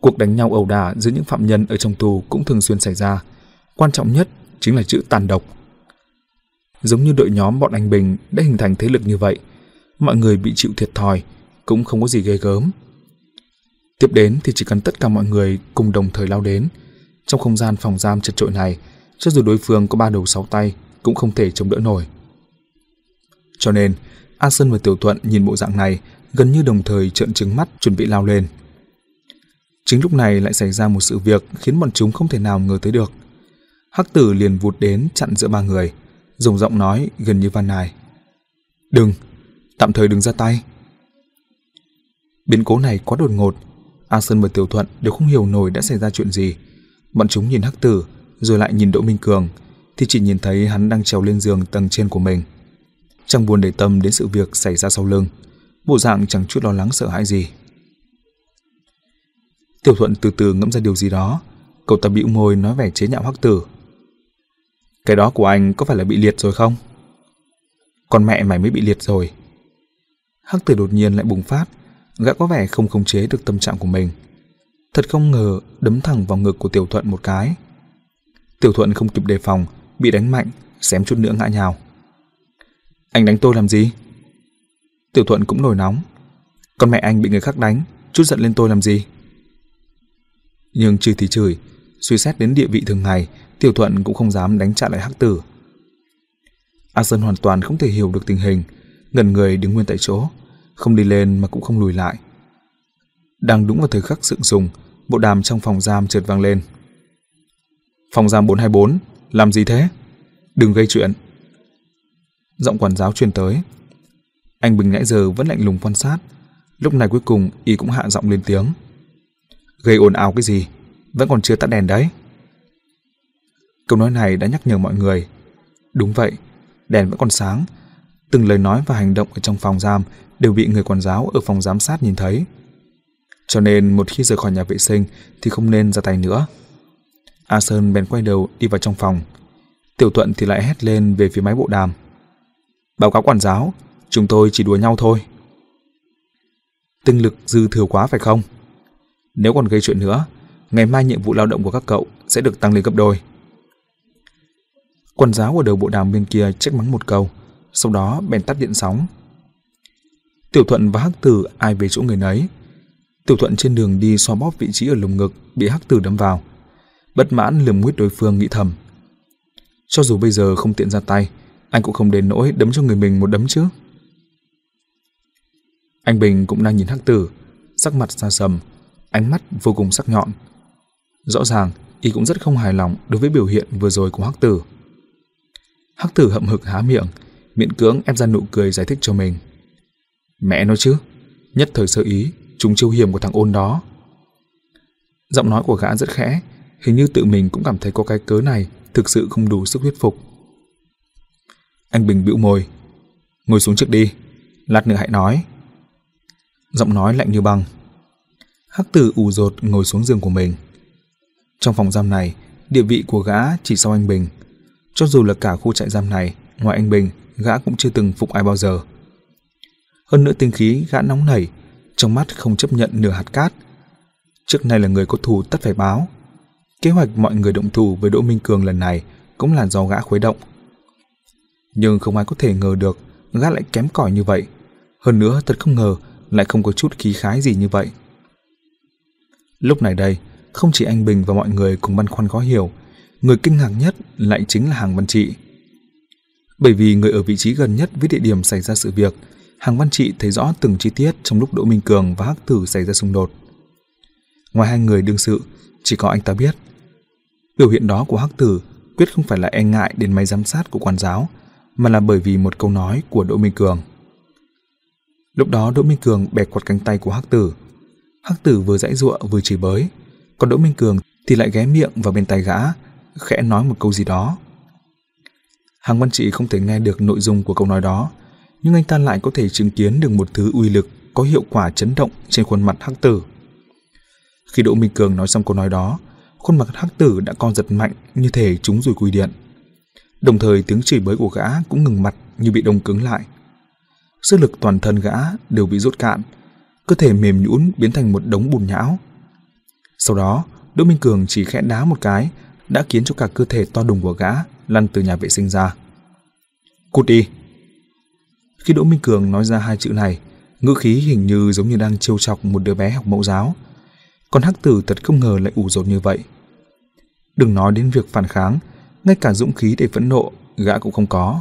Cuộc đánh nhau ẩu đả giữa những phạm nhân ở trong tù cũng thường xuyên xảy ra. Quan trọng nhất chính là chữ tàn độc. Giống như đội nhóm bọn anh Bình đã hình thành thế lực như vậy, mọi người bị chịu thiệt thòi, cũng không có gì ghê gớm. Tiếp đến thì chỉ cần tất cả mọi người cùng đồng thời lao đến. Trong không gian phòng giam chật trội này, cho dù đối phương có ba đầu sáu tay, cũng không thể chống đỡ nổi. Cho nên, A Sơn và Tiểu Thuận nhìn bộ dạng này gần như đồng thời trợn trừng mắt chuẩn bị lao lên. Chính lúc này lại xảy ra một sự việc khiến bọn chúng không thể nào ngờ tới được. Hắc tử liền vụt đến chặn giữa ba người, dùng giọng nói gần như van nài. Đừng, tạm thời đừng ra tay. Biến cố này quá đột ngột, A Sơn và Tiểu Thuận đều không hiểu nổi đã xảy ra chuyện gì. Bọn chúng nhìn Hắc tử, rồi lại nhìn Đỗ Minh Cường, thì chỉ nhìn thấy hắn đang trèo lên giường tầng trên của mình. Chẳng buồn để tâm đến sự việc xảy ra sau lưng bộ dạng chẳng chút lo lắng sợ hãi gì. Tiểu Thuận từ từ ngẫm ra điều gì đó, cậu ta bĩu môi nói vẻ chế nhạo Hắc Tử. Cái đó của anh có phải là bị liệt rồi không? Con mẹ mày mới bị liệt rồi. Hắc Tử đột nhiên lại bùng phát, gã có vẻ không khống chế được tâm trạng của mình. Thật không ngờ đấm thẳng vào ngực của Tiểu Thuận một cái. Tiểu Thuận không kịp đề phòng, bị đánh mạnh, xém chút nữa ngã nhào. Anh đánh tôi làm gì? Tiểu Thuận cũng nổi nóng. Con mẹ anh bị người khác đánh, chút giận lên tôi làm gì? Nhưng chửi thì chửi, suy xét đến địa vị thường ngày, Tiểu Thuận cũng không dám đánh trả lại Hắc Tử. A Sơn hoàn toàn không thể hiểu được tình hình, gần người đứng nguyên tại chỗ, không đi lên mà cũng không lùi lại. Đang đúng vào thời khắc sượng sùng, bộ đàm trong phòng giam trượt vang lên. Phòng giam 424, làm gì thế? Đừng gây chuyện. Giọng quản giáo truyền tới, anh Bình nãy giờ vẫn lạnh lùng quan sát. Lúc này cuối cùng y cũng hạ giọng lên tiếng. Gây ồn ào cái gì? Vẫn còn chưa tắt đèn đấy. Câu nói này đã nhắc nhở mọi người. Đúng vậy, đèn vẫn còn sáng. Từng lời nói và hành động ở trong phòng giam đều bị người quản giáo ở phòng giám sát nhìn thấy. Cho nên một khi rời khỏi nhà vệ sinh thì không nên ra tay nữa. A Sơn bèn quay đầu đi vào trong phòng. Tiểu Thuận thì lại hét lên về phía máy bộ đàm. Báo cáo quản giáo, Chúng tôi chỉ đùa nhau thôi. Tinh lực dư thừa quá phải không? Nếu còn gây chuyện nữa, ngày mai nhiệm vụ lao động của các cậu sẽ được tăng lên gấp đôi. Quản giáo ở đầu bộ đàm bên kia trách mắng một câu, sau đó bèn tắt điện sóng. Tiểu Thuận và Hắc Tử ai về chỗ người nấy. Tiểu Thuận trên đường đi so bóp vị trí ở lồng ngực bị hắc tử đâm vào. Bất mãn lườm nguyết đối phương nghĩ thầm. Cho dù bây giờ không tiện ra tay, anh cũng không đến nỗi đấm cho người mình một đấm chứ. Anh Bình cũng đang nhìn hắc tử, sắc mặt xa sầm, ánh mắt vô cùng sắc nhọn. Rõ ràng, y cũng rất không hài lòng đối với biểu hiện vừa rồi của hắc tử. Hắc tử hậm hực há miệng, miễn cưỡng ép ra nụ cười giải thích cho mình. Mẹ nói chứ, nhất thời sơ ý, chúng chiêu hiểm của thằng ôn đó. Giọng nói của gã rất khẽ, hình như tự mình cũng cảm thấy có cái cớ này thực sự không đủ sức thuyết phục. Anh Bình bĩu môi, ngồi xuống trước đi, lát nữa hãy nói. Giọng nói lạnh như băng. Hắc tử ù rột ngồi xuống giường của mình. Trong phòng giam này, địa vị của gã chỉ sau anh Bình. Cho dù là cả khu trại giam này, ngoài anh Bình, gã cũng chưa từng phục ai bao giờ. Hơn nữa tinh khí gã nóng nảy, trong mắt không chấp nhận nửa hạt cát. Trước nay là người có thù tất phải báo. Kế hoạch mọi người động thủ với Đỗ Minh Cường lần này cũng là do gã khuấy động. Nhưng không ai có thể ngờ được gã lại kém cỏi như vậy. Hơn nữa thật không ngờ lại không có chút khí khái gì như vậy. Lúc này đây, không chỉ anh Bình và mọi người cùng băn khoăn khó hiểu, người kinh ngạc nhất lại chính là Hàng Văn Trị. Bởi vì người ở vị trí gần nhất với địa điểm xảy ra sự việc, Hàng Văn Trị thấy rõ từng chi tiết trong lúc Đỗ Minh Cường và Hắc Tử xảy ra xung đột. Ngoài hai người đương sự, chỉ có anh ta biết. Biểu hiện đó của Hắc Tử quyết không phải là e ngại đến máy giám sát của quan giáo, mà là bởi vì một câu nói của Đỗ Minh Cường. Lúc đó Đỗ Minh Cường bẻ quạt cánh tay của Hắc Tử. Hắc Tử vừa dãy giụa vừa chửi bới, còn Đỗ Minh Cường thì lại ghé miệng vào bên tai gã, khẽ nói một câu gì đó. Hàng Văn Trị không thể nghe được nội dung của câu nói đó, nhưng anh ta lại có thể chứng kiến được một thứ uy lực có hiệu quả chấn động trên khuôn mặt Hắc Tử. Khi Đỗ Minh Cường nói xong câu nói đó, khuôn mặt Hắc Tử đã co giật mạnh như thể chúng rồi cùi điện. Đồng thời tiếng chửi bới của gã cũng ngừng mặt như bị đông cứng lại. Sức lực toàn thân gã đều bị rút cạn, cơ thể mềm nhũn biến thành một đống bùn nhão. Sau đó, Đỗ Minh Cường chỉ khẽ đá một cái đã khiến cho cả cơ thể to đùng của gã lăn từ nhà vệ sinh ra. Cút đi! Khi Đỗ Minh Cường nói ra hai chữ này, ngữ khí hình như giống như đang trêu chọc một đứa bé học mẫu giáo. Còn Hắc Tử thật không ngờ lại ủ rột như vậy. Đừng nói đến việc phản kháng, ngay cả dũng khí để phẫn nộ, gã cũng không có.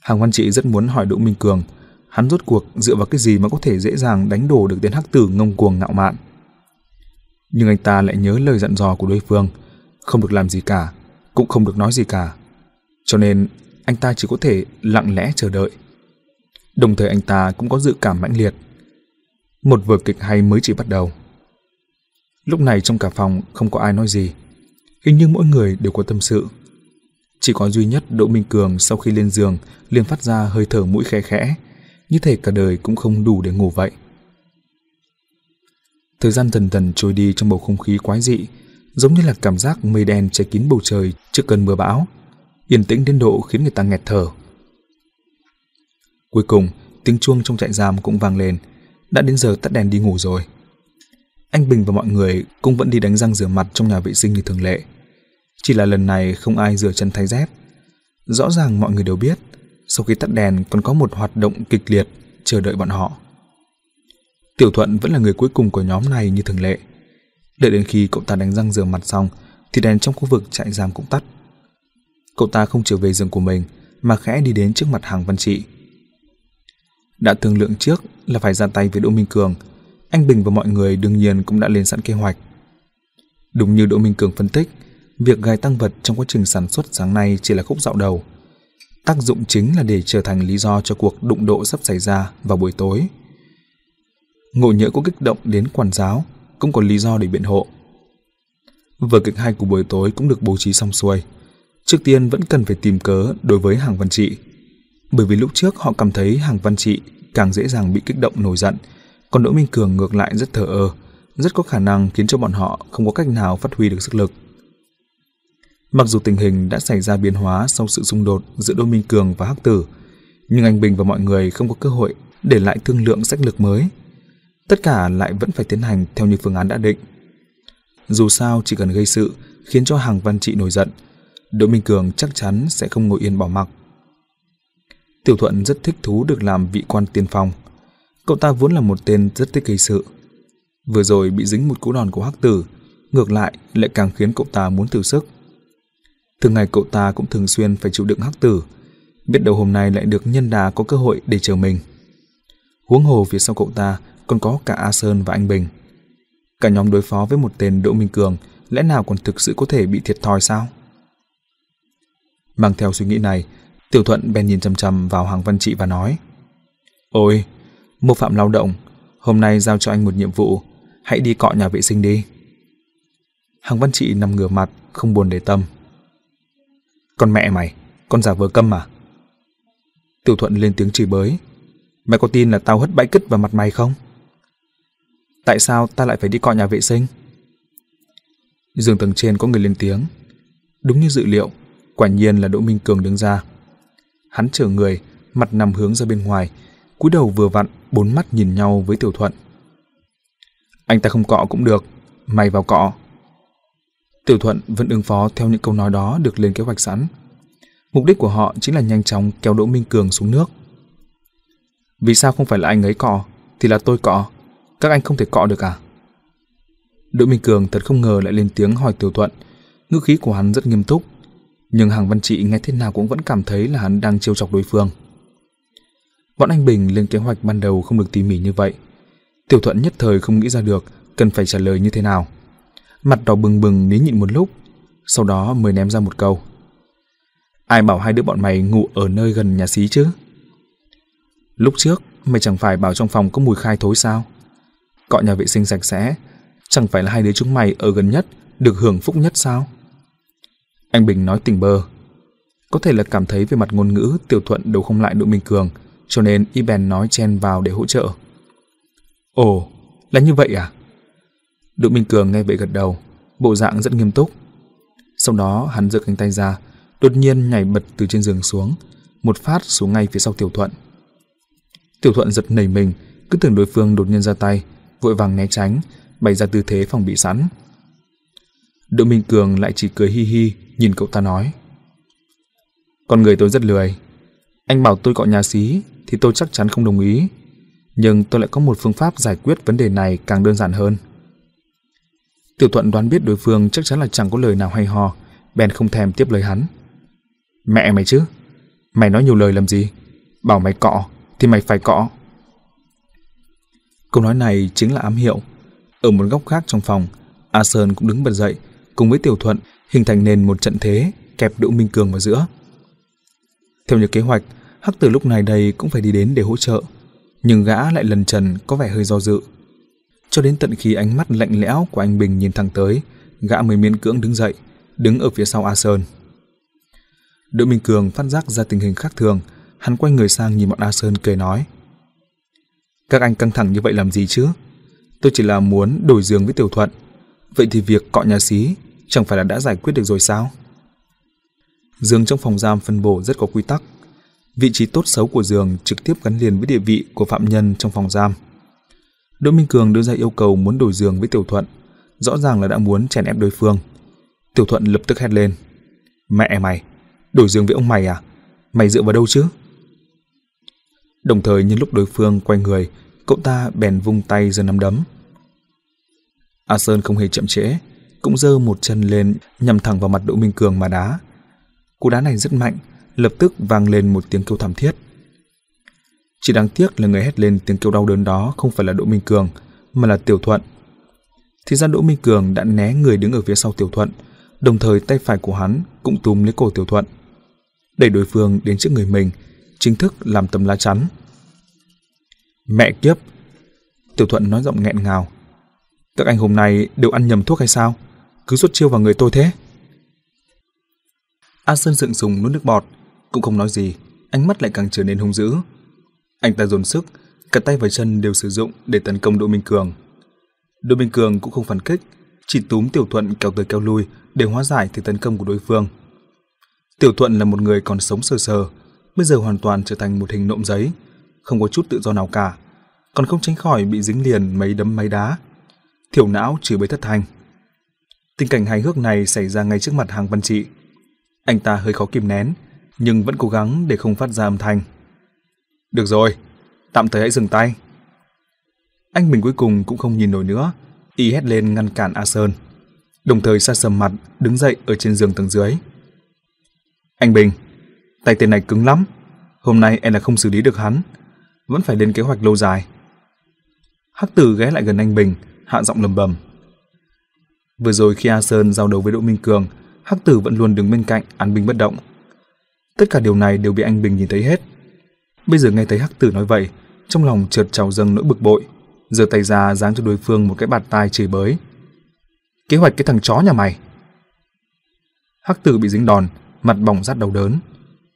Hàng Văn Trị rất muốn hỏi Đỗ Minh Cường, hắn rốt cuộc dựa vào cái gì mà có thể dễ dàng đánh đổ được tên Hắc Tử ngông cuồng ngạo mạn. Nhưng anh ta lại nhớ lời dặn dò của đối phương, không được làm gì cả, cũng không được nói gì cả. Cho nên anh ta chỉ có thể lặng lẽ chờ đợi. Đồng thời anh ta cũng có dự cảm mãnh liệt. Một vở kịch hay mới chỉ bắt đầu. Lúc này trong cả phòng không có ai nói gì. Hình như mỗi người đều có tâm sự. Chỉ có duy nhất Đỗ Minh Cường sau khi lên giường liền phát ra hơi thở mũi khẽ khẽ, như thể cả đời cũng không đủ để ngủ vậy. Thời gian dần dần trôi đi trong bầu không khí quái dị, giống như là cảm giác mây đen che kín bầu trời trước cơn mưa bão, yên tĩnh đến độ khiến người ta nghẹt thở. Cuối cùng, tiếng chuông trong trại giam cũng vang lên, đã đến giờ tắt đèn đi ngủ rồi. Anh Bình và mọi người cũng vẫn đi đánh răng rửa mặt trong nhà vệ sinh như thường lệ. Chỉ là lần này không ai rửa chân thay dép. Rõ ràng mọi người đều biết, sau khi tắt đèn còn có một hoạt động kịch liệt chờ đợi bọn họ. Tiểu Thuận vẫn là người cuối cùng của nhóm này như thường lệ. Đợi đến khi cậu ta đánh răng rửa mặt xong thì đèn trong khu vực trại giam cũng tắt. Cậu ta không trở về giường của mình mà khẽ đi đến trước mặt hàng văn trị. Đã thương lượng trước là phải ra tay với Đỗ Minh Cường, anh Bình và mọi người đương nhiên cũng đã lên sẵn kế hoạch. Đúng như Đỗ Minh Cường phân tích, việc gài tăng vật trong quá trình sản xuất sáng nay chỉ là khúc dạo đầu. Tác dụng chính là để trở thành lý do cho cuộc đụng độ sắp xảy ra vào buổi tối. Ngộ nhỡ có kích động đến quản giáo, cũng có lý do để biện hộ. Vở kịch hai của buổi tối cũng được bố trí xong xuôi. Trước tiên vẫn cần phải tìm cớ đối với hàng văn trị. Bởi vì lúc trước họ cảm thấy hàng văn trị càng dễ dàng bị kích động nổi giận, còn Đỗ Minh Cường ngược lại rất thờ ơ, rất có khả năng khiến cho bọn họ không có cách nào phát huy được sức lực. Mặc dù tình hình đã xảy ra biến hóa sau sự xung đột giữa Đỗ Minh Cường và Hắc Tử, nhưng anh Bình và mọi người không có cơ hội để lại thương lượng sách lược mới. Tất cả lại vẫn phải tiến hành theo như phương án đã định. Dù sao chỉ cần gây sự khiến cho hàng văn trị nổi giận, Đỗ Minh Cường chắc chắn sẽ không ngồi yên bỏ mặc. Tiểu Thuận rất thích thú được làm vị quan tiên phong. Cậu ta vốn là một tên rất thích gây sự. Vừa rồi bị dính một cú đòn của hắc tử, ngược lại lại càng khiến cậu ta muốn thử sức. Thường ngày cậu ta cũng thường xuyên phải chịu đựng hắc tử, biết đầu hôm nay lại được nhân đà có cơ hội để chờ mình. Huống hồ phía sau cậu ta còn có cả A Sơn và anh Bình. Cả nhóm đối phó với một tên Đỗ Minh Cường lẽ nào còn thực sự có thể bị thiệt thòi sao? Mang theo suy nghĩ này, Tiểu Thuận bèn nhìn chăm chăm vào hàng văn trị và nói Ôi, mô phạm lao động, hôm nay giao cho anh một nhiệm vụ, hãy đi cọ nhà vệ sinh đi. Hàng văn trị nằm ngửa mặt, không buồn để tâm. Con mẹ mày, con giả vờ câm mà. Tiểu Thuận lên tiếng chửi bới. Mày có tin là tao hất bãi cứt vào mặt mày không? Tại sao ta lại phải đi cọ nhà vệ sinh? Giường tầng trên có người lên tiếng. Đúng như dự liệu, quả nhiên là Đỗ Minh Cường đứng ra. Hắn trở người, mặt nằm hướng ra bên ngoài, cúi đầu vừa vặn, bốn mắt nhìn nhau với Tiểu Thuận. Anh ta không cọ cũng được, mày vào cọ. Tiểu Thuận vẫn ứng phó theo những câu nói đó được lên kế hoạch sẵn. Mục đích của họ chính là nhanh chóng kéo Đỗ Minh Cường xuống nước. Vì sao không phải là anh ấy cọ, thì là tôi cọ. Các anh không thể cọ được à? Đỗ Minh Cường thật không ngờ lại lên tiếng hỏi Tiểu Thuận. Ngữ khí của hắn rất nghiêm túc, nhưng Hàng Văn Trị nghe thế nào cũng vẫn cảm thấy là hắn đang trêu chọc đối phương. Bọn anh Bình lên kế hoạch ban đầu không được tỉ mỉ như vậy. Tiểu Thuận nhất thời không nghĩ ra được cần phải trả lời như thế nào. Mặt đỏ bừng bừng nín nhịn một lúc, sau đó mới ném ra một câu. Ai bảo hai đứa bọn mày ngủ ở nơi gần nhà xí chứ? Lúc trước, mày chẳng phải bảo trong phòng có mùi khai thối sao? Cọ nhà vệ sinh sạch sẽ, chẳng phải là hai đứa chúng mày ở gần nhất, được hưởng phúc nhất sao? Anh Bình nói tình bơ. Có thể là cảm thấy về mặt ngôn ngữ Tiểu Thuận đấu không lại đội Minh Cường, cho nên y bèn nói chen vào để hỗ trợ. Ồ, là như vậy à? Đội Minh Cường nghe vậy gật đầu, bộ dạng rất nghiêm túc. Sau đó hắn giơ cánh tay ra, đột nhiên nhảy bật từ trên giường xuống, một phát xuống ngay phía sau Tiểu Thuận. Tiểu Thuận giật nảy mình, cứ tưởng đối phương đột nhiên ra tay, vội vàng né tránh, bày ra tư thế phòng bị sẵn. Đỗ Minh Cường lại chỉ cười hi hi, nhìn cậu ta nói. Con người tôi rất lười. Anh bảo tôi gọi nhà xí thì tôi chắc chắn không đồng ý. Nhưng tôi lại có một phương pháp giải quyết vấn đề này càng đơn giản hơn. Tiểu Thuận đoán biết đối phương chắc chắn là chẳng có lời nào hay ho, bèn không thèm tiếp lời hắn. Mẹ mày chứ? Mày nói nhiều lời làm gì? Bảo mày cọ, thì mày phải cọ. Câu nói này chính là ám hiệu. Ở một góc khác trong phòng, A Sơn cũng đứng bật dậy, cùng với Tiểu Thuận hình thành nên một trận thế kẹp Đỗ Minh Cường vào giữa. Theo như kế hoạch, Hắc Tử lúc này đây cũng phải đi đến để hỗ trợ, nhưng gã lại lần trần có vẻ hơi do dự. Cho đến tận khi ánh mắt lạnh lẽo của anh Bình nhìn thẳng tới, gã mới miễn cưỡng đứng dậy, đứng ở phía sau A Sơn. Đỗ Minh Cường phát giác ra tình hình khác thường, hắn quay người sang nhìn bọn A Sơn cười nói. Các anh căng thẳng như vậy làm gì chứ? Tôi chỉ là muốn đổi giường với Tiểu Thuận. Vậy thì việc cọ nhà xí chẳng phải là đã giải quyết được rồi sao? Giường trong phòng giam phân bổ rất có quy tắc. Vị trí tốt xấu của giường trực tiếp gắn liền với địa vị của phạm nhân trong phòng giam. Đỗ Minh Cường đưa ra yêu cầu muốn đổi giường với Tiểu Thuận, rõ ràng là đã muốn chèn ép đối phương. Tiểu Thuận lập tức hét lên. Mẹ mày, đổi giường với ông mày à? Mày dựa vào đâu chứ? Đồng thời nhân lúc đối phương quay người, cậu ta bèn vung tay giơ nắm đấm. A Sơn không hề chậm trễ, cũng giơ một chân lên nhằm thẳng vào mặt Đỗ Minh Cường mà đá. Cú đá này rất mạnh, lập tức vang lên một tiếng kêu thảm thiết. Chỉ đáng tiếc là người hét lên tiếng kêu đau đớn đó không phải là Đỗ Minh Cường, mà là Tiểu Thuận. Thì ra Đỗ Minh Cường đã né người đứng ở phía sau Tiểu Thuận, đồng thời tay phải của hắn cũng túm lấy cổ Tiểu Thuận. Đẩy đối phương đến trước người mình, chính thức làm tấm lá chắn. Mẹ kiếp! Tiểu Thuận nói giọng nghẹn ngào. Các anh hôm nay đều ăn nhầm thuốc hay sao? Cứ xuất chiêu vào người tôi thế. A Sơn dựng sùng nuốt nước bọt, cũng không nói gì, ánh mắt lại càng trở nên hung dữ. Anh ta dồn sức, cả tay và chân đều sử dụng để tấn công Đỗ Minh Cường. Đỗ Minh Cường cũng không phản kích, chỉ túm Tiểu Thuận kéo tới kéo lui để hóa giải thế tấn công của đối phương. Tiểu Thuận là một người còn sống sờ sờ, bây giờ hoàn toàn trở thành một hình nộm giấy, không có chút tự do nào cả, còn không tránh khỏi bị dính liền mấy đấm mấy đá. Thiểu não chửi bới thất thanh. Tình cảnh hài hước này xảy ra ngay trước mặt hàng văn trị. Anh ta hơi khó kìm nén, nhưng vẫn cố gắng để không phát ra âm thanh. Được rồi, tạm thời hãy dừng tay. Anh Bình cuối cùng cũng không nhìn nổi nữa, y hét lên ngăn cản A Sơn. Đồng thời xa sầm mặt đứng dậy ở trên giường tầng dưới. Anh Bình, tay tên này cứng lắm, hôm nay em là không xử lý được hắn, vẫn phải lên kế hoạch lâu dài. Hắc Tử ghé lại gần anh Bình, hạ giọng lầm bầm. Vừa rồi khi A Sơn giao đấu với Đỗ Minh Cường, Hắc Tử vẫn luôn đứng bên cạnh án binh bất động. Tất cả điều này đều bị anh Bình nhìn thấy hết. Bây giờ nghe thấy Hắc Tử nói vậy, trong lòng chợt trào dâng nỗi bực bội, giơ tay ra giáng cho đối phương một cái bạt tai chửi bới. Kế hoạch cái thằng chó nhà mày. Hắc Tử bị dính đòn, mặt bỏng rát đầu đớn,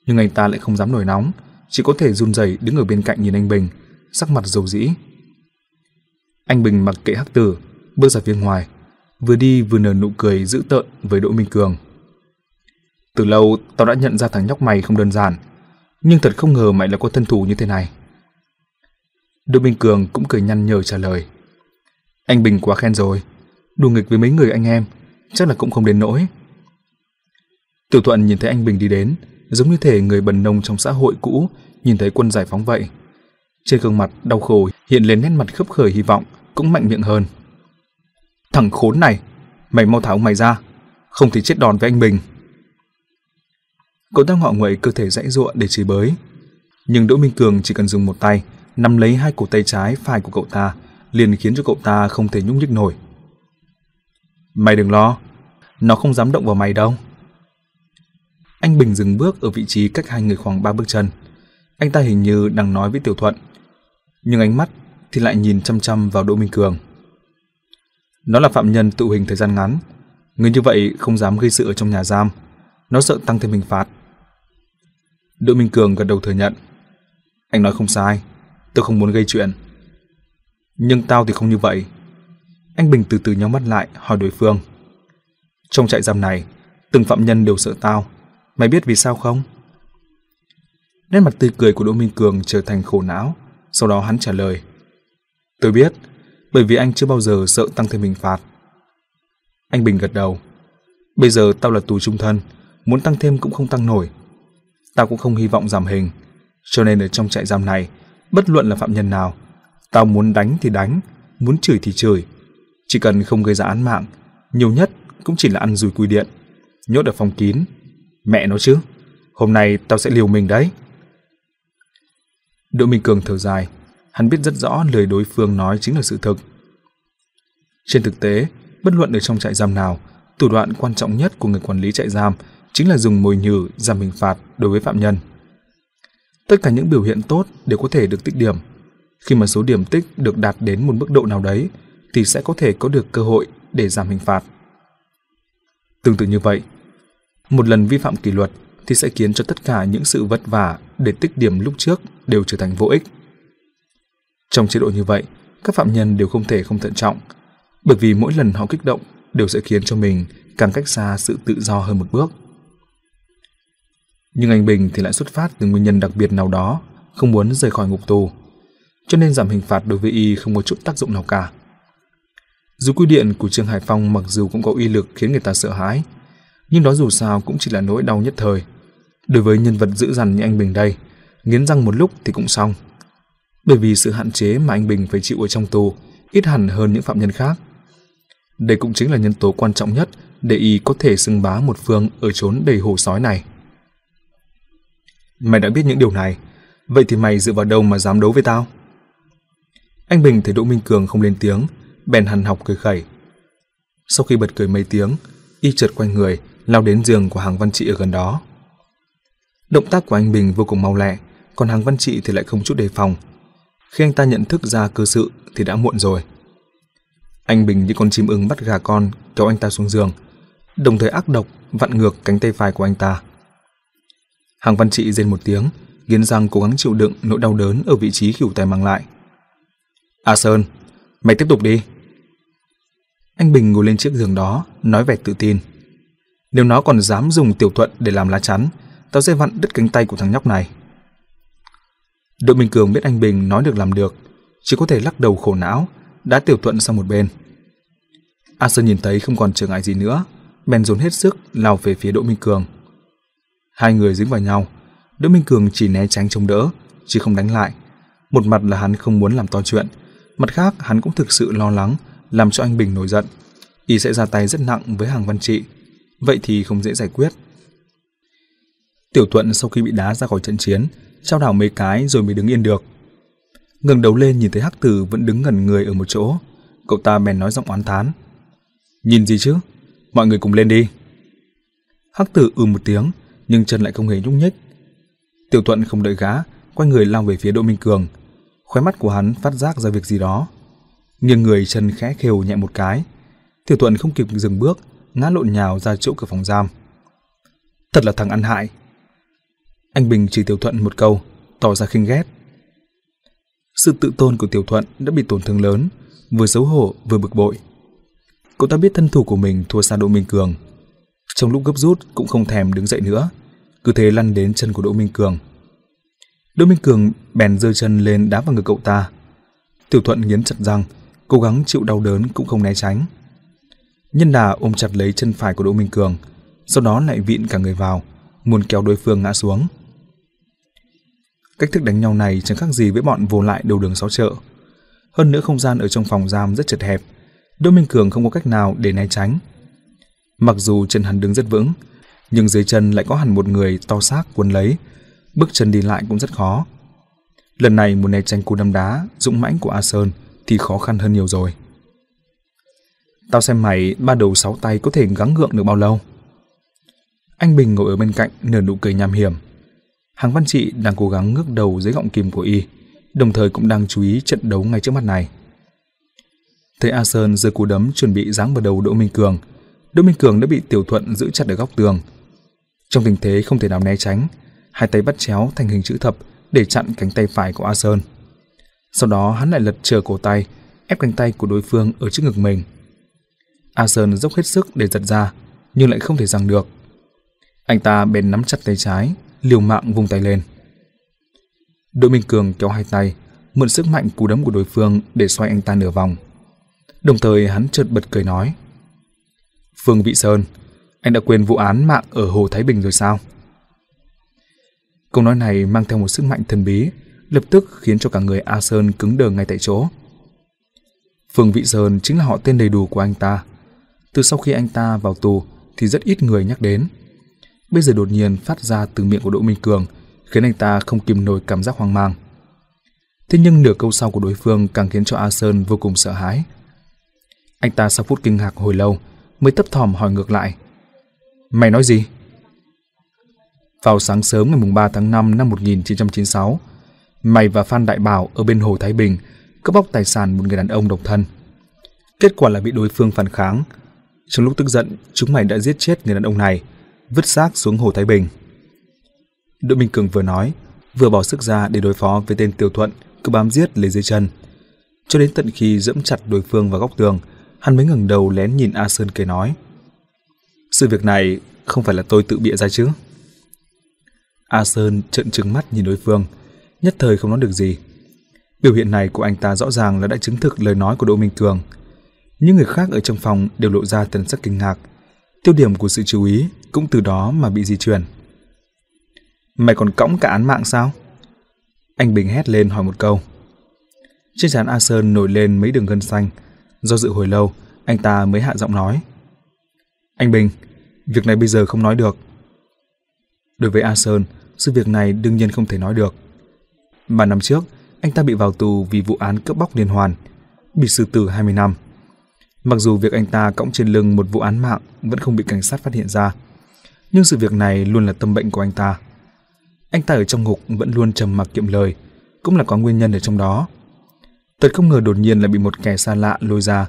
nhưng anh ta lại không dám nổi nóng, chỉ có thể run rẩy đứng ở bên cạnh nhìn anh Bình, sắc mặt dầu dĩ. Anh Bình mặc kệ Hắc Tử, bước ra phía ngoài, vừa đi vừa nở nụ cười dữ tợn với Đỗ Minh Cường. Từ lâu tao đã nhận ra thằng nhóc mày không đơn giản, nhưng thật không ngờ mày lại có thân thủ như thế này. Đỗ Minh Cường cũng cười nhăn nhở trả lời. Anh Bình quá khen rồi, đùa nghịch với mấy người anh em, chắc là cũng không đến nỗi. Tiểu Thuận nhìn thấy anh Bình đi đến, giống như thể người bần nông trong xã hội cũ nhìn thấy quân giải phóng vậy. Trên gương mặt đau khổ hiện lên nét mặt khấp khởi hy vọng, cũng mạnh miệng hơn. Thằng khốn này, mày mau tháo mày ra, không thì chết đòn với anh Bình. Cậu ta ngọ nguậy cơ thể dãy ruộng để chửi bới. Nhưng Đỗ Minh Cường chỉ cần dùng một tay, nắm lấy hai cổ tay trái phải của cậu ta, liền khiến cho cậu ta không thể nhúc nhích nổi. Mày đừng lo, nó không dám động vào mày đâu. Anh Bình dừng bước ở vị trí cách hai người khoảng ba bước chân. Anh ta hình như đang nói với Tiểu Thuận. Nhưng ánh mắt thì lại nhìn chăm chăm vào Đỗ Minh Cường. Nó là phạm nhân tự hình thời gian ngắn. Người như vậy không dám gây sự ở trong nhà giam. Nó sợ tăng thêm hình phạt. Đỗ Minh Cường gật đầu thừa nhận. Anh nói không sai. Tôi không muốn gây chuyện. Nhưng tao thì không như vậy. Anh Bình từ từ nhắm mắt lại hỏi đối phương. Trong trại giam này, từng phạm nhân đều sợ tao. Mày biết vì sao không? Nét mặt tươi cười của Đỗ Minh Cường trở thành khổ não. Sau đó hắn trả lời. Tôi biết, bởi vì anh chưa bao giờ sợ tăng thêm hình phạt. Anh Bình gật đầu. Bây giờ tao là tù trung thân, muốn tăng thêm cũng không tăng nổi. Tao cũng không hy vọng giảm hình, cho nên ở trong trại giam này, bất luận là phạm nhân nào, tao muốn đánh thì đánh, muốn chửi thì chửi. Chỉ cần không gây ra án mạng, nhiều nhất cũng chỉ là ăn rùi cui điện, nhốt ở phòng kín. Mẹ nó chứ, hôm nay tao sẽ liều mình đấy. Đỗ Minh Cường thở dài, hắn biết rất rõ lời đối phương nói chính là sự thực. Trên thực tế, bất luận ở trong trại giam nào, thủ đoạn quan trọng nhất của người quản lý trại giam chính là dùng mồi nhử giảm hình phạt đối với phạm nhân. Tất cả những biểu hiện tốt đều có thể được tích điểm. Khi mà số điểm tích được đạt đến một mức độ nào đấy thì sẽ có thể có được cơ hội để giảm hình phạt. Tương tự như vậy, một lần vi phạm kỷ luật thì sẽ khiến cho tất cả những sự vất vả để tích điểm lúc trước đều trở thành vô ích. Trong chế độ như vậy, các phạm nhân đều không thể không thận trọng, bởi vì mỗi lần họ kích động đều sẽ khiến cho mình càng cách xa sự tự do hơn một bước. Nhưng anh Bình thì lại xuất phát từ nguyên nhân đặc biệt nào đó, không muốn rời khỏi ngục tù, cho nên giảm hình phạt đối với y không có chút tác dụng nào cả. Dù quy điện của trương Hải Phong mặc dù cũng có uy lực khiến người ta sợ hãi, nhưng đó dù sao cũng chỉ là nỗi đau nhất thời. Đối với nhân vật dữ dằn như anh Bình đây, nghiến răng một lúc thì cũng xong bởi vì sự hạn chế mà anh Bình phải chịu ở trong tù ít hẳn hơn những phạm nhân khác. Đây cũng chính là nhân tố quan trọng nhất để y có thể xưng bá một phương ở chốn đầy hồ sói này. Mày đã biết những điều này, vậy thì mày dựa vào đâu mà dám đấu với tao? Anh Bình thấy Đỗ Minh Cường không lên tiếng, bèn hằn học cười khẩy. Sau khi bật cười mấy tiếng, y trượt quanh người, lao đến giường của hàng văn trị ở gần đó. Động tác của anh Bình vô cùng mau lẹ, còn hàng văn trị thì lại không chút đề phòng, khi anh ta nhận thức ra cơ sự thì đã muộn rồi. Anh Bình như con chim ưng bắt gà con kéo anh ta xuống giường, đồng thời ác độc vặn ngược cánh tay phải của anh ta. Hàng văn trị rên một tiếng, nghiến răng cố gắng chịu đựng nỗi đau đớn ở vị trí khỉu tay mang lại. A Sơn, mày tiếp tục đi. Anh Bình ngồi lên chiếc giường đó, nói vẻ tự tin. Nếu nó còn dám dùng tiểu thuận để làm lá chắn, tao sẽ vặn đứt cánh tay của thằng nhóc này. Đỗ Minh Cường biết anh Bình nói được làm được, chỉ có thể lắc đầu khổ não, đã tiểu thuận sang một bên. A Sơn nhìn thấy không còn trở ngại gì nữa, bèn dồn hết sức lao về phía Đỗ Minh Cường. Hai người dính vào nhau, Đỗ Minh Cường chỉ né tránh chống đỡ, chứ không đánh lại. Một mặt là hắn không muốn làm to chuyện, Mặt khác, hắn cũng thực sự lo lắng làm cho anh Bình nổi giận. Y sẽ ra tay rất nặng với hàng văn trị, vậy thì không dễ giải quyết. Tiểu Thuận sau khi bị đá ra khỏi trận chiến, trao đảo mấy cái rồi mới đứng yên được. ngừng đầu lên nhìn thấy Hắc Tử vẫn đứng ngẩn người ở một chỗ, cậu ta bèn nói giọng oán thán. Nhìn gì chứ? Mọi người cùng lên đi. Hắc Tử ừ một tiếng, nhưng chân lại không hề nhúc nhích. Tiểu Thuận không đợi gã, quay người lao về phía Đỗ Minh Cường. Khóe mắt của hắn phát giác ra việc gì đó. Nghiêng người chân khẽ khều nhẹ một cái. Tiểu Thuận không kịp dừng bước, ngã lộn nhào ra chỗ cửa phòng giam. Thật là thằng ăn hại. Anh Bình chỉ Tiểu Thuận một câu, tỏ ra khinh ghét. Sự tự tôn của Tiểu Thuận đã bị tổn thương lớn, vừa xấu hổ vừa bực bội. Cậu ta biết thân thủ của mình thua xa Đỗ Minh Cường. Trong lúc gấp rút cũng không thèm đứng dậy nữa, cứ thế lăn đến chân của Đỗ Minh Cường. Đỗ Minh Cường bèn giơ chân lên đá vào ngực cậu ta. Tiểu Thuận nghiến chặt răng, cố gắng chịu đau đớn cũng không né tránh. Nhân đà ôm chặt lấy chân phải của Đỗ Minh Cường, sau đó lại vịn cả người vào, muốn kéo đối phương ngã xuống. Cách thức đánh nhau này chẳng khác gì với bọn vô lại đầu đường xó chợ. Hơn nữa không gian ở trong phòng giam rất chật hẹp, Đỗ Minh Cường không có cách nào để né tránh. Mặc dù chân hắn đứng rất vững, nhưng dưới chân lại có hẳn một người to xác cuốn lấy, bước chân đi lại cũng rất khó. Lần này muốn né tránh cú đâm đá dũng mãnh của A Sơn thì khó khăn hơn nhiều rồi. Tao xem mày ba đầu sáu tay có thể gắng gượng được bao lâu. Anh Bình ngồi ở bên cạnh nở nụ cười nham hiểm. Hàng Văn Trị đang cố gắng ngước đầu dưới gọng kìm của y, đồng thời cũng đang chú ý trận đấu ngay trước mắt này. Thấy A Sơn giơ cú đấm chuẩn bị giáng vào đầu Đỗ Minh Cường, Đỗ Minh Cường đã bị Tiểu Thuận giữ chặt ở góc tường. Trong tình thế không thể nào né tránh, hai tay bắt chéo thành hình chữ thập để chặn cánh tay phải của A Sơn. Sau đó hắn lại lật trở cổ tay, ép cánh tay của đối phương ở trước ngực mình. A Sơn dốc hết sức để giật ra, nhưng lại không thể giằng được. Anh ta bèn nắm chặt tay trái, liều mạng vung tay lên. Đỗ Minh Cường kéo hai tay, mượn sức mạnh cú đấm của đối phương để xoay anh ta nửa vòng. Đồng thời hắn chợt bật cười nói: "Phương Vị Sơn, anh đã quên vụ án mạng ở Hồ Thái Bình rồi sao?" Câu nói này mang theo một sức mạnh thần bí, lập tức khiến cho cả người A Sơn cứng đờ ngay tại chỗ. Phương Vị Sơn chính là họ tên đầy đủ của anh ta. Từ sau khi anh ta vào tù thì rất ít người nhắc đến. Bây giờ đột nhiên phát ra từ miệng của Đỗ Minh Cường khiến anh ta không kìm nổi cảm giác hoang mang. Thế nhưng nửa câu sau của đối phương càng khiến cho A Sơn vô cùng sợ hãi. Anh ta sau phút kinh ngạc hồi lâu mới tấp thỏm hỏi ngược lại. Mày nói gì? Vào sáng sớm ngày 3 tháng 5 năm 1996, mày và Phan Đại Bảo ở bên Hồ Thái Bình cướp bóc tài sản một người đàn ông độc thân. Kết quả là bị đối phương phản kháng. Trong lúc tức giận, chúng mày đã giết chết người đàn ông này, vứt xác xuống Hồ Thái Bình. Đỗ Minh Cường vừa nói, vừa bỏ sức ra để đối phó với tên Tiêu Thuận cứ bám giết lấy dưới chân. Cho đến tận khi dẫm chặt đối phương vào góc tường, hắn mới ngẩng đầu lén nhìn A Sơn kể nói. Sự việc này không phải là tôi tự bịa ra chứ? A Sơn trợn trừng mắt nhìn đối phương, nhất thời không nói được gì. Biểu hiện này của anh ta rõ ràng là đã chứng thực lời nói của Đỗ Minh Cường. Những người khác ở trong phòng đều lộ ra thần sắc kinh ngạc. Tiêu điểm của sự chú ý cũng từ đó mà bị di chuyển. Mày còn cõng cả án mạng sao? Anh Bình hét lên hỏi một câu. Trên trán A Sơn nổi lên mấy đường gân xanh. Do dự hồi lâu, anh ta mới hạ giọng nói. Anh Bình, việc này bây giờ không nói được. Đối với A Sơn, sự việc này đương nhiên không thể nói được. Ba năm trước, anh ta bị vào tù vì vụ án cướp bóc liên hoàn, bị xử tử 20 năm. Mặc dù việc anh ta cõng trên lưng một vụ án mạng vẫn không bị cảnh sát phát hiện ra, nhưng sự việc này luôn là tâm bệnh của anh ta. Anh ta ở trong ngục vẫn luôn trầm mặc kiệm lời, cũng là có nguyên nhân ở trong đó. Thật không ngờ đột nhiên lại bị một kẻ xa lạ lôi ra.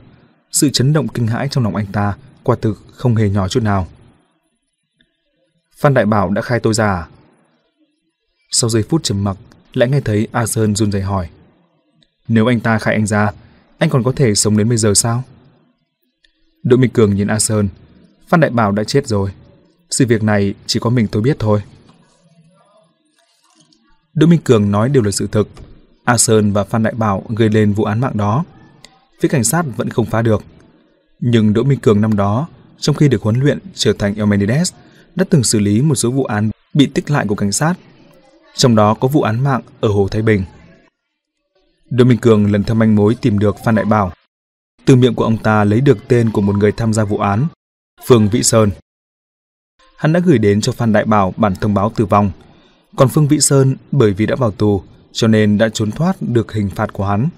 Sự chấn động kinh hãi trong lòng anh ta quả thực không hề nhỏ chút nào. Phan Đại Bảo đã khai tôi ra à? Sau giây phút trầm mặc, lại nghe thấy A Sơn run rẩy hỏi. Nếu anh ta khai anh ra, anh còn có thể sống đến bây giờ sao? Đỗ Minh Cường nhìn A Sơn. Phan Đại Bảo đã chết rồi. Sự việc này chỉ có mình tôi biết thôi. Đỗ Minh Cường nói đều là sự thực. A Sơn và Phan Đại Bảo gây lên vụ án mạng đó. Phía cảnh sát vẫn không phá được. Nhưng Đỗ Minh Cường năm đó, trong khi được huấn luyện trở thành Eumenides, đã từng xử lý một số vụ án bị tích lại của cảnh sát. Trong đó có vụ án mạng ở Hồ Thái Bình. Đỗ Minh Cường lần theo manh mối tìm được Phan Đại Bảo. Từ miệng của ông ta lấy được tên của một người tham gia vụ án, Phương Vĩ Sơn. Hắn đã gửi đến cho Phan Đại Bảo bản thông báo tử vong, còn Phương Vĩ Sơn bởi vì đã vào tù cho nên đã trốn thoát được hình phạt của hắn.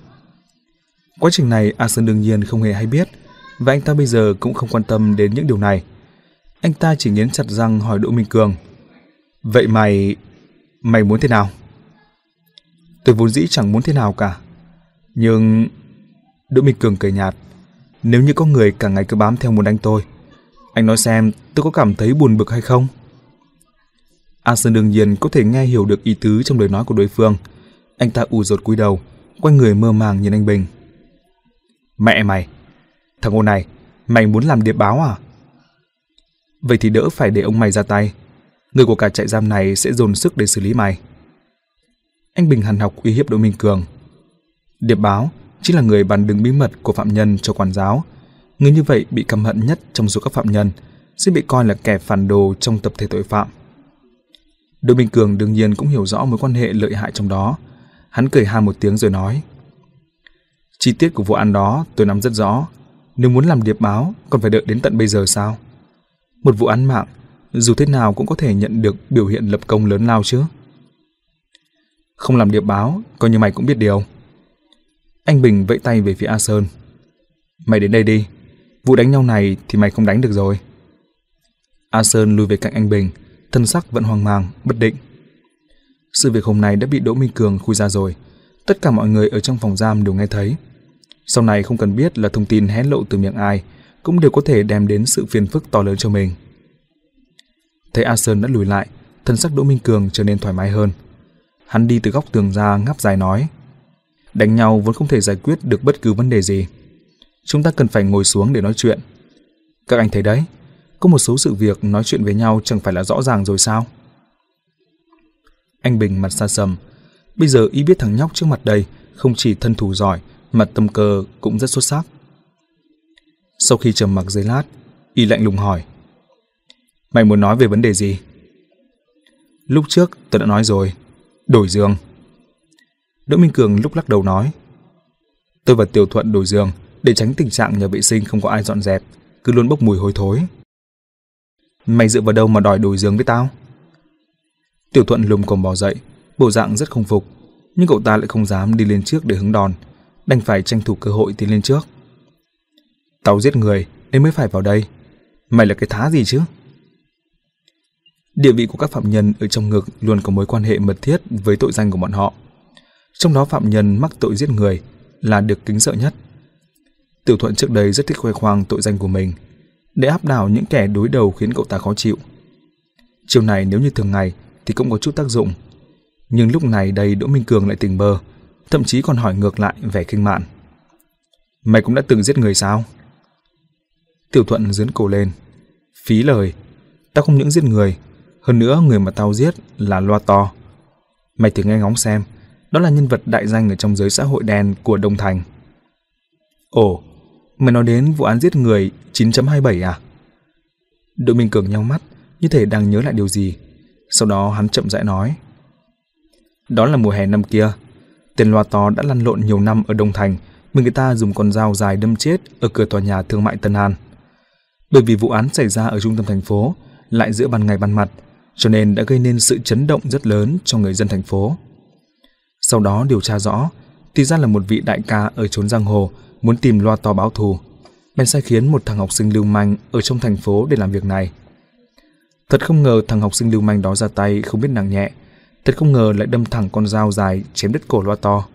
Quá trình này A Sơn đương nhiên không hề hay biết và anh ta bây giờ cũng không quan tâm đến những điều này. Anh ta chỉ nghiến chặt răng hỏi Đỗ Minh Cường Vậy mày... mày muốn thế nào? Tôi vốn dĩ chẳng muốn thế nào cả. Nhưng... Đỗ Minh Cường cười nhạt. Nếu như có người cả ngày cứ bám theo muốn đánh tôi, anh nói xem tôi có cảm thấy buồn bực hay không? A đương nhiên có thể nghe hiểu được ý tứ trong lời nói của đối phương. Anh ta ù rột cúi đầu, quay người mơ màng nhìn anh Bình. Mẹ mày! Thằng ô này, mày muốn làm điệp báo à? Vậy thì đỡ phải để ông mày ra tay. Người của cả trại giam này sẽ dồn sức để xử lý mày. Anh Bình hằn học uy hiếp Đỗ Minh Cường. Điệp báo chính là người bàn đứng bí mật của phạm nhân cho quản giáo. Người như vậy bị căm hận nhất trong số các phạm nhân, sẽ bị coi là kẻ phản đồ trong tập thể tội phạm. Đỗ Minh Cường đương nhiên cũng hiểu rõ mối quan hệ lợi hại trong đó. Hắn cười ha một tiếng rồi nói. Chi tiết của vụ án đó tôi nắm rất rõ. Nếu muốn làm điệp báo, còn phải đợi đến tận bây giờ sao? Một vụ án mạng, dù thế nào cũng có thể nhận được biểu hiện lập công lớn lao chứ. Không làm điệp báo, coi như mày cũng biết điều. Anh Bình vẫy tay về phía A Sơn. Mày đến đây đi, vụ đánh nhau này thì mày không đánh được rồi. A Sơn lùi về cạnh anh Bình, thân sắc vẫn hoang mang, bất định. Sự việc hôm nay đã bị Đỗ Minh Cường khui ra rồi, tất cả mọi người ở trong phòng giam đều nghe thấy. Sau này không cần biết là thông tin hé lộ từ miệng ai, cũng đều có thể đem đến sự phiền phức to lớn cho mình. Thấy A Sơn đã lùi lại, thân sắc Đỗ Minh Cường trở nên thoải mái hơn. Hắn đi từ góc tường ra ngáp dài nói. Đánh nhau vẫn không thể giải quyết được bất cứ vấn đề gì. Chúng ta cần phải ngồi xuống để nói chuyện. Các anh thấy đấy, có một số sự việc nói chuyện với nhau chẳng phải là rõ ràng rồi sao? Anh Bình mặt xa sầm. Bây giờ y biết thằng nhóc trước mặt đây không chỉ thân thủ giỏi mà tâm cơ cũng rất xuất sắc. Sau khi trầm mặc giây lát, y lạnh lùng hỏi. Mày muốn nói về vấn đề gì? Lúc trước tôi đã nói rồi, đổi giường. Đỗ Minh Cường lúc lắc đầu nói. Tôi và Tiểu Thuận đổi giường để tránh tình trạng nhà vệ sinh không có ai dọn dẹp, cứ luôn bốc mùi hôi thối. Mày dựa vào đâu mà đòi đổi giường với tao? Tiểu Thuận lùm cồm bò dậy, bộ dạng rất không phục, nhưng cậu ta lại không dám đi lên trước để hứng đòn, đành phải tranh thủ cơ hội tiến lên trước. Tao giết người nên mới phải vào đây. Mày là cái thá gì chứ? Địa vị của các phạm nhân ở trong ngực luôn có mối quan hệ mật thiết với tội danh của bọn họ. Trong đó phạm nhân mắc tội giết người là được kính sợ nhất. Tiểu Thuận trước đây rất thích khoe khoang tội danh của mình, để áp đảo những kẻ đối đầu khiến cậu ta khó chịu. Chiều này nếu như thường ngày thì cũng có chút tác dụng, nhưng lúc này đây Đỗ Minh Cường lại tỉnh bơ, thậm chí còn hỏi ngược lại vẻ kinh mạn. Mày cũng đã từng giết người sao? Tiểu Thuận dướn cổ lên. Phí lời, tao không những giết người, hơn nữa người mà tao giết là loa to. Mày thử nghe ngóng xem, đó là nhân vật đại danh ở trong giới xã hội đen của Đông Thành. Ồ, mày nói đến vụ án giết người 9.27 à? Đội Minh Cường nhau mắt, như thể đang nhớ lại điều gì. Sau đó hắn chậm rãi nói. Đó là mùa hè năm kia. Tên loa to đã lăn lộn nhiều năm ở Đông Thành, bị người ta dùng con dao dài đâm chết ở cửa tòa nhà thương mại Tân An. Bởi vì vụ án xảy ra ở trung tâm thành phố, lại giữa ban ngày ban mặt, cho nên đã gây nên sự chấn động rất lớn cho người dân thành phố. Sau đó điều tra rõ, thì ra là một vị đại ca ở chốn giang hồ muốn tìm loa to báo thù, bèn sai khiến một thằng học sinh lưu manh ở trong thành phố để làm việc này. Thật không ngờ thằng học sinh lưu manh đó ra tay không biết nặng nhẹ, thật không ngờ lại đâm thẳng con dao dài chém đứt cổ loa to.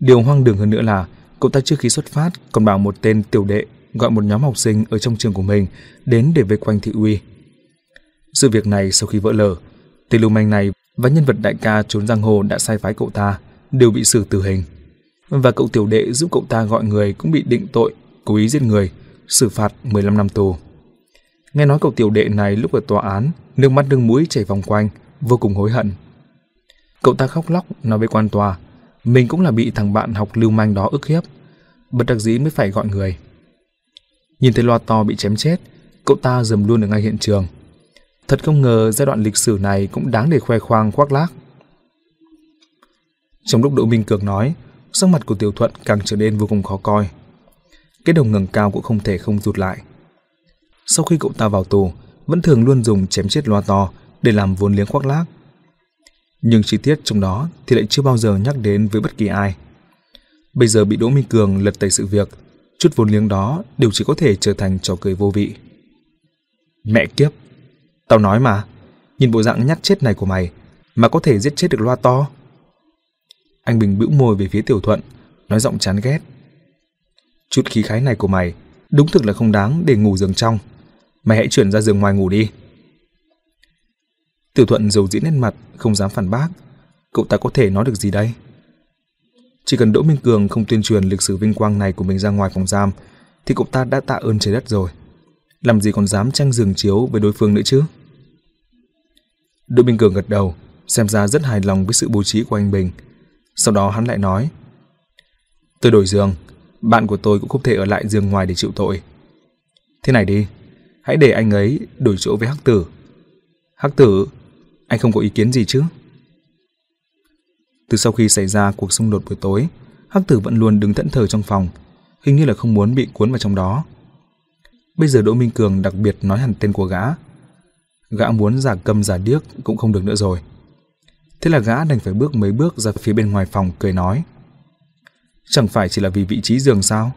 Điều hoang đường hơn nữa là cậu ta trước khi xuất phát còn bảo một tên tiểu đệ gọi một nhóm học sinh ở trong trường của mình đến để vây quanh thị uy. Sự việc này sau khi vỡ lở, tên lưu manh này và nhân vật đại ca trốn giang hồ đã sai phái cậu ta đều bị xử tử hình. Và cậu tiểu đệ giúp cậu ta gọi người cũng bị định tội cố ý giết người, xử phạt 15 năm tù. Nghe nói cậu tiểu đệ này lúc ở tòa án, nước mắt nước mũi chảy vòng quanh, vô cùng hối hận. Cậu ta khóc lóc nói với quan tòa, mình cũng là bị thằng bạn học lưu manh đó ức hiếp, bất đắc dĩ mới phải gọi người. Nhìn thấy loa to bị chém chết, cậu ta dầm luôn ở ngay hiện trường. Thật không ngờ giai đoạn lịch sử này cũng đáng để khoe khoang khoác lác. Trong lúc Đỗ Minh Cường nói, Sắc mặt của Tiểu Thuận càng trở nên vô cùng khó coi. Cái đầu ngẩng cao cũng không thể không rụt lại. Sau khi cậu ta vào tù, vẫn thường luôn dùng chém chết loa to để làm vốn liếng khoác lác. Nhưng chi tiết trong đó thì lại chưa bao giờ nhắc đến với bất kỳ ai. Bây giờ bị Đỗ Minh Cường lật tẩy sự việc, chút vốn liếng đó đều chỉ có thể trở thành trò cười vô vị. Mẹ kiếp, tao nói mà, nhìn bộ dạng nhát chết này của mày mà có thể giết chết được loa to. Anh Bình bĩu môi về phía Tiểu Thuận, nói giọng chán ghét. Chút khí khái này của mày đúng thực là không đáng để ngủ giường trong. Mày hãy chuyển ra giường ngoài ngủ đi. Tiểu Thuận dầu dĩ nét mặt, không dám phản bác. Cậu ta có thể nói được gì đây? Chỉ cần Đỗ Minh Cường không tuyên truyền lịch sử vinh quang này của mình ra ngoài phòng giam, thì cậu ta đã tạ ơn trời đất rồi. Làm gì còn dám tranh giường chiếu với đối phương nữa chứ? Đỗ Minh Cường gật đầu, xem ra rất hài lòng với sự bố trí của anh Bình. Sau đó hắn lại nói, Tôi đổi giường, bạn của tôi cũng không thể ở lại giường ngoài để chịu tội. Thế này đi, hãy để anh ấy đổi chỗ với Hắc Tử. Hắc Tử, anh không có ý kiến gì chứ? Từ sau khi xảy ra cuộc xung đột buổi tối, Hắc Tử vẫn luôn đứng thẫn thờ trong phòng, hình như là không muốn bị cuốn vào trong đó. Bây giờ Đỗ Minh Cường đặc biệt nói hẳn tên của gã. Gã muốn giả câm giả điếc cũng không được nữa rồi. Thế là gã đành phải bước mấy bước ra phía bên ngoài phòng cười nói. Chẳng phải chỉ là vì vị trí giường sao?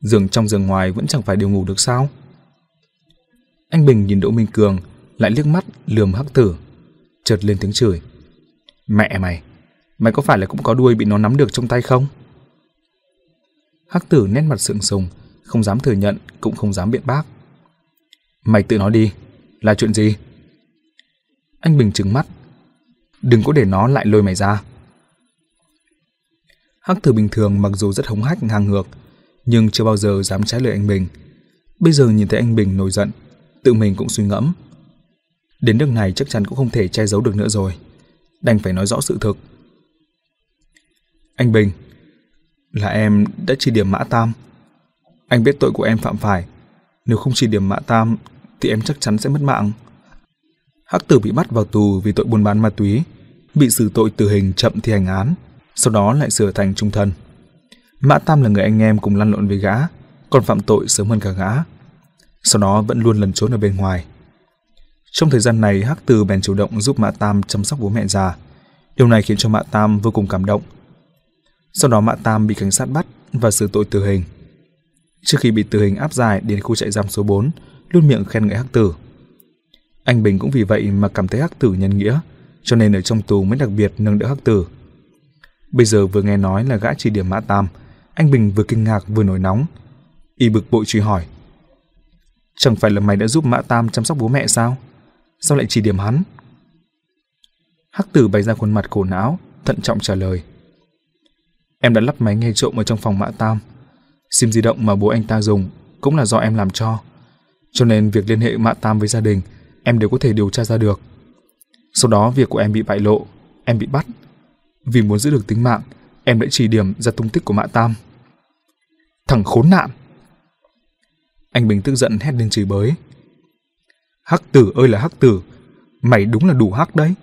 Giường trong giường ngoài vẫn chẳng phải đều ngủ được sao? Anh Bình nhìn Đỗ Minh Cường, lại liếc mắt lườm hắc tử, chợt lên tiếng chửi. Mẹ mày, mày có phải là cũng có đuôi bị nó nắm được trong tay không? Hắc tử nét mặt sượng sùng, không dám thừa nhận, cũng không dám biện bác. Mày tự nói đi, là chuyện gì? Anh Bình trừng mắt. Đừng có để nó lại lôi mày ra. Hắc thử bình thường mặc dù rất hống hách ngang ngược, nhưng chưa bao giờ dám trái lời anh Bình. Bây giờ nhìn thấy anh Bình nổi giận, tự mình cũng suy ngẫm. Đến nước này chắc chắn cũng không thể che giấu được nữa rồi. Đành phải nói rõ sự thực. Anh Bình, là em đã chỉ điểm Mã Tam. Anh biết tội của em phạm phải. Nếu không chỉ điểm Mã Tam thì em chắc chắn sẽ mất mạng. Hắc tử bị bắt vào tù vì tội buôn bán ma túy, bị xử tội tử hình chậm thi hành án, sau đó lại sửa thành trung thân. Mã Tam là người anh em cùng lăn lộn với gã, còn phạm tội sớm hơn cả gã. Sau đó vẫn luôn lẩn trốn ở bên ngoài. Trong thời gian này, Hắc Từ bèn chủ động giúp Mã Tam chăm sóc bố mẹ già. Điều này khiến cho Mã Tam vô cùng cảm động. Sau đó Mã Tam bị cảnh sát bắt và xử tội tử hình. Trước khi bị tử hình áp giải đến khu trại giam số 4, luôn miệng khen ngợi Hắc Tử. Anh Bình cũng vì vậy mà cảm thấy Hắc Tử nhân nghĩa, cho nên ở trong tù mới đặc biệt nâng đỡ Hắc Tử. Bây giờ vừa nghe nói là gã chỉ điểm Mã Tam, anh Bình vừa kinh ngạc vừa nổi nóng. Y bực bội truy hỏi. Chẳng phải là mày đã giúp Mã Tam chăm sóc bố mẹ sao? Sao lại chỉ điểm hắn? Hắc tử bày ra khuôn mặt khổ não, thận trọng trả lời. Em đã lắp máy nghe trộm ở trong phòng Mã Tam. SIM di động mà bố anh ta dùng cũng là do em làm cho. Cho nên việc liên hệ Mã Tam với gia đình em đều có thể điều tra ra được. Sau đó việc của em bị bại lộ, em bị bắt. Vì muốn giữ được tính mạng, em đã chỉ điểm ra tung tích của Mã Tam. Thằng khốn nạn! Anh Bình tức giận hét lên chửi bới. Hắc tử ơi là hắc tử, mày đúng là đủ hắc đấy.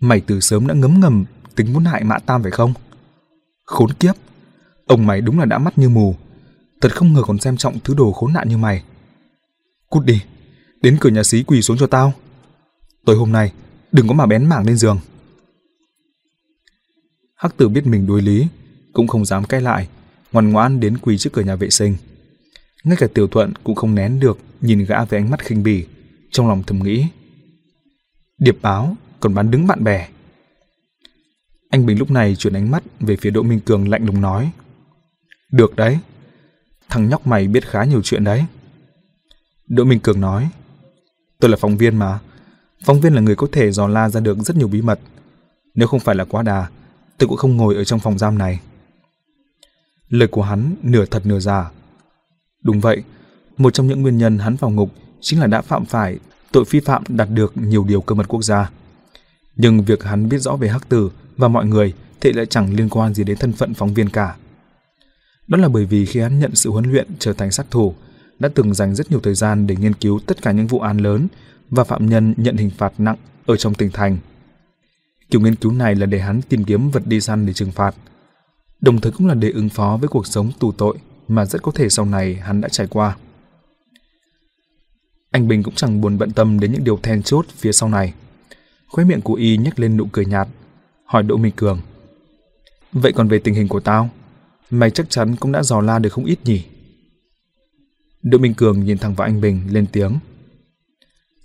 Mày từ sớm đã ngấm ngầm tính muốn hại Mã Tam phải không? Khốn kiếp, ông mày đúng là đã mắt như mù. Thật không ngờ còn xem trọng thứ đồ khốn nạn như mày. Cút đi, đến cửa nhà xí quỳ xuống cho tao. Tối hôm nay, đừng có mà bén mảng lên giường. Hắc tử biết mình đối lý, cũng không dám cãi lại, ngoan ngoãn đến quỳ trước cửa nhà vệ sinh. Ngay cả tiểu thuận cũng không nén được nhìn gã với ánh mắt khinh bỉ, trong lòng thầm nghĩ. Điệp báo còn bán đứng bạn bè. Anh Bình lúc này chuyển ánh mắt về phía Đỗ Minh Cường lạnh lùng nói. Được đấy, thằng nhóc mày biết khá nhiều chuyện đấy. Đỗ Minh Cường nói. Tôi là phóng viên mà. Phóng viên là người có thể dò la ra được rất nhiều bí mật. Nếu không phải là quá đà, tôi cũng không ngồi ở trong phòng giam này. Lời của hắn nửa thật nửa giả. Đúng vậy, một trong những nguyên nhân hắn vào ngục chính là đã phạm phải tội phi phạm đạt được nhiều điều cơ mật quốc gia. Nhưng việc hắn biết rõ về hắc tử và mọi người thì lại chẳng liên quan gì đến thân phận phóng viên cả. Đó là bởi vì khi hắn nhận sự huấn luyện trở thành sát thủ, đã từng dành rất nhiều thời gian để nghiên cứu tất cả những vụ án lớn và phạm nhân nhận hình phạt nặng ở trong tỉnh thành. Kiểu nghiên cứu này là để hắn tìm kiếm vật đi săn để trừng phạt. đồng thời cũng là để ứng phó với cuộc sống tù tội mà rất có thể sau này hắn đã trải qua. Anh Bình cũng chẳng buồn bận tâm đến những điều then chốt phía sau này. Khóe miệng của y nhếch lên nụ cười nhạt, hỏi Đỗ Minh Cường. Vậy còn về tình hình của tao, mày chắc chắn cũng đã dò la được không ít nhỉ? Đỗ Minh Cường nhìn thẳng vào anh Bình lên tiếng.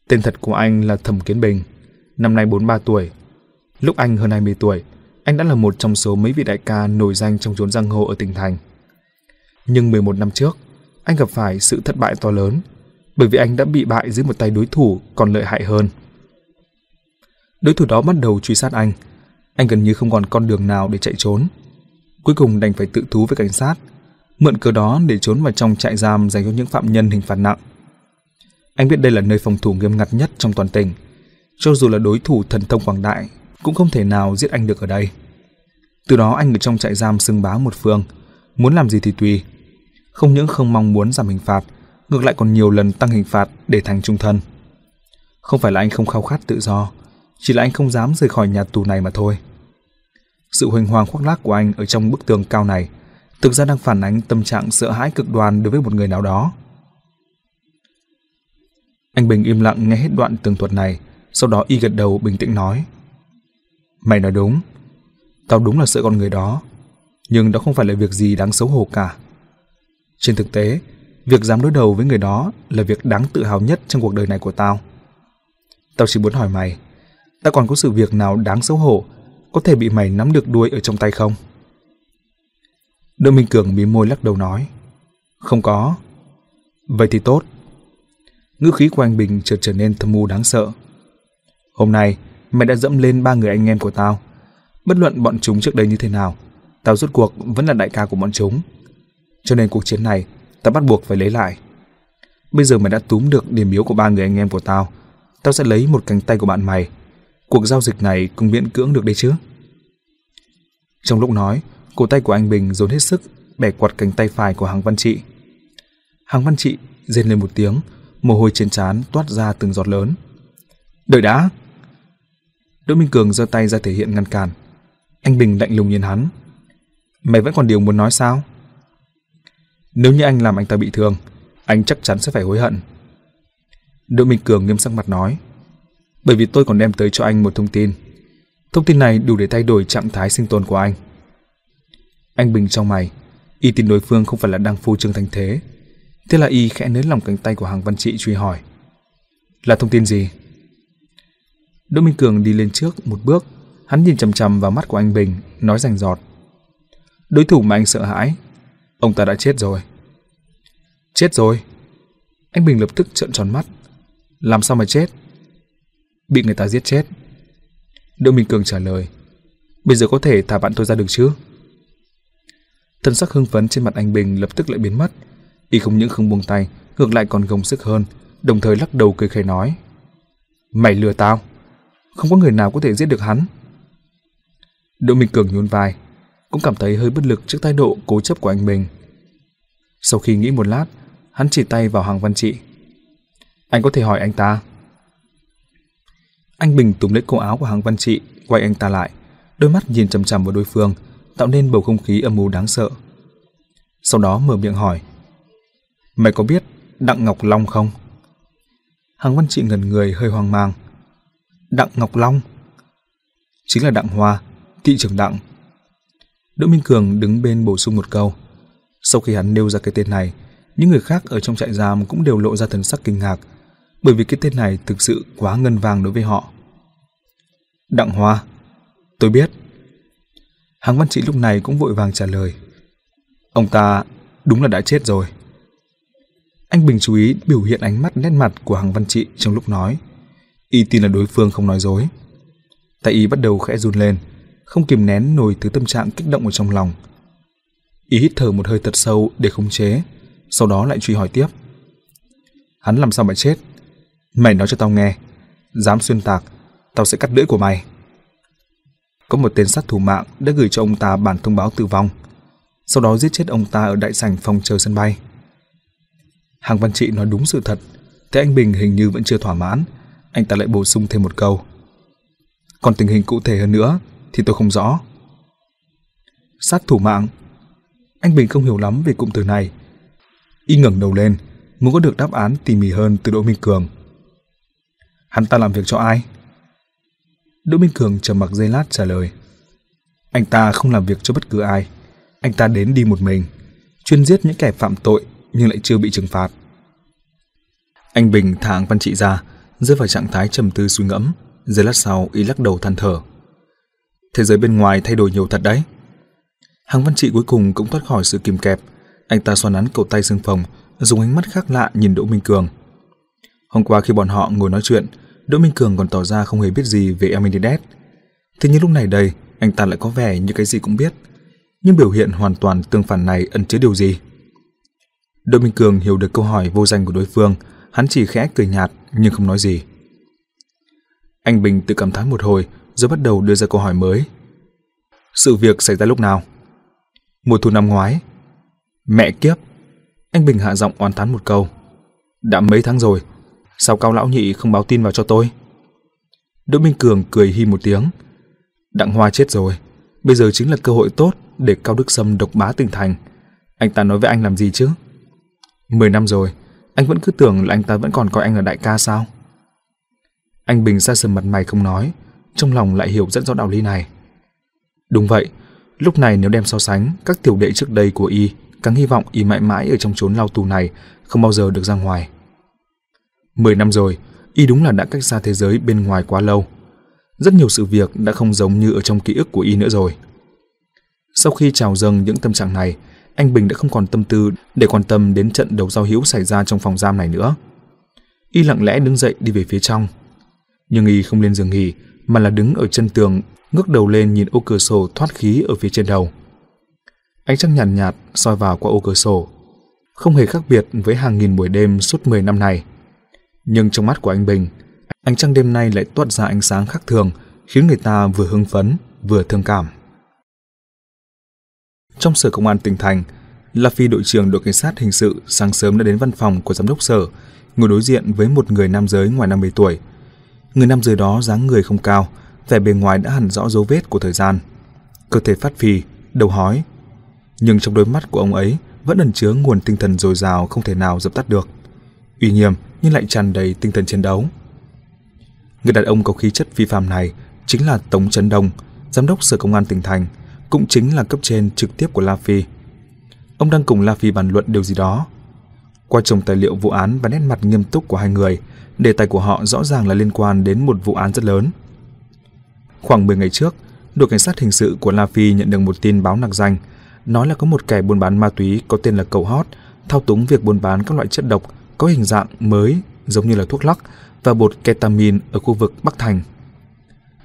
Tên thật của anh là Thẩm Kiến Bình, năm nay 43 tuổi. Lúc anh hơn 20 tuổi, anh đã là một trong số mấy vị đại ca nổi danh trong chốn giang hồ ở tỉnh thành. Nhưng 11 năm trước, anh gặp phải sự thất bại to lớn bởi vì anh đã bị bại dưới một tay đối thủ còn lợi hại hơn. Đối thủ đó bắt đầu truy sát anh. Anh gần như không còn con đường nào để chạy trốn. Cuối cùng đành phải tự thú với cảnh sát, mượn cớ đó để trốn vào trong trại giam dành cho những phạm nhân hình phạt nặng. Anh biết đây là nơi phòng thủ nghiêm ngặt nhất trong toàn tỉnh. Cho dù là đối thủ thần thông quảng đại, cũng không thể nào giết anh được ở đây. Từ đó anh ở trong trại giam xưng bá một phương, muốn làm gì thì tùy. Không những không mong muốn giảm hình phạt, ngược lại còn nhiều lần tăng hình phạt để thành trung thân. Không phải là anh không khao khát tự do, chỉ là anh không dám rời khỏi nhà tù này mà thôi. Sự huỳnh hoàng khoác lác của anh ở trong bức tường cao này thực ra đang phản ánh tâm trạng sợ hãi cực đoan đối với một người nào đó. Anh Bình im lặng nghe hết đoạn tường thuật này, sau đó y gật đầu bình tĩnh nói. Mày nói đúng, tao đúng là sợ con người đó, nhưng đó không phải là việc gì đáng xấu hổ cả. Trên thực tế, việc dám đối đầu với người đó là việc đáng tự hào nhất trong cuộc đời này của tao. Tao chỉ muốn hỏi mày, tao còn có sự việc nào đáng xấu hổ có thể bị mày nắm được đuôi ở trong tay không? Đương Minh Cường mím môi lắc đầu nói, không có. Vậy thì tốt. Ngữ khí của anh Bình chợt trở nên thâm u đáng sợ. Hôm nay, mày đã dẫm lên ba người anh em của tao. Bất luận bọn chúng trước đây như thế nào, tao rốt cuộc vẫn là đại ca của bọn chúng. Cho nên cuộc chiến này, tao bắt buộc phải lấy lại. Bây giờ mày đã túm được điểm yếu của ba người anh em của tao, tao sẽ lấy một cánh tay của bạn mày. Cuộc giao dịch này cũng miễn cưỡng được đấy chứ. Trong lúc nói, cổ tay của anh Bình dồn hết sức bẻ quạt cánh tay phải của Hàng Văn Trị. Hàng Văn Trị rên lên một tiếng, mồ hôi trên trán toát ra từng giọt lớn. Đợi đã! Đỗ Minh Cường giơ tay ra thể hiện ngăn cản. Anh Bình lạnh lùng nhìn hắn. Mày vẫn còn điều muốn nói sao? Nếu như anh làm anh ta bị thương, anh chắc chắn sẽ phải hối hận. Đỗ Minh Cường nghiêm sắc mặt nói. Bởi vì tôi còn đem tới cho anh một thông tin. Thông tin này đủ để thay đổi trạng thái sinh tồn của anh. Anh Bình trong mày, y tin đối phương không phải là đang phu trương thành thế. Thế là y khẽ nới lòng cánh tay của hàng văn trị truy hỏi. Là thông tin gì? Đỗ Minh Cường đi lên trước một bước, hắn nhìn chằm chằm vào mắt của anh Bình, nói rành giọt. Đối thủ mà anh sợ hãi, ông ta đã chết rồi. Chết rồi? Anh Bình lập tức trợn tròn mắt. Làm sao mà chết? Bị người ta giết chết. Đỗ Minh Cường trả lời. Bây giờ có thể thả bạn tôi ra được chứ? Thân sắc hưng phấn trên mặt anh Bình lập tức lại biến mất. Y không những không buông tay, ngược lại còn gồng sức hơn, đồng thời lắc đầu cười khẩy nói. Mày lừa tao? Không có người nào có thể giết được hắn. Đỗ Minh Cường nhún vai, cũng cảm thấy hơi bất lực trước thái độ cố chấp của anh Bình. Sau khi nghĩ một lát, hắn chỉ tay vào hàng văn trị. Anh có thể hỏi anh ta. Anh Bình túm lấy cổ áo của hàng văn trị, quay anh ta lại, đôi mắt nhìn chằm chằm vào đối phương, tạo nên bầu không khí âm u đáng sợ. Sau đó mở miệng hỏi. Mày có biết Đặng Ngọc Long không? Hàng văn trị ngần người hơi hoang mang. Đặng Ngọc Long? Chính là Đặng Hoa, thị trưởng Đặng. Đỗ Minh Cường đứng bên bổ sung một câu. Sau khi hắn nêu ra cái tên này, những người khác ở trong trại giam cũng đều lộ ra thần sắc kinh ngạc, bởi vì cái tên này thực sự quá ngân vàng đối với họ. Đặng Hoa, tôi biết. Hàng Văn Trị lúc này cũng vội vàng trả lời. Ông ta đúng là đã chết rồi. Anh Bình chú ý biểu hiện ánh mắt nét mặt của Hàng Văn Trị trong lúc nói. Y tin là đối phương không nói dối. Tại y bắt đầu khẽ run lên, không kìm nén nổi thứ tâm trạng kích động ở trong lòng. Y hít thở một hơi thật sâu để khống chế, sau đó lại truy hỏi tiếp. Hắn làm sao mà chết? Mày nói cho tao nghe. Dám xuyên tạc, tao sẽ cắt lưỡi của mày. Có một tên sát thủ mạng đã gửi cho ông ta bản thông báo tử vong, sau đó giết chết ông ta ở đại sảnh phòng chờ sân bay. Hàng Văn Trị nói đúng sự thật, thế anh Bình hình như vẫn chưa thỏa mãn, anh ta lại bổ sung thêm một câu. Còn tình hình cụ thể hơn nữa thì tôi không rõ. Sát thủ mạng. Anh Bình không hiểu lắm về cụm từ này. Y ngẩng đầu lên, muốn có được đáp án tỉ mỉ hơn từ Đỗ Minh Cường. Hắn ta làm việc cho ai? Đỗ Minh Cường trầm mặc giây lát trả lời. Anh ta không làm việc cho bất cứ ai. Anh ta đến đi một mình, chuyên giết những kẻ phạm tội nhưng lại chưa bị trừng phạt. Anh Bình thả Hàng Văn Trị ra, rơi vào trạng thái trầm tư suy ngẫm. Giây lát sau, y lắc đầu than thở. Thế giới bên ngoài thay đổi nhiều thật đấy. Hàng Văn Trị cuối cùng cũng thoát khỏi sự kìm kẹp. Anh ta xoắn nắn cổ tay xương phòng dùng ánh mắt khác lạ nhìn Đỗ Minh Cường. Hôm qua khi bọn họ ngồi nói chuyện, Đỗ Minh Cường còn tỏ ra không hề biết gì về Amenides. Thế nhưng lúc này đây, anh ta lại có vẻ như cái gì cũng biết. Nhưng biểu hiện hoàn toàn tương phản này ẩn chứa điều gì? Đỗ Minh Cường hiểu được câu hỏi vô danh của đối phương, hắn chỉ khẽ cười nhạt nhưng không nói gì. Anh Bình tự cảm thán một hồi rồi bắt đầu đưa ra câu hỏi mới. Sự việc xảy ra lúc nào? Mùa thu năm ngoái. Mẹ kiếp! Anh Bình hạ giọng oán thán một câu. Đã mấy tháng rồi, sao cao lão nhị không báo tin vào cho tôi? Đỗ Minh Cường cười hi một tiếng. Đặng Hoa chết rồi, bây giờ chính là cơ hội tốt để Cao Đức Sâm độc bá tỉnh thành. Anh ta nói với anh làm gì chứ? Mười năm rồi, anh vẫn cứ tưởng là anh ta vẫn còn coi anh là đại ca sao? Anh Bình ra sầm mặt mày không nói, trong lòng lại hiểu rất rõ đạo lý này. Đúng vậy, lúc này nếu đem so sánh các tiểu đệ trước đây của y, càng hy vọng y mãi mãi ở trong chốn lao tù này, không bao giờ được ra ngoài. Mười năm rồi, y đúng là đã cách xa thế giới bên ngoài quá lâu. Rất nhiều sự việc đã không giống như ở trong ký ức của y nữa rồi. Sau khi trào dâng những tâm trạng này, anh Bình đã không còn tâm tư để quan tâm đến trận đấu giao hữu xảy ra trong phòng giam này nữa. Y lặng lẽ đứng dậy đi về phía trong. Nhưng y không lên giường nghỉ, mà là đứng ở chân tường, ngước đầu lên nhìn ô cửa sổ thoát khí ở phía trên đầu. Ánh trăng nhàn nhạt, nhạt soi vào qua ô cửa sổ, không hề khác biệt với hàng nghìn buổi đêm suốt 10 năm này. Nhưng trong mắt của anh Bình, ánh trăng đêm nay lại toát ra ánh sáng khác thường, khiến người ta vừa hưng phấn, vừa thương cảm. Trong sở công an tỉnh thành, La Phi đội trưởng đội cảnh sát hình sự sáng sớm đã đến văn phòng của giám đốc sở, ngồi đối diện với một người nam giới ngoài 50 tuổi. Người nam giới đó dáng người không cao, vẻ bề ngoài đã hẳn rõ dấu vết của thời gian. Cơ thể phát phì, đầu hói. Nhưng trong đôi mắt của ông ấy vẫn ẩn chứa nguồn tinh thần dồi dào không thể nào dập tắt được. Uy nghiêm nhưng lại tràn đầy tinh thần chiến đấu. Người đàn ông có khí chất vi phạm này chính là Tống Trấn Đông, giám đốc sở công an tỉnh thành, cũng chính là cấp trên trực tiếp của La Phi. Ông đang cùng La Phi bàn luận điều gì đó. Qua chồng tài liệu vụ án và nét mặt nghiêm túc của hai người, đề tài của họ rõ ràng là liên quan đến một vụ án rất lớn. Khoảng 10 ngày trước, đội cảnh sát hình sự của La Phi nhận được một tin báo nặc danh, nói là có một kẻ buôn bán ma túy có tên là Cầu Hót, thao túng việc buôn bán các loại chất độc có hình dạng mới giống như là thuốc lắc và bột ketamin ở khu vực Bắc Thành.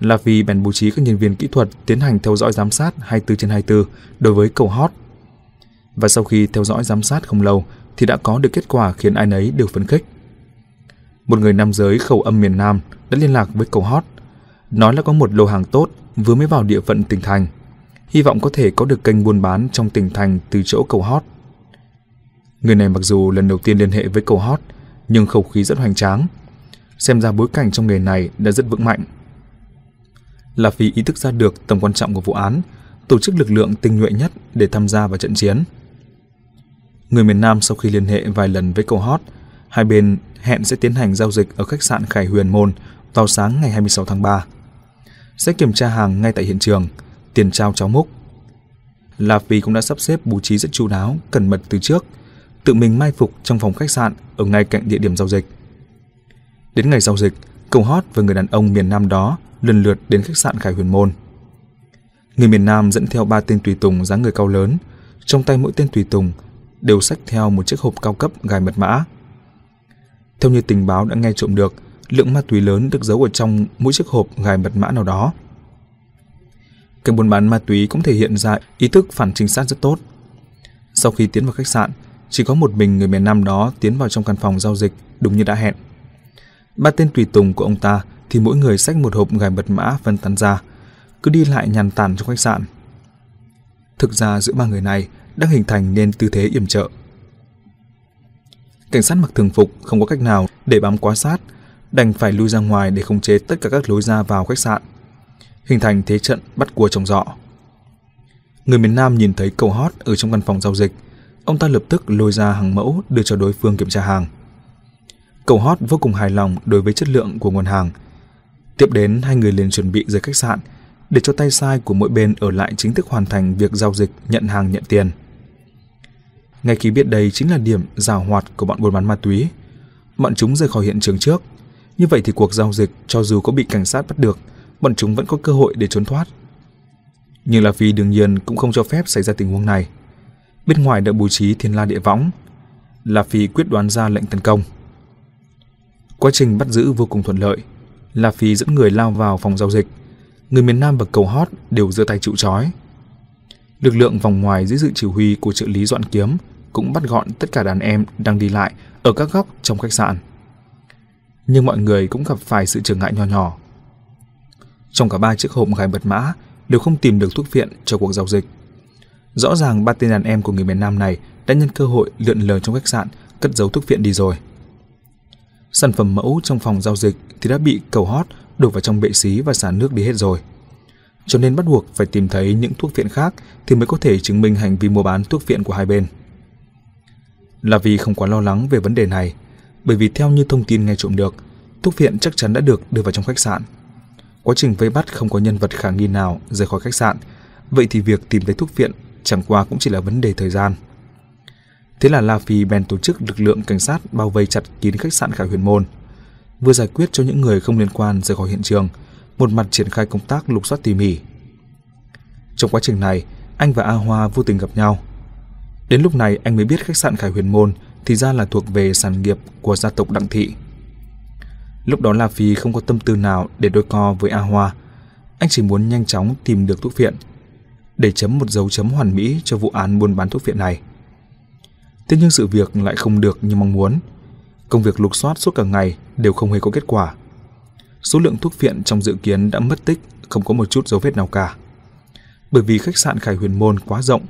là vì bèn bố trí các nhân viên kỹ thuật tiến hành theo dõi giám sát 24 trên 24 đối với cầu hot. Và sau khi theo dõi giám sát không lâu thì đã có được kết quả khiến ai nấy đều phấn khích. Một người nam giới khẩu âm miền Nam đã liên lạc với cầu hot, nói là có một lô hàng tốt vừa mới vào địa phận tỉnh thành, hy vọng có thể có được kênh buôn bán trong tỉnh thành từ chỗ cầu hot. Người này mặc dù lần đầu tiên liên hệ với cầu hot, nhưng khẩu khí rất hoành tráng. Xem ra bối cảnh trong nghề này đã rất vững mạnh là vì ý thức ra được tầm quan trọng của vụ án, tổ chức lực lượng tinh nhuệ nhất để tham gia vào trận chiến. Người miền Nam sau khi liên hệ vài lần với cầu hot, hai bên hẹn sẽ tiến hành giao dịch ở khách sạn Khải Huyền Môn vào sáng ngày 26 tháng 3. Sẽ kiểm tra hàng ngay tại hiện trường, tiền trao cháo múc. La Phi cũng đã sắp xếp bố trí rất chu đáo, cẩn mật từ trước, tự mình mai phục trong phòng khách sạn ở ngay cạnh địa điểm giao dịch. Đến ngày giao dịch, cầu hót và người đàn ông miền Nam đó lần lượt đến khách sạn Khải Huyền Môn. Người miền Nam dẫn theo ba tên tùy tùng dáng người cao lớn, trong tay mỗi tên tùy tùng đều xách theo một chiếc hộp cao cấp gài mật mã. Theo như tình báo đã nghe trộm được, lượng ma túy lớn được giấu ở trong mỗi chiếc hộp gài mật mã nào đó. cái buôn bán ma túy cũng thể hiện ra ý thức phản trinh sát rất tốt. Sau khi tiến vào khách sạn, chỉ có một mình người miền Nam đó tiến vào trong căn phòng giao dịch đúng như đã hẹn. Ba tên tùy tùng của ông ta thì mỗi người xách một hộp gài mật mã phân tán ra, cứ đi lại nhàn tản trong khách sạn. Thực ra giữa ba người này đang hình thành nên tư thế yểm trợ. Cảnh sát mặc thường phục không có cách nào để bám quá sát, đành phải lui ra ngoài để khống chế tất cả các lối ra vào khách sạn, hình thành thế trận bắt cua trồng dọ. Người miền Nam nhìn thấy cầu hót ở trong căn phòng giao dịch, ông ta lập tức lôi ra hàng mẫu đưa cho đối phương kiểm tra hàng. Cầu hót vô cùng hài lòng đối với chất lượng của nguồn hàng. Tiếp đến hai người liền chuẩn bị rời khách sạn để cho tay sai của mỗi bên ở lại chính thức hoàn thành việc giao dịch nhận hàng nhận tiền. Ngay khi biết đây chính là điểm rào hoạt của bọn buôn bán ma túy, bọn chúng rời khỏi hiện trường trước. Như vậy thì cuộc giao dịch cho dù có bị cảnh sát bắt được, bọn chúng vẫn có cơ hội để trốn thoát. Nhưng là vì đương nhiên cũng không cho phép xảy ra tình huống này. Bên ngoài đã bố trí thiên la địa võng, La Phi quyết đoán ra lệnh tấn công. Quá trình bắt giữ vô cùng thuận lợi, La Phi dẫn người lao vào phòng giao dịch. Người miền Nam và cầu hót đều giơ tay chịu trói. Lực lượng vòng ngoài dưới sự chỉ huy của trợ lý Doãn Kiếm cũng bắt gọn tất cả đàn em đang đi lại ở các góc trong khách sạn. Nhưng mọi người cũng gặp phải sự trở ngại nho nhỏ. Trong cả ba chiếc hộp gài mật mã đều không tìm được thuốc viện cho cuộc giao dịch. Rõ ràng ba tên đàn em của người miền Nam này đã nhân cơ hội lượn lờ trong khách sạn cất giấu thuốc viện đi rồi. Sản phẩm mẫu trong phòng giao dịch thì đã bị cầu hót đổ vào trong bệ xí và xả nước đi hết rồi. Cho nên bắt buộc phải tìm thấy những thuốc viện khác thì mới có thể chứng minh hành vi mua bán thuốc viện của hai bên. Là vì không quá lo lắng về vấn đề này, bởi vì theo như thông tin nghe trộm được, thuốc viện chắc chắn đã được đưa vào trong khách sạn. Quá trình vây bắt không có nhân vật khả nghi nào rời khỏi khách sạn, vậy thì việc tìm thấy thuốc viện chẳng qua cũng chỉ là vấn đề thời gian. Thế là La Phi bèn tổ chức lực lượng cảnh sát bao vây chặt kín khách sạn Khải Huyền Môn, vừa giải quyết cho những người không liên quan rời khỏi hiện trường, một mặt triển khai công tác lục soát tỉ mỉ. Trong quá trình này, anh và A Hoa vô tình gặp nhau. Đến lúc này anh mới biết khách sạn Khải Huyền Môn thì ra là thuộc về sản nghiệp của gia tộc Đặng Thị. Lúc đó La Phi không có tâm tư nào để đôi co với A Hoa. Anh chỉ muốn nhanh chóng tìm được thuốc viện để chấm một dấu chấm hoàn mỹ cho vụ án buôn bán thuốc viện này. Thế nhưng sự việc lại không được như mong muốn. Công việc lục soát suốt cả ngày đều không hề có kết quả. Số lượng thuốc viện trong dự kiến đã mất tích, không có một chút dấu vết nào cả. Bởi vì khách sạn Khải Huyền Môn quá rộng,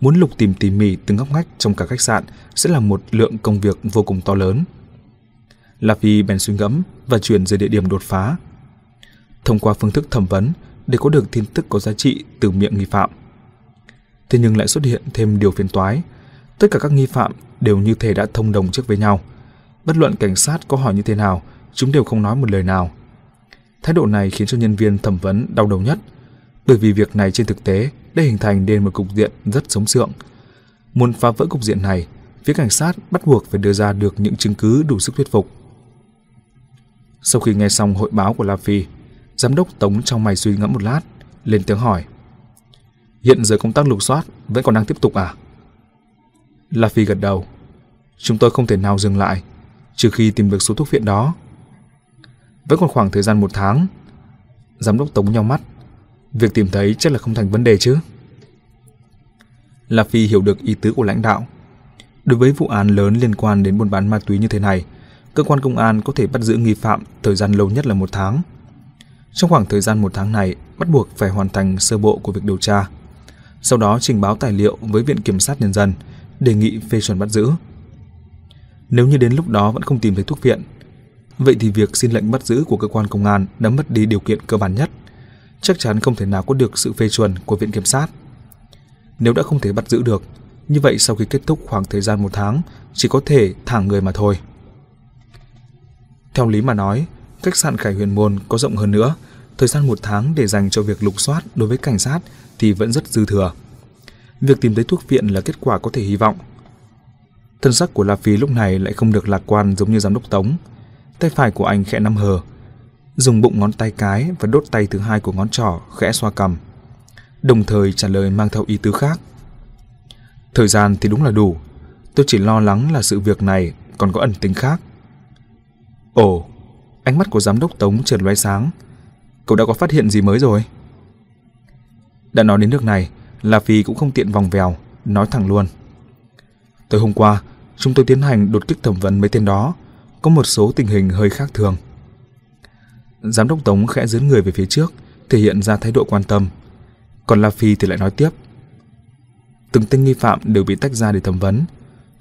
muốn lục tìm tỉ mỉ từng ngóc ngách trong cả khách sạn sẽ là một lượng công việc vô cùng to lớn. La Phi bèn suy ngẫm và chuyển về địa điểm đột phá. Thông qua phương thức thẩm vấn để có được tin tức có giá trị từ miệng nghi phạm. Thế nhưng lại xuất hiện thêm điều phiền toái. Tất cả các nghi phạm đều như thể đã thông đồng trước với nhau. Bất luận cảnh sát có hỏi như thế nào, chúng đều không nói một lời nào. Thái độ này khiến cho nhân viên thẩm vấn đau đầu nhất, bởi vì việc này trên thực tế đã hình thành nên một cục diện rất sống sượng. Muốn phá vỡ cục diện này, phía cảnh sát bắt buộc phải đưa ra được những chứng cứ đủ sức thuyết phục. Sau khi nghe xong hội báo của La Phi, giám đốc Tống trong mày suy ngẫm một lát, lên tiếng hỏi. Hiện giờ công tác lục soát vẫn còn đang tiếp tục à? La Phi gật đầu. Chúng tôi không thể nào dừng lại, trừ khi tìm được số thuốc viện đó. Vẫn còn khoảng thời gian một tháng. Giám đốc Tống nhau mắt. Việc tìm thấy chắc là không thành vấn đề chứ. La Phi hiểu được ý tứ của lãnh đạo. Đối với vụ án lớn liên quan đến buôn bán ma túy như thế này, cơ quan công an có thể bắt giữ nghi phạm thời gian lâu nhất là một tháng. Trong khoảng thời gian một tháng này, bắt buộc phải hoàn thành sơ bộ của việc điều tra. Sau đó trình báo tài liệu với Viện Kiểm sát Nhân dân, đề nghị phê chuẩn bắt giữ. Nếu như đến lúc đó vẫn không tìm thấy thuốc viện, vậy thì việc xin lệnh bắt giữ của cơ quan công an đã mất đi điều kiện cơ bản nhất, chắc chắn không thể nào có được sự phê chuẩn của Viện Kiểm sát. Nếu đã không thể bắt giữ được, như vậy sau khi kết thúc khoảng thời gian một tháng, chỉ có thể thả người mà thôi. Theo lý mà nói, khách sạn Khải Huyền Môn có rộng hơn nữa, thời gian một tháng để dành cho việc lục soát đối với cảnh sát thì vẫn rất dư thừa. Việc tìm thấy thuốc viện là kết quả có thể hy vọng. Thân sắc của La Phi lúc này lại không được lạc quan giống như giám đốc Tống. Tay phải của anh khẽ nắm hờ, dùng bụng ngón tay cái và đốt tay thứ hai của ngón trỏ khẽ xoa cầm. đồng thời trả lời mang theo ý tứ khác. Thời gian thì đúng là đủ, tôi chỉ lo lắng là sự việc này còn có ẩn tính khác. Ồ, ánh mắt của giám đốc Tống trượt lóe sáng. Cậu đã có phát hiện gì mới rồi? Đã nói đến nước này, La Phi cũng không tiện vòng vèo, nói thẳng luôn. Tới hôm qua, chúng tôi tiến hành đột kích thẩm vấn mấy tên đó, có một số tình hình hơi khác thường. Giám đốc Tống khẽ dướn người về phía trước, thể hiện ra thái độ quan tâm. Còn La Phi thì lại nói tiếp. Từng tên nghi phạm đều bị tách ra để thẩm vấn.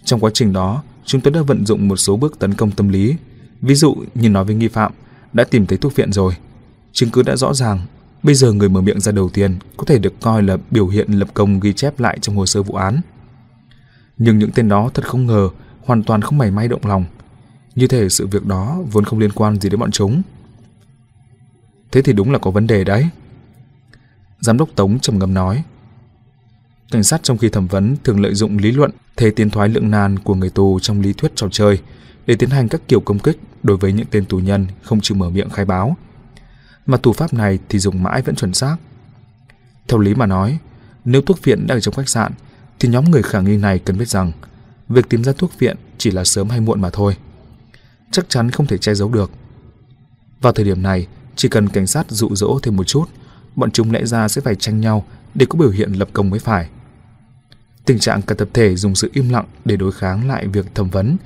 Trong quá trình đó, chúng tôi đã vận dụng một số bước tấn công tâm lý Ví dụ như nói với nghi phạm đã tìm thấy thuốc viện rồi, chứng cứ đã rõ ràng, Bây giờ người mở miệng ra đầu tiên có thể được coi là biểu hiện lập công ghi chép lại trong hồ sơ vụ án. Nhưng những tên đó thật không ngờ, hoàn toàn không mảy may động lòng. Như thể sự việc đó vốn không liên quan gì đến bọn chúng. Thế thì đúng là có vấn đề đấy. Giám đốc Tống trầm ngâm nói. Cảnh sát trong khi thẩm vấn thường lợi dụng lý luận thế tiến thoái lượng nan của người tù trong lý thuyết trò chơi để tiến hành các kiểu công kích đối với những tên tù nhân không chịu mở miệng khai báo. Mà thủ pháp này thì dùng mãi vẫn chuẩn xác. Theo lý mà nói, nếu thuốc viện đang ở trong khách sạn thì nhóm người khả nghi này cần biết rằng việc tìm ra thuốc viện chỉ là sớm hay muộn mà thôi. Chắc chắn không thể che giấu được. Vào thời điểm này, chỉ cần cảnh sát dụ dỗ thêm một chút, bọn chúng lẽ ra sẽ phải tranh nhau để có biểu hiện lập công mới phải. Tình trạng cả tập thể dùng sự im lặng để đối kháng lại việc thẩm vấn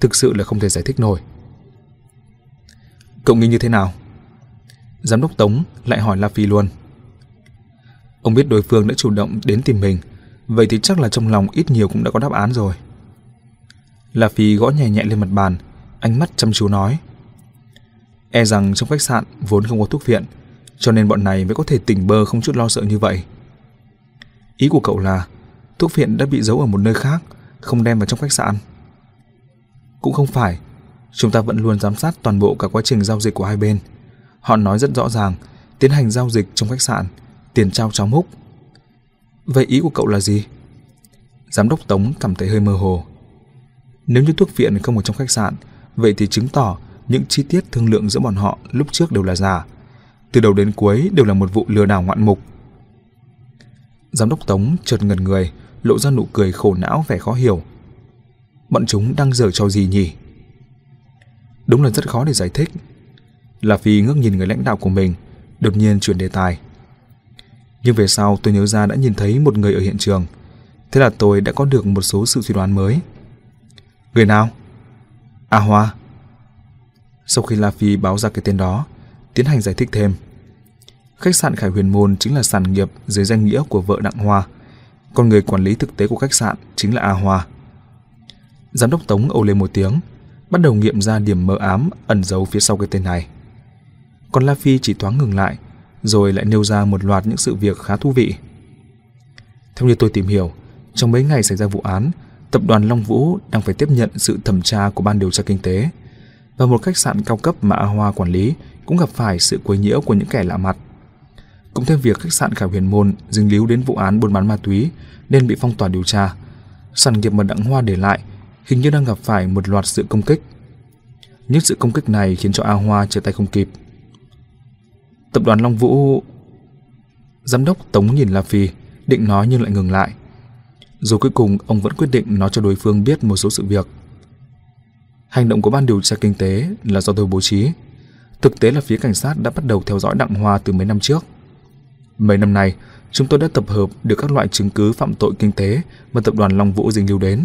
thực sự là không thể giải thích nổi. Cậu nghĩ như thế nào? Giám đốc Tống lại hỏi La Phi luôn. Ông biết đối phương đã chủ động đến tìm mình, vậy thì chắc là trong lòng ít nhiều cũng đã có đáp án rồi. La Phi gõ nhẹ nhẹ lên mặt bàn, ánh mắt chăm chú nói. E rằng trong khách sạn vốn không có thuốc viện, cho nên bọn này mới có thể tỉnh bơ không chút lo sợ như vậy. Ý của cậu là thuốc viện đã bị giấu ở một nơi khác, không đem vào trong khách sạn. Cũng không phải, chúng ta vẫn luôn giám sát toàn bộ cả quá trình giao dịch của hai bên. Họ nói rất rõ ràng, tiến hành giao dịch trong khách sạn, tiền trao cháo múc. Vậy ý của cậu là gì? Giám đốc Tống cảm thấy hơi mơ hồ. Nếu như thuốc viện không ở trong khách sạn, vậy thì chứng tỏ những chi tiết thương lượng giữa bọn họ lúc trước đều là giả. Từ đầu đến cuối đều là một vụ lừa đảo ngoạn mục. Giám đốc Tống chợt ngần người, lộ ra nụ cười khổ não vẻ khó hiểu. Bọn chúng đang giở trò gì nhỉ? Đúng là rất khó để giải thích. Là Phi ngước nhìn người lãnh đạo của mình, đột nhiên chuyển đề tài. Nhưng về sau tôi nhớ ra đã nhìn thấy một người ở hiện trường. Thế là tôi đã có được một số sự suy đoán mới. Người nào? A Hoa. Sau khi La Phi báo ra cái tên đó, tiến hành giải thích thêm. Khách sạn Khải Huyền Môn chính là sản nghiệp dưới danh nghĩa của vợ Đặng Hoa, còn người quản lý thực tế của khách sạn chính là A Hoa. Giám đốc Tống ồ lên một tiếng, bắt đầu nghiệm ra điểm mờ ám ẩn giấu phía sau cái tên này. Còn La Phi chỉ thoáng ngừng lại, rồi lại nêu ra một loạt những sự việc khá thú vị. Theo như tôi tìm hiểu, trong mấy ngày xảy ra vụ án, tập đoàn Long Vũ đang phải tiếp nhận sự thẩm tra của ban điều tra kinh tế và một khách sạn cao cấp mà A Hoa quản lý cũng gặp phải sự quấy nhiễu của những kẻ lạ mặt. Cũng thêm việc khách sạn Khảo Huyền Môn dính líu đến vụ án buôn bán ma túy nên bị phong tỏa điều tra. Sản nghiệp mà Đặng Hoa để lại hình như đang gặp phải một loạt sự công kích. những sự công kích này khiến cho A Hoa trở tay không kịp. Tập đoàn Long Vũ... Giám đốc Tống nhìn La Phi, định nói nhưng lại ngừng lại. Rồi cuối cùng ông vẫn quyết định nói cho đối phương biết một số sự việc. Hành động của ban điều tra kinh tế là do tôi bố trí. Thực tế là phía cảnh sát đã bắt đầu theo dõi Đặng Hoa từ mấy năm trước. Mấy năm nay, chúng tôi đã tập hợp được các loại chứng cứ phạm tội kinh tế mà tập đoàn Long Vũ dính lưu đến.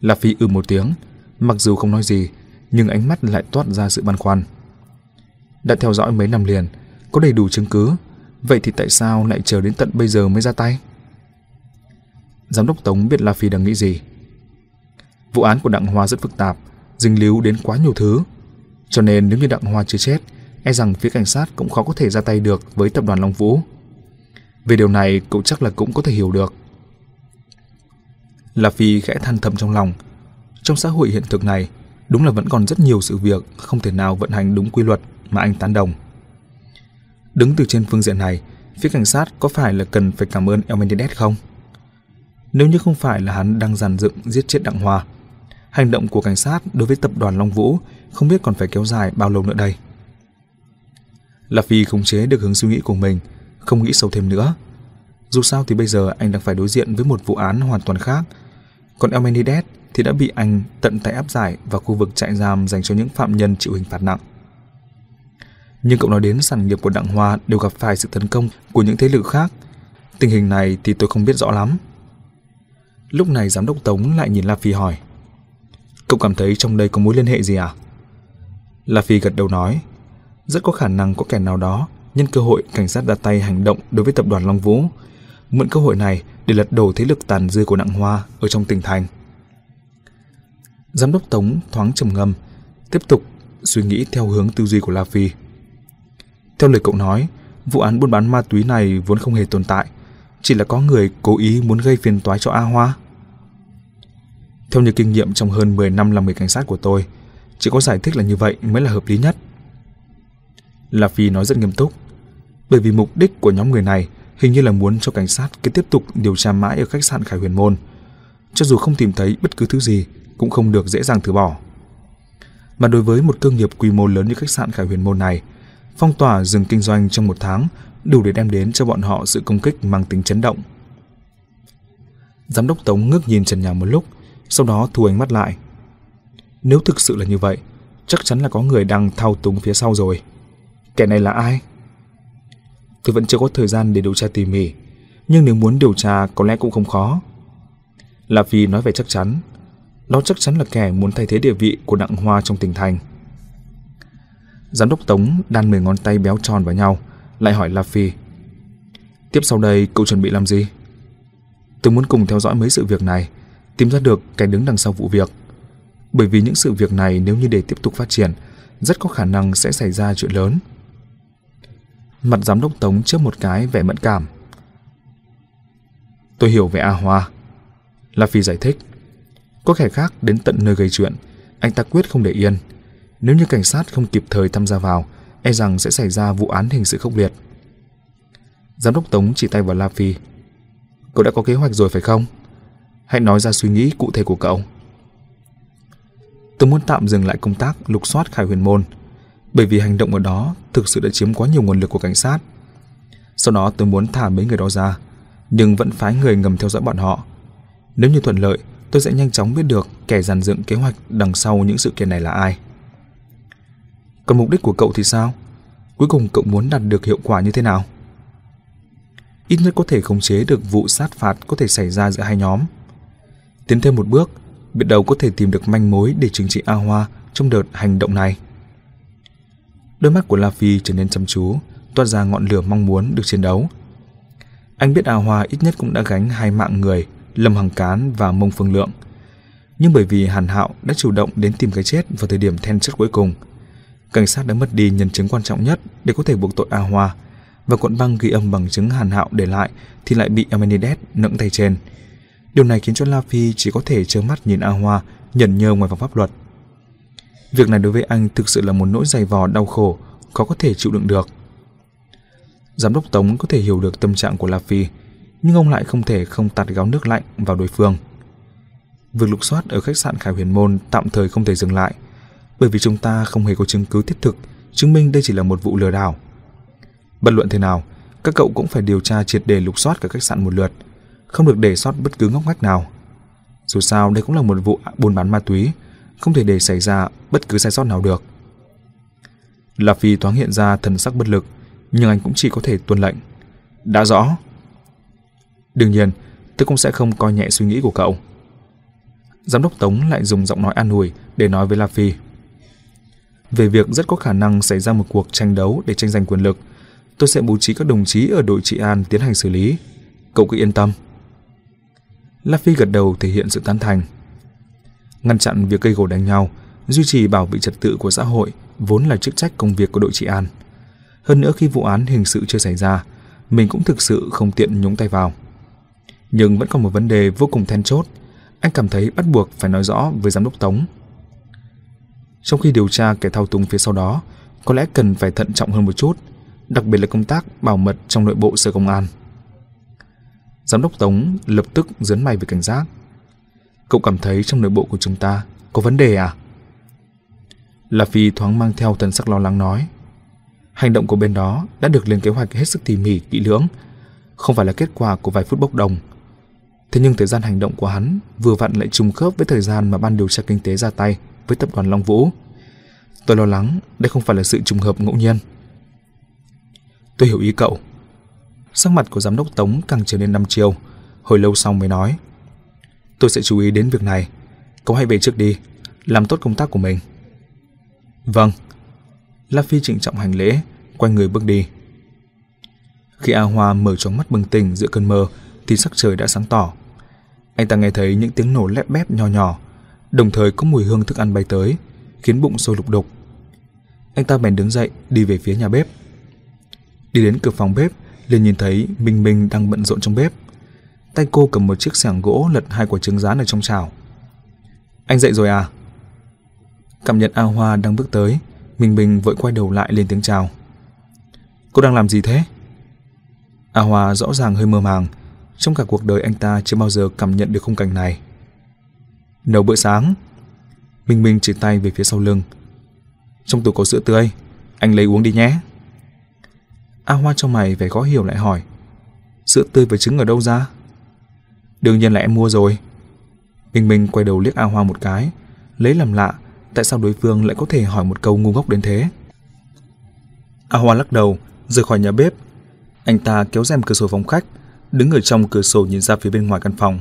La Phi ư một tiếng, mặc dù không nói gì, nhưng ánh mắt lại toát ra sự băn khoăn. Đã theo dõi mấy năm liền, có đầy đủ chứng cứ, vậy thì tại sao lại chờ đến tận bây giờ mới ra tay? Giám đốc Tống biết La Phi đang nghĩ gì. Vụ án của Đặng Hoa rất phức tạp, dính líu đến quá nhiều thứ. Cho nên nếu như Đặng Hoa chưa chết, e rằng phía cảnh sát cũng khó có thể ra tay được với tập đoàn Long Vũ. Về điều này cậu chắc là cũng có thể hiểu được. La Phi khẽ than thầm trong lòng. Trong xã hội hiện thực này, đúng là vẫn còn rất nhiều sự việc không thể nào vận hành đúng quy luật mà anh tán đồng. Đứng từ trên phương diện này, phía cảnh sát có phải là cần phải cảm ơn El Menendez không? Nếu như không phải là hắn đang giàn dựng giết chết Đặng Hòa, hành động của cảnh sát đối với tập đoàn Long Vũ không biết còn phải kéo dài bao lâu nữa đây. La Phi khống chế được hướng suy nghĩ của mình, không nghĩ sâu thêm nữa. Dù sao thì bây giờ anh đang phải đối diện với một vụ án hoàn toàn khác, còn Elmenides thì đã bị anh tận tay áp giải vào khu vực trại giam dành cho những phạm nhân chịu hình phạt nặng. Nhưng cậu nói đến sản nghiệp của Đặng Hoa đều gặp phải sự tấn công của những thế lực khác. Tình hình này thì tôi không biết rõ lắm. Lúc này giám đốc Tống lại nhìn La Phi hỏi. Cậu cảm thấy trong đây có mối liên hệ gì à? La Phi gật đầu nói. Rất có khả năng có kẻ nào đó nhân cơ hội cảnh sát đặt tay hành động đối với tập đoàn Long Vũ. Mượn cơ hội này để lật đổ thế lực tàn dư của Đặng Hoa ở trong tỉnh thành. Giám đốc Tống thoáng trầm ngâm, tiếp tục suy nghĩ theo hướng tư duy của La Phi. Theo lời cậu nói, vụ án buôn bán ma túy này vốn không hề tồn tại, chỉ là có người cố ý muốn gây phiền toái cho A Hoa. Theo như kinh nghiệm trong hơn 10 năm làm người cảnh sát của tôi, chỉ có giải thích là như vậy mới là hợp lý nhất. La Phi nói rất nghiêm túc, bởi vì mục đích của nhóm người này hình như là muốn cho cảnh sát cứ tiếp tục điều tra mãi ở khách sạn Khải Huyền Môn. Cho dù không tìm thấy bất cứ thứ gì, cũng không được dễ dàng từ bỏ. Mà đối với một cơ nghiệp quy mô lớn như khách sạn Khải Huyền Môn này, phong tỏa dừng kinh doanh trong một tháng đủ để đem đến cho bọn họ sự công kích mang tính chấn động. Giám đốc Tống ngước nhìn trần nhà một lúc, sau đó thu ánh mắt lại. Nếu thực sự là như vậy, chắc chắn là có người đang thao túng phía sau rồi. Kẻ này là ai? Tôi vẫn chưa có thời gian để điều tra tỉ mỉ, nhưng nếu muốn điều tra có lẽ cũng không khó. La Phi nói về chắc chắn, đó chắc chắn là kẻ muốn thay thế địa vị của Đặng Hoa trong tỉnh thành. Giám đốc Tống đan mười ngón tay béo tròn vào nhau, lại hỏi La Phi. Tiếp sau đây cậu chuẩn bị làm gì? Tôi muốn cùng theo dõi mấy sự việc này, tìm ra được kẻ đứng đằng sau vụ việc. Bởi vì những sự việc này nếu như để tiếp tục phát triển, rất có khả năng sẽ xảy ra chuyện lớn. Mặt giám đốc Tống trước một cái vẻ mẫn cảm. Tôi hiểu về A Hoa. La Phi giải thích. Có kẻ khác đến tận nơi gây chuyện, anh ta quyết không để yên. Nếu như cảnh sát không kịp thời tham gia vào, e rằng sẽ xảy ra vụ án hình sự khốc liệt. Giám đốc Tống chỉ tay vào La Phi. Cậu đã có kế hoạch rồi phải không? Hãy nói ra suy nghĩ cụ thể của cậu. Tôi muốn tạm dừng lại công tác lục soát Khải Huyền Môn, bởi vì hành động ở đó thực sự đã chiếm quá nhiều nguồn lực của cảnh sát. Sau đó tôi muốn thả mấy người đó ra, nhưng vẫn phái người ngầm theo dõi bọn họ. Nếu như thuận lợi, tôi sẽ nhanh chóng biết được kẻ dàn dựng kế hoạch đằng sau những sự kiện này là ai. Còn mục đích của cậu thì sao? Cuối cùng cậu muốn đạt được hiệu quả như thế nào? Ít nhất có thể khống chế được vụ sát phạt có thể xảy ra giữa hai nhóm. Tiến thêm một bước, biết đầu có thể tìm được manh mối để trừng trị A Hoa trong đợt hành động này. Đôi mắt của La Phi trở nên chăm chú, toát ra ngọn lửa mong muốn được chiến đấu. Anh biết A Hoa ít nhất cũng đã gánh hai mạng người, Lâm Hằng Cán và Mông Phương Lượng. Nhưng bởi vì Hàn Hạo đã chủ động đến tìm cái chết vào thời điểm then chốt cuối cùng, cảnh sát đã mất đi nhân chứng quan trọng nhất để có thể buộc tội A Hoa, và cuộn băng ghi âm bằng chứng Hàn Hạo để lại thì lại bị Amenides nẫng tay trên. Điều này khiến cho La Phi chỉ có thể trơ mắt nhìn A Hoa nhận nhơ ngoài vòng pháp luật. Việc này đối với anh thực sự là một nỗi dày vò đau khổ, khó có thể chịu đựng được. Giám đốc Tống có thể hiểu được tâm trạng của La Phi, nhưng ông lại không thể không tạt gáo nước lạnh vào đối phương. Việc lục soát ở khách sạn Khải Huyền Môn tạm thời không thể dừng lại, bởi vì chúng ta không hề có chứng cứ thiết thực chứng minh đây chỉ là một vụ lừa đảo. Bất luận thế nào, các cậu cũng phải điều tra triệt để lục soát cả khách sạn một lượt, không được để sót bất cứ ngóc ngách nào. Dù sao đây cũng là một vụ buôn bán ma túy, không thể để xảy ra bất cứ sai sót nào được. La Phi thoáng hiện ra thần sắc bất lực, nhưng anh cũng chỉ có thể tuân lệnh. Đã rõ. Đương nhiên, tôi cũng sẽ không coi nhẹ suy nghĩ của cậu. Giám đốc Tống lại dùng giọng nói an ủi để nói với La Phi. Về việc rất có khả năng xảy ra một cuộc tranh đấu để tranh giành quyền lực, tôi sẽ bố trí các đồng chí ở đội trị an tiến hành xử lý. Cậu cứ yên tâm. La Phi gật đầu thể hiện sự tán thành. Ngăn chặn việc cây gổ đánh nhau, duy trì bảo vệ trật tự của xã hội vốn là chức trách công việc của đội trị an. Hơn nữa khi vụ án hình sự chưa xảy ra, mình cũng thực sự không tiện nhúng tay vào. Nhưng vẫn còn một vấn đề vô cùng then chốt, anh cảm thấy bắt buộc phải nói rõ với giám đốc Tống. Trong khi điều tra kẻ thao túng phía sau đó, có lẽ cần phải thận trọng hơn một chút, đặc biệt là công tác bảo mật trong nội bộ sở công an. Giám đốc Tống lập tức dấn mày về cảnh giác. Cậu cảm thấy trong nội bộ của chúng ta có vấn đề à? La Phi thoáng mang theo thần sắc lo lắng nói. Hành động của bên đó đã được lên kế hoạch hết sức tỉ mỉ, kỹ lưỡng, không phải là kết quả của vài phút bốc đồng. Thế nhưng thời gian hành động của hắn vừa vặn lại trùng khớp với thời gian mà ban điều tra kinh tế ra tay với tập đoàn Long Vũ. Tôi lo lắng đây không phải là sự trùng hợp ngẫu nhiên. Tôi hiểu ý cậu. Sắc mặt của giám đốc Tống càng trở nên năm chiều, hồi lâu sau mới nói. Tôi sẽ chú ý đến việc này. Cậu hãy về trước đi, làm tốt công tác của mình. Vâng. La Phi trịnh trọng hành lễ, quay người bước đi. Khi A Hoa mở tròn mắt bừng tỉnh giữa cơn mơ, thì sắc trời đã sáng tỏ. Anh ta nghe thấy những tiếng nổ lép bép nho nhỏ, đồng thời có mùi hương thức ăn bay tới, khiến bụng sôi lục đục. Anh ta bèn đứng dậy đi về phía nhà bếp. Đi đến cửa phòng bếp, liền nhìn thấy Minh Minh đang bận rộn trong bếp. Tay cô cầm một chiếc xẻng gỗ lật hai quả trứng rán ở trong chảo. Anh dậy rồi à? Cảm nhận A Hoa đang bước tới, Minh Bình vội quay đầu lại lên tiếng chào. Cô đang làm gì thế? A Hoa rõ ràng hơi mơ màng, trong cả cuộc đời anh ta chưa bao giờ cảm nhận được khung cảnh này. Nấu bữa sáng. Minh Minh chỉ tay về phía sau lưng. Trong tủ có sữa tươi, anh lấy uống đi nhé. A Hoa trong mày vẻ khó hiểu lại hỏi. Sữa tươi với trứng ở đâu ra? Đương nhiên là em mua rồi. Minh Minh quay đầu liếc A Hoa một cái, lấy làm lạ tại sao đối phương lại có thể hỏi một câu ngu ngốc đến thế. A Hoa lắc đầu, rời khỏi nhà bếp. Anh ta kéo rèm cửa sổ phòng khách, đứng ở trong cửa sổ nhìn ra phía bên ngoài căn phòng.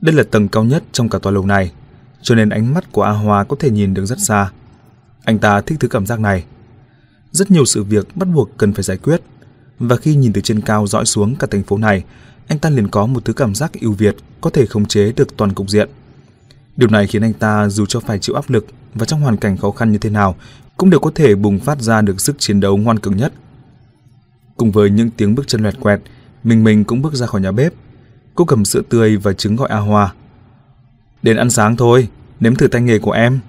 Đây là tầng cao nhất trong cả tòa lầu này, cho nên ánh mắt của A Hoa có thể nhìn được rất xa. Anh ta thích thứ cảm giác này. Rất nhiều sự việc bắt buộc cần phải giải quyết, và khi nhìn từ trên cao dõi xuống cả thành phố này, anh ta liền có một thứ cảm giác ưu việt có thể khống chế được toàn cục diện. Điều này khiến anh ta dù cho phải chịu áp lực và trong hoàn cảnh khó khăn như thế nào cũng đều có thể bùng phát ra được sức chiến đấu ngoan cường nhất. Cùng với những tiếng bước chân loẹt quẹt, mình mình cũng bước ra khỏi nhà bếp. Cô cầm sữa tươi và trứng gọi A Hoa. Đến ăn sáng thôi, nếm thử tay nghề của em.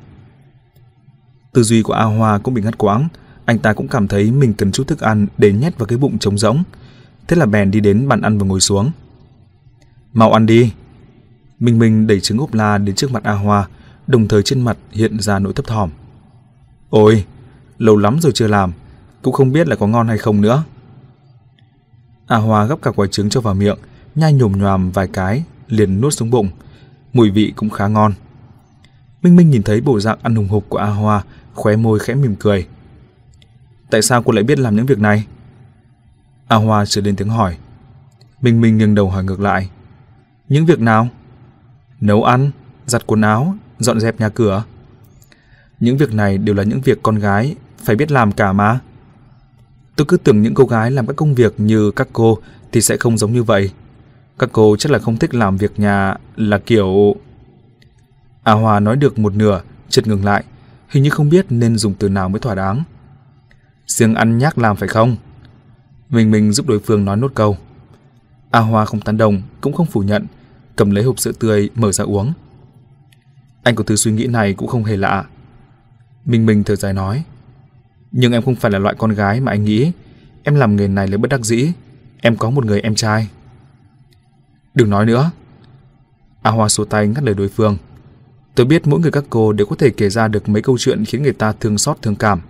Tư duy của A Hoa cũng bị ngắt quãng, anh ta cũng cảm thấy mình cần chút thức ăn để nhét vào cái bụng trống rỗng. Thế là bèn đi đến bàn ăn và ngồi xuống. Mau ăn đi. Minh Minh đẩy trứng ốp la đến trước mặt A Hoa, đồng thời trên mặt hiện ra nỗi thấp thỏm. Ôi, lâu lắm rồi chưa làm, cũng không biết là có ngon hay không nữa. A Hoa gấp cả quả trứng cho vào miệng, nhai nhồm nhòm vài cái, liền nuốt xuống bụng. Mùi vị cũng khá ngon. Minh Minh nhìn thấy bộ dạng ăn hùng hục của A Hoa, khóe môi khẽ mỉm cười. Tại sao cô lại biết làm những việc này? A Hoa sửa lên tiếng hỏi. Minh Minh nghiêng đầu hỏi ngược lại. Những việc nào? Nấu ăn, giặt quần áo, dọn dẹp nhà cửa. Những việc này đều là những việc con gái phải biết làm cả mà. Tôi cứ tưởng những cô gái làm các công việc như các cô thì sẽ không giống như vậy. Các cô chắc là không thích làm việc nhà là kiểu... A Hoa nói được một nửa, chợt ngừng lại, hình như không biết nên dùng từ nào mới thỏa đáng. Riêng ăn nhác làm phải không? Mình mình giúp đối phương nói nốt câu. A Hoa không tán đồng, cũng không phủ nhận, cầm lấy hộp sữa tươi mở ra uống. Anh có thứ suy nghĩ này cũng không hề lạ. Minh Minh thở dài nói. Nhưng em không phải là loại con gái mà anh nghĩ. Em làm nghề này là bất đắc dĩ. Em có một người em trai. Đừng nói nữa. A Hoa xua tay ngắt lời đối phương. Tôi biết mỗi người các cô đều có thể kể ra được mấy câu chuyện khiến người ta thương xót thương cảm.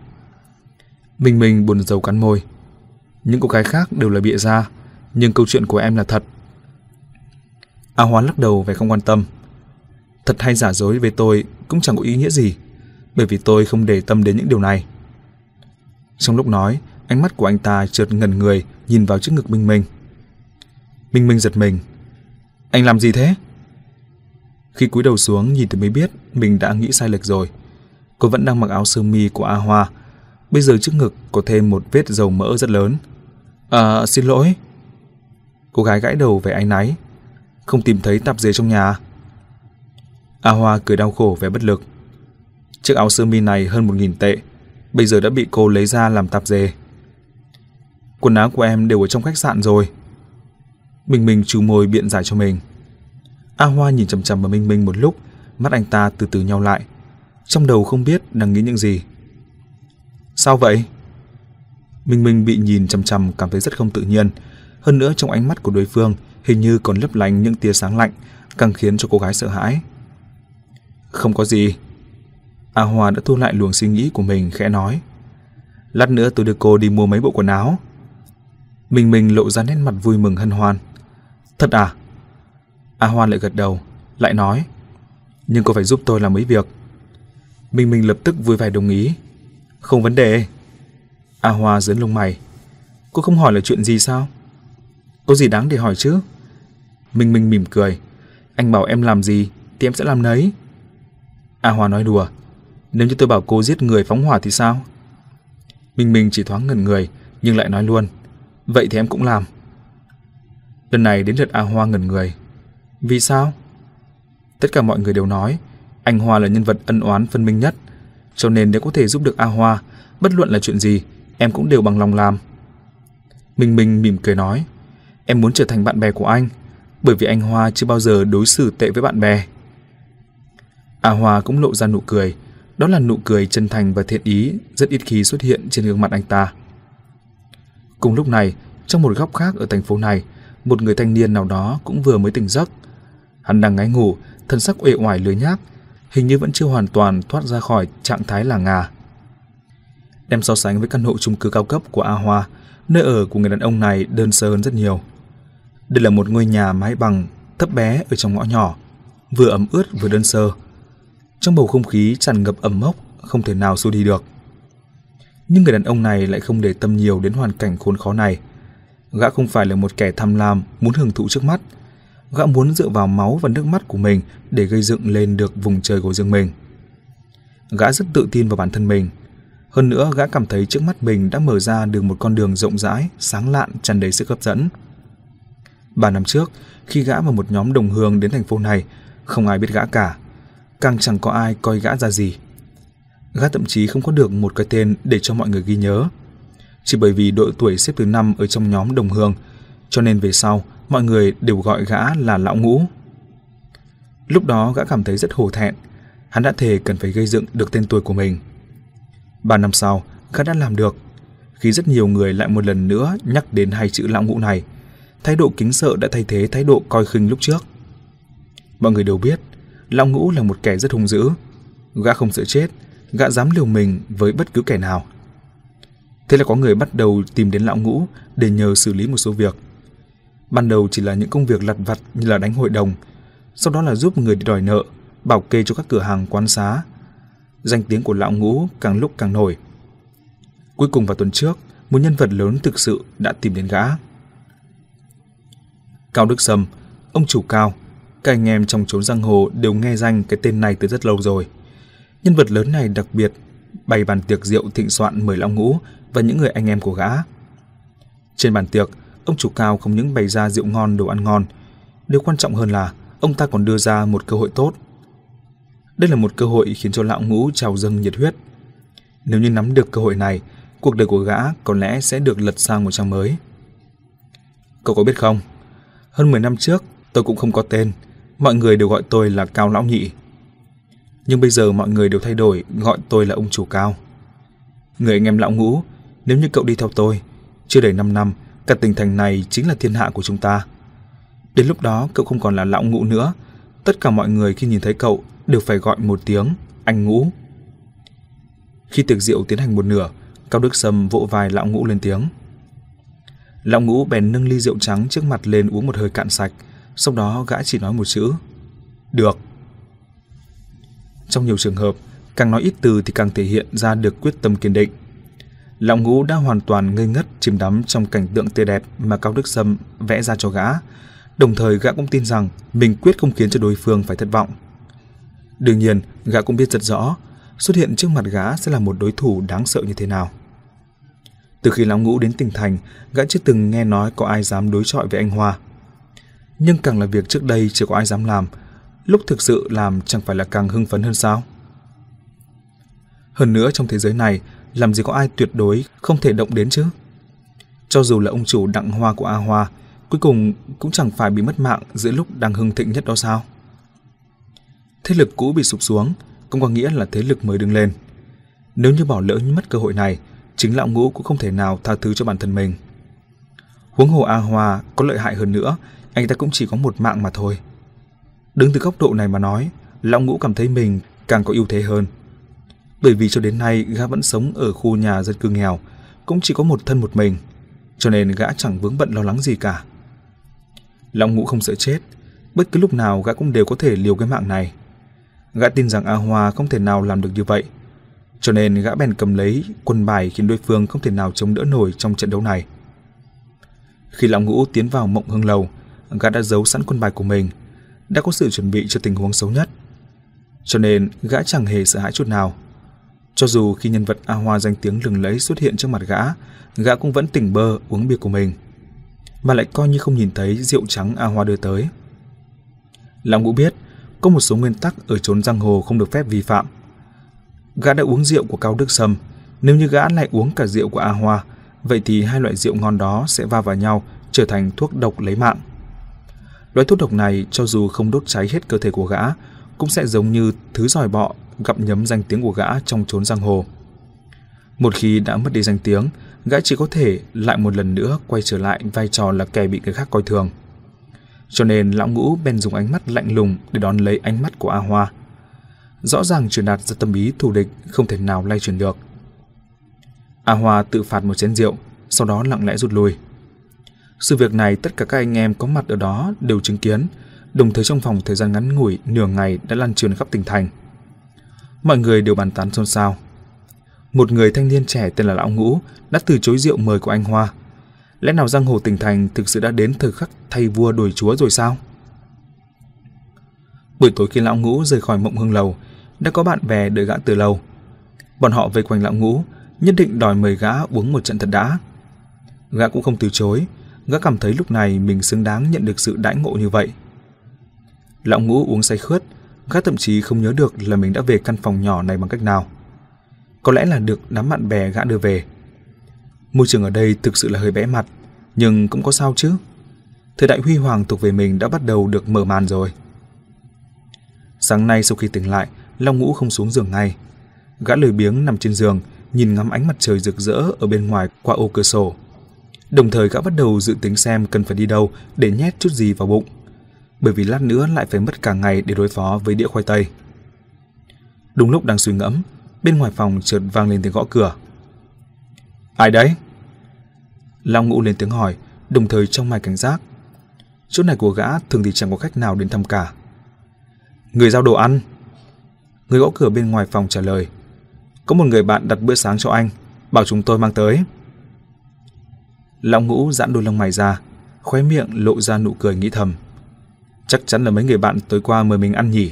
Minh Minh buồn rầu cắn môi. Những cô gái khác đều là bịa ra, nhưng câu chuyện của em là thật. A Hoa lắc đầu vẻ không quan tâm. Thật hay giả dối về tôi cũng chẳng có ý nghĩa gì, bởi vì tôi không để tâm đến những điều này. Trong lúc nói, ánh mắt của anh ta trượt ngẩn người nhìn vào chiếc ngực Minh Minh. Minh Minh giật mình. Anh làm gì thế? Khi cúi đầu xuống nhìn thì mới biết mình đã nghĩ sai lệch rồi. Cô vẫn đang mặc áo sơ mi của A Hoa. Bây giờ trước ngực có thêm một vết dầu mỡ rất lớn. À, xin lỗi. Cô gái gãi đầu về áy náy. Không tìm thấy tạp dề trong nhà. A Hoa cười đau khổ vẻ bất lực. Chiếc áo sơ mi này hơn một nghìn tệ. Bây giờ đã bị cô lấy ra làm tạp dề. Quần áo của em đều ở trong khách sạn rồi. Minh Minh chú môi biện giải cho mình. A Hoa nhìn chầm chầm vào Minh Minh một lúc, mắt anh ta từ từ nhau lại. Trong đầu không biết đang nghĩ những gì. Sao vậy? Minh Minh bị nhìn chằm chằm cảm thấy rất không tự nhiên. Hơn nữa trong ánh mắt của đối phương hình như còn lấp lánh những tia sáng lạnh, càng khiến cho cô gái sợ hãi. Không có gì. A Hoa đã thu lại luồng suy nghĩ của mình khẽ nói. Lát nữa tôi đưa cô đi mua mấy bộ quần áo. Minh Minh lộ ra nét mặt vui mừng hân hoan. Thật à? A Hoa lại gật đầu, lại nói. Nhưng cô phải giúp tôi làm mấy việc. Minh Minh lập tức vui vẻ đồng ý. Không vấn đề. A Hoa dấn lông mày. Cô không hỏi là chuyện gì sao? Có gì đáng để hỏi chứ? Minh Minh mỉm cười. Anh bảo em làm gì thì em sẽ làm nấy. A Hoa nói đùa. Nếu như tôi bảo cô giết người phóng hỏa thì sao? Minh Minh chỉ thoáng ngẩn người nhưng lại nói luôn. Vậy thì em cũng làm. Lần này đến lượt A Hoa ngẩn người. Vì sao? Tất cả mọi người đều nói anh Hoa là nhân vật ân oán phân minh nhất, cho nên nếu có thể giúp được A Hoa, bất luận là chuyện gì, em cũng đều bằng lòng làm. Minh Minh mỉm cười nói, em muốn trở thành bạn bè của anh, bởi vì anh Hoa chưa bao giờ đối xử tệ với bạn bè. A Hoa cũng lộ ra nụ cười, đó là nụ cười chân thành và thiện ý rất ít khi xuất hiện trên gương mặt anh ta. Cùng lúc này, trong một góc khác ở thành phố này, một người thanh niên nào đó cũng vừa mới tỉnh giấc. Hắn đang ngáy ngủ, thân sắc uể oải lười nhác, hình như vẫn chưa hoàn toàn thoát ra khỏi trạng thái là ngà. Đem so sánh với căn hộ chung cư cao cấp của A Hoa, nơi ở của người đàn ông này đơn sơ hơn rất nhiều. Đây là một ngôi nhà mái bằng, thấp bé ở trong ngõ nhỏ, vừa ẩm ướt vừa đơn sơ. Trong bầu không khí tràn ngập ẩm mốc, không thể nào xua đi được. Nhưng người đàn ông này lại không để tâm nhiều đến hoàn cảnh khốn khó này. Gã không phải là một kẻ tham lam muốn hưởng thụ trước mắt. Gã muốn dựa vào máu và nước mắt của mình để gây dựng lên được vùng trời của riêng mình. Gã rất tự tin vào bản thân mình. Hơn nữa, gã cảm thấy trước mắt mình đã mở ra được một con đường rộng rãi, sáng lạn, tràn đầy sức hấp dẫn. Ba năm trước, khi gã và một nhóm đồng hương đến thành phố này, không ai biết gã cả. Càng chẳng có ai coi gã ra gì. Gã thậm chí không có được một cái tên để cho mọi người ghi nhớ. Chỉ bởi vì độ tuổi xếp thứ năm ở trong nhóm đồng hương, cho nên về sau mọi người đều gọi gã là lão ngũ. Lúc đó gã cảm thấy rất hổ thẹn, hắn đã thề cần phải gây dựng được tên tuổi của mình. Ba năm sau, gã đã làm được. Khi rất nhiều người lại một lần nữa nhắc đến hai chữ lão ngũ này, thái độ kính sợ đã thay thế thái độ coi khinh lúc trước. Mọi người đều biết, lão ngũ là một kẻ rất hung dữ. Gã không sợ chết, gã dám liều mình với bất cứ kẻ nào. Thế là có người bắt đầu tìm đến lão ngũ để nhờ xử lý một số việc. Ban đầu chỉ là những công việc lặt vặt như là đánh hội đồng, sau đó là giúp người đi đòi nợ, bảo kê cho các cửa hàng quán xá. Danh tiếng của lão ngũ càng lúc càng nổi. Cuối cùng vào tuần trước, một nhân vật lớn thực sự đã tìm đến gã. Cao Đức Sâm, ông chủ Cao, các anh em trong chốn giang hồ đều nghe danh cái tên này từ rất lâu rồi. Nhân vật lớn này đặc biệt bày bàn tiệc rượu thịnh soạn mời lão ngũ và những người anh em của gã. Trên bàn tiệc, ông chủ cao không những bày ra rượu ngon đồ ăn ngon, điều quan trọng hơn là ông ta còn đưa ra một cơ hội tốt. Đây là một cơ hội khiến cho lão ngũ trào dâng nhiệt huyết. Nếu như nắm được cơ hội này, cuộc đời của gã có lẽ sẽ được lật sang một trang mới. Cậu có biết không, hơn 10 năm trước tôi cũng không có tên, mọi người đều gọi tôi là Cao Lão Nhị. Nhưng bây giờ mọi người đều thay đổi gọi tôi là ông chủ Cao. Người anh em Lão Ngũ, nếu như cậu đi theo tôi, chưa đầy 5 năm, cả tỉnh thành này chính là thiên hạ của chúng ta. Đến lúc đó cậu không còn là Lão Ngũ nữa, tất cả mọi người khi nhìn thấy cậu đều phải gọi một tiếng anh Ngũ. Khi tiệc rượu tiến hành một nửa, Cao Đức Sâm vỗ vai Lão Ngũ lên tiếng. Lão Ngũ bèn nâng ly rượu trắng trước mặt lên uống một hơi cạn sạch, sau đó gã chỉ nói một chữ. Được. Trong nhiều trường hợp, càng nói ít từ thì càng thể hiện ra được quyết tâm kiên định. Lão Ngũ đã hoàn toàn ngây ngất chìm đắm trong cảnh tượng tươi đẹp mà Cao Đức Sâm vẽ ra cho gã, đồng thời gã cũng tin rằng mình quyết không khiến cho đối phương phải thất vọng. Đương nhiên, gã cũng biết rất rõ, xuất hiện trước mặt gã sẽ là một đối thủ đáng sợ như thế nào. Từ khi Lão Ngũ đến tỉnh thành, gã chưa từng nghe nói có ai dám đối chọi với anh Hoa. Nhưng càng là việc trước đây chưa có ai dám làm, lúc thực sự làm chẳng phải là càng hưng phấn hơn sao? Hơn nữa trong thế giới này, làm gì có ai tuyệt đối không thể động đến chứ? Cho dù là ông chủ đặng hoa của A Hoa, cuối cùng cũng chẳng phải bị mất mạng giữa lúc đang hưng thịnh nhất đó sao? Thế lực cũ bị sụp xuống, cũng có nghĩa là thế lực mới đứng lên. Nếu như bỏ lỡ mất cơ hội này, chính lão ngũ cũng không thể nào tha thứ cho bản thân mình. Huống hồ A Hoa có lợi hại hơn nữa, anh ta cũng chỉ có một mạng mà thôi. Đứng từ góc độ này mà nói, lão ngũ cảm thấy mình càng có ưu thế hơn. Bởi vì cho đến nay gã vẫn sống ở khu nhà dân cư nghèo, cũng chỉ có một thân một mình, cho nên gã chẳng vướng bận lo lắng gì cả. Lão ngũ không sợ chết, bất cứ lúc nào gã cũng đều có thể liều cái mạng này. Gã tin rằng A Hoa không thể nào làm được như vậy, cho nên gã bèn cầm lấy quân bài khiến đối phương không thể nào chống đỡ nổi trong trận đấu này. Khi Lão Ngũ tiến vào mộng hương lầu, gã đã giấu sẵn quân bài của mình, đã có sự chuẩn bị cho tình huống xấu nhất. Cho nên gã chẳng hề sợ hãi chút nào. Cho dù khi nhân vật A Hoa danh tiếng lừng lẫy xuất hiện trước mặt gã, gã cũng vẫn tỉnh bơ uống bia của mình, mà lại coi như không nhìn thấy rượu trắng A Hoa đưa tới. Lão Ngũ biết, có một số nguyên tắc ở chốn giang hồ không được phép vi phạm. Gã đã uống rượu của Cao Đức Sâm, nếu như gã lại uống cả rượu của A Hoa, vậy thì hai loại rượu ngon đó sẽ va vào nhau trở thành thuốc độc lấy mạng. Loại thuốc độc này cho dù không đốt cháy hết cơ thể của gã, cũng sẽ giống như thứ giỏi bọ gặm nhấm danh tiếng của gã trong chốn giang hồ. Một khi đã mất đi danh tiếng, gã chỉ có thể lại một lần nữa quay trở lại vai trò là kẻ bị người khác coi thường. Cho nên lão ngũ bèn dùng ánh mắt lạnh lùng để đón lấy ánh mắt của A Hoa. Rõ ràng truyền đạt ra tâm ý thù địch không thể nào lay chuyển được. A Hoa tự phạt một chén rượu, sau đó lặng lẽ rút lui. Sự việc này tất cả các anh em có mặt ở đó đều chứng kiến, đồng thời trong phòng thời gian ngắn ngủi nửa ngày đã lan truyền khắp tỉnh thành. Mọi người đều bàn tán xôn xao. Một người thanh niên trẻ tên là Lão Ngũ đã từ chối rượu mời của anh Hoa. Lẽ nào giang hồ tỉnh thành thực sự đã đến thời khắc thay vua đổi chúa rồi sao? Buổi tối khi Lão Ngũ rời khỏi mộng hương lầu, đã có bạn bè đợi gã từ lâu. Bọn họ vây quanh Lão Ngũ, nhất định đòi mời gã uống một trận thật đã. Gã cũng không từ chối, gã cảm thấy lúc này mình xứng đáng nhận được sự đãi ngộ như vậy. Lão Ngũ uống say khướt, gã thậm chí không nhớ được là mình đã về căn phòng nhỏ này bằng cách nào. Có lẽ là được đám bạn bè gã đưa về. Môi trường ở đây thực sự là hơi bẽ mặt, nhưng cũng có sao chứ. Thời đại huy hoàng thuộc về mình đã bắt đầu được mở màn rồi. Sáng nay sau khi tỉnh lại, Long Ngũ không xuống giường ngay. Gã lười biếng nằm trên giường, nhìn ngắm ánh mặt trời rực rỡ ở bên ngoài qua ô cửa sổ. Đồng thời gã bắt đầu dự tính xem cần phải đi đâu để nhét chút gì vào bụng. Bởi vì lát nữa lại phải mất cả ngày để đối phó với đĩa khoai tây. Đúng lúc đang suy ngẫm, bên ngoài phòng chợt vang lên tiếng gõ cửa. Ai đấy? Long Ngũ lên tiếng hỏi, đồng thời trong mày cảnh giác. Chỗ này của gã thường thì chẳng có khách nào đến thăm cả. Người giao đồ ăn. Người gõ cửa bên ngoài phòng trả lời. Có một người bạn đặt bữa sáng cho anh, bảo chúng tôi mang tới. Long Ngũ giãn đôi lông mày ra, khóe miệng lộ ra nụ cười nghĩ thầm. Chắc chắn là mấy người bạn tối qua mời mình ăn nhỉ.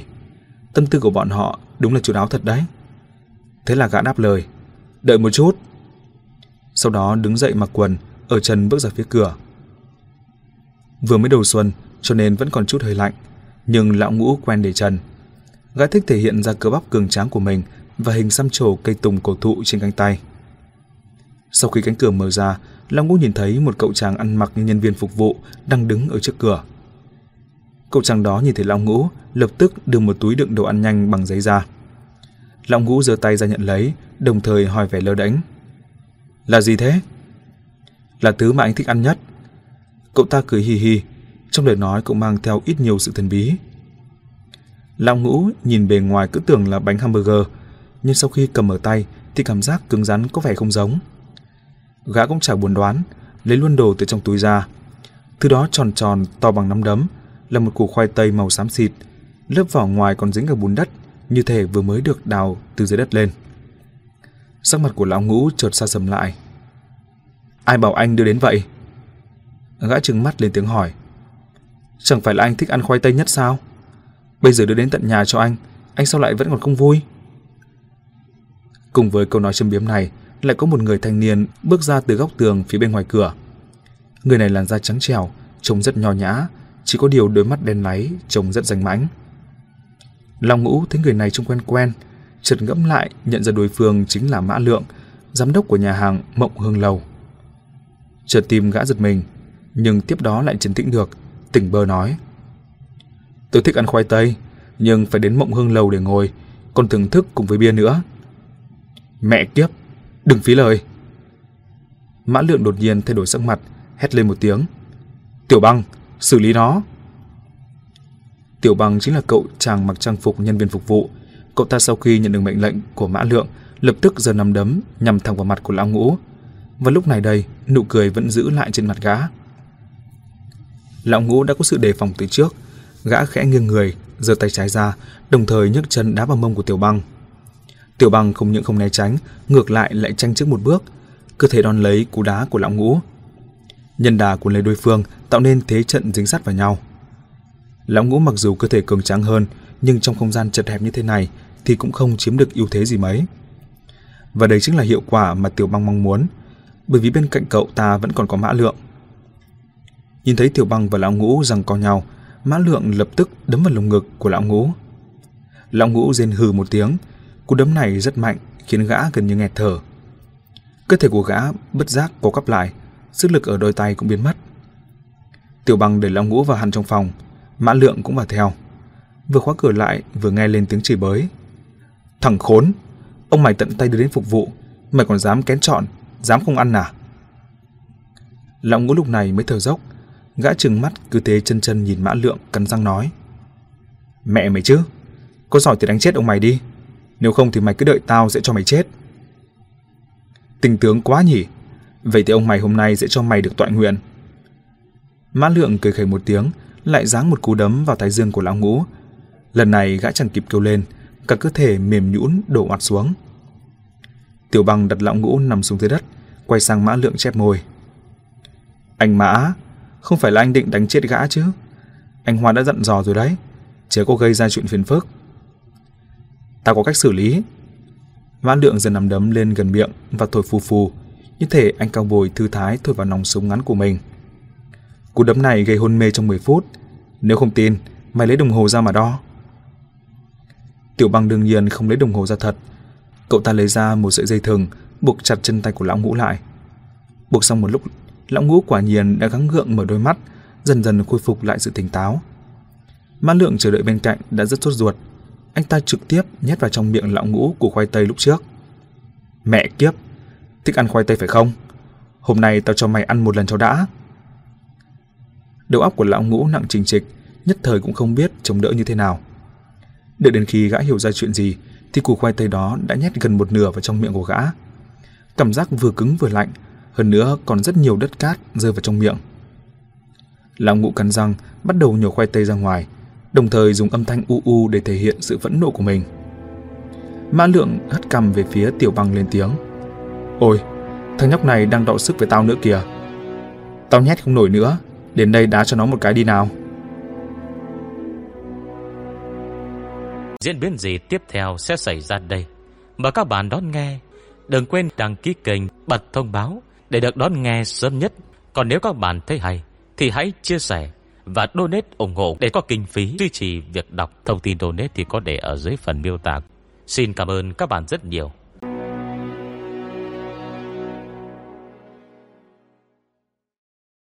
Tâm tư của bọn họ đúng là chú đáo thật đấy. Thế là gã đáp lời. Đợi một chút. Sau đó đứng dậy mặc quần, ở chân bước ra phía cửa. Vừa mới đầu xuân, cho nên vẫn còn chút hơi lạnh, nhưng lão ngũ quen để trần. Gã thích thể hiện ra cơ bắp cường tráng của mình và hình xăm trổ cây tùng cổ thụ trên cánh tay. Sau khi cánh cửa mở ra, Long Ngũ nhìn thấy một cậu chàng ăn mặc như nhân viên phục vụ đang đứng ở trước cửa. Cậu chàng đó nhìn thấy lão Ngũ, lập tức đưa một túi đựng đồ ăn nhanh bằng giấy ra. lão Ngũ giơ tay ra nhận lấy, đồng thời hỏi vẻ lơ đễnh. Là gì thế? Là thứ mà anh thích ăn nhất. Cậu ta cười hì hì, trong lời nói cũng mang theo ít nhiều sự thần bí. lão Ngũ nhìn bề ngoài cứ tưởng là bánh hamburger, nhưng sau khi cầm ở tay thì cảm giác cứng rắn có vẻ không giống. Gã cũng chẳng buồn đoán, lấy luôn đồ từ trong túi ra. Thứ đó tròn tròn, to bằng nắm đấm, là một củ khoai tây màu xám xịt, lớp vỏ ngoài còn dính cả bùn đất, như thể vừa mới được đào từ dưới đất lên. Sắc mặt của lão ngũ chợt xa sầm lại. Ai bảo anh đưa đến vậy? Gã trừng mắt lên tiếng hỏi. Chẳng phải là anh thích ăn khoai tây nhất sao? Bây giờ đưa đến tận nhà cho anh, anh sao lại vẫn còn không vui? Cùng với câu nói châm biếm này, lại có một người thanh niên bước ra từ góc tường phía bên ngoài cửa. Người này làn da trắng trẻo, trông rất nho nhã, chỉ có điều đôi mắt đen láy, trông rất danh mãnh. Long Ngũ thấy người này trông quen quen, chợt ngẫm lại nhận ra đối phương chính là Mã Lượng, giám đốc của nhà hàng Mộng Hương Lầu. Chợt tìm gã giật mình, nhưng tiếp đó lại trấn tĩnh được, tỉnh bơ nói. Tôi thích ăn khoai tây, nhưng phải đến Mộng Hương Lầu để ngồi, còn thưởng thức cùng với bia nữa. Mẹ kiếp, đừng phí lời. Mã Lượng đột nhiên thay đổi sắc mặt, hét lên một tiếng. Tiểu băng, xử lý nó. Tiểu Bằng chính là cậu chàng mặc trang phục nhân viên phục vụ. Cậu ta sau khi nhận được mệnh lệnh của Mã Lượng, lập tức giơ nắm đấm nhằm thẳng vào mặt của lão ngũ. Và lúc này đây, nụ cười vẫn giữ lại trên mặt gã. Lão ngũ đã có sự đề phòng từ trước, gã khẽ nghiêng người, giơ tay trái ra, đồng thời nhấc chân đá vào mông của Tiểu Băng. Tiểu Băng không những không né tránh, ngược lại lại tranh trước một bước, cơ thể đòn lấy cú đá của lão ngũ. Nhân đà cuốn lấy đối phương tạo nên thế trận dính sát vào nhau. Lão ngũ mặc dù cơ thể cường tráng hơn, nhưng trong không gian chật hẹp như thế này thì cũng không chiếm được ưu thế gì mấy. Và đây chính là hiệu quả mà Tiểu Băng mong muốn, bởi vì bên cạnh cậu ta vẫn còn có Mã Lượng. Nhìn thấy Tiểu Băng và Lão Ngũ rằng co nhau, Mã Lượng lập tức đấm vào lồng ngực của Lão Ngũ. Lão Ngũ rên hừ một tiếng, cú đấm này rất mạnh khiến gã gần như nghẹt thở. Cơ thể của gã bất giác co cắp lại, sức lực ở đôi tay cũng biến mất. Tiểu Bằng để Long Ngũ vào hẳn trong phòng, Mã Lượng cũng vào theo. Vừa khóa cửa lại, vừa nghe lên tiếng chửi bới. Thằng khốn, ông mày tận tay đưa đến phục vụ, mày còn dám kén chọn, dám không ăn à? lão Ngũ lúc này mới thở dốc, gã trừng mắt cứ thế chân chân nhìn Mã Lượng cắn răng nói: "Mẹ mày chứ, có giỏi thì đánh chết ông mày đi, nếu không thì mày cứ đợi tao sẽ cho mày chết." Tình tướng quá nhỉ, vậy thì ông mày hôm nay sẽ cho mày được tọa nguyện. Mã Lượng cười khẩy một tiếng, lại giáng một cú đấm vào thái dương của lão ngũ. Lần này gã chẳng kịp kêu lên, cả cơ thể mềm nhũn đổ oặt xuống. Tiểu Bằng đặt lão ngũ nằm xuống dưới đất, quay sang Mã Lượng chép môi. Anh Mã, không phải là anh định đánh chết gã chứ? Anh Hoa đã dặn dò rồi đấy, chớ có gây ra chuyện phiền phức. ta có cách xử lý. Mã Lượng dần nằm đấm lên gần miệng và thổi phù phù, như thể anh cao bồi thư thái thổi vào nòng súng ngắn của mình. Cú đấm này gây hôn mê trong 10 phút. Nếu không tin, mày lấy đồng hồ ra mà đo. Tiểu băng đương nhiên không lấy đồng hồ ra thật. Cậu ta lấy ra một sợi dây thừng, buộc chặt chân tay của lão ngũ lại. Buộc xong một lúc, lão ngũ quả nhiên đã gắng gượng mở đôi mắt, dần dần khôi phục lại sự tỉnh táo. Mã lượng chờ đợi bên cạnh đã rất sốt ruột. Anh ta trực tiếp nhét vào trong miệng lão ngũ của khoai tây lúc trước. Mẹ kiếp, thích ăn khoai tây phải không? Hôm nay tao cho mày ăn một lần cho đã. Đầu óc của lão ngũ nặng trình trịch, nhất thời cũng không biết chống đỡ như thế nào. Đợi đến khi gã hiểu ra chuyện gì, thì củ khoai tây đó đã nhét gần một nửa vào trong miệng của gã. Cảm giác vừa cứng vừa lạnh, hơn nữa còn rất nhiều đất cát rơi vào trong miệng. Lão ngũ cắn răng, bắt đầu nhổ khoai tây ra ngoài, đồng thời dùng âm thanh u u để thể hiện sự phẫn nộ của mình. Mã lượng hất cằm về phía tiểu băng lên tiếng. Ôi, thằng nhóc này đang đọ sức với tao nữa kìa. Tao nhét không nổi nữa, Đến đây đá cho nó một cái đi nào. Diễn biến gì tiếp theo sẽ xảy ra đây? Mời các bạn đón nghe. Đừng quên đăng ký kênh, bật thông báo để được đón nghe sớm nhất. Còn nếu các bạn thấy hay, thì hãy chia sẻ và donate ủng hộ để có kinh phí duy trì việc đọc. Thông tin donate thì có để ở dưới phần miêu tả. Xin cảm ơn các bạn rất nhiều.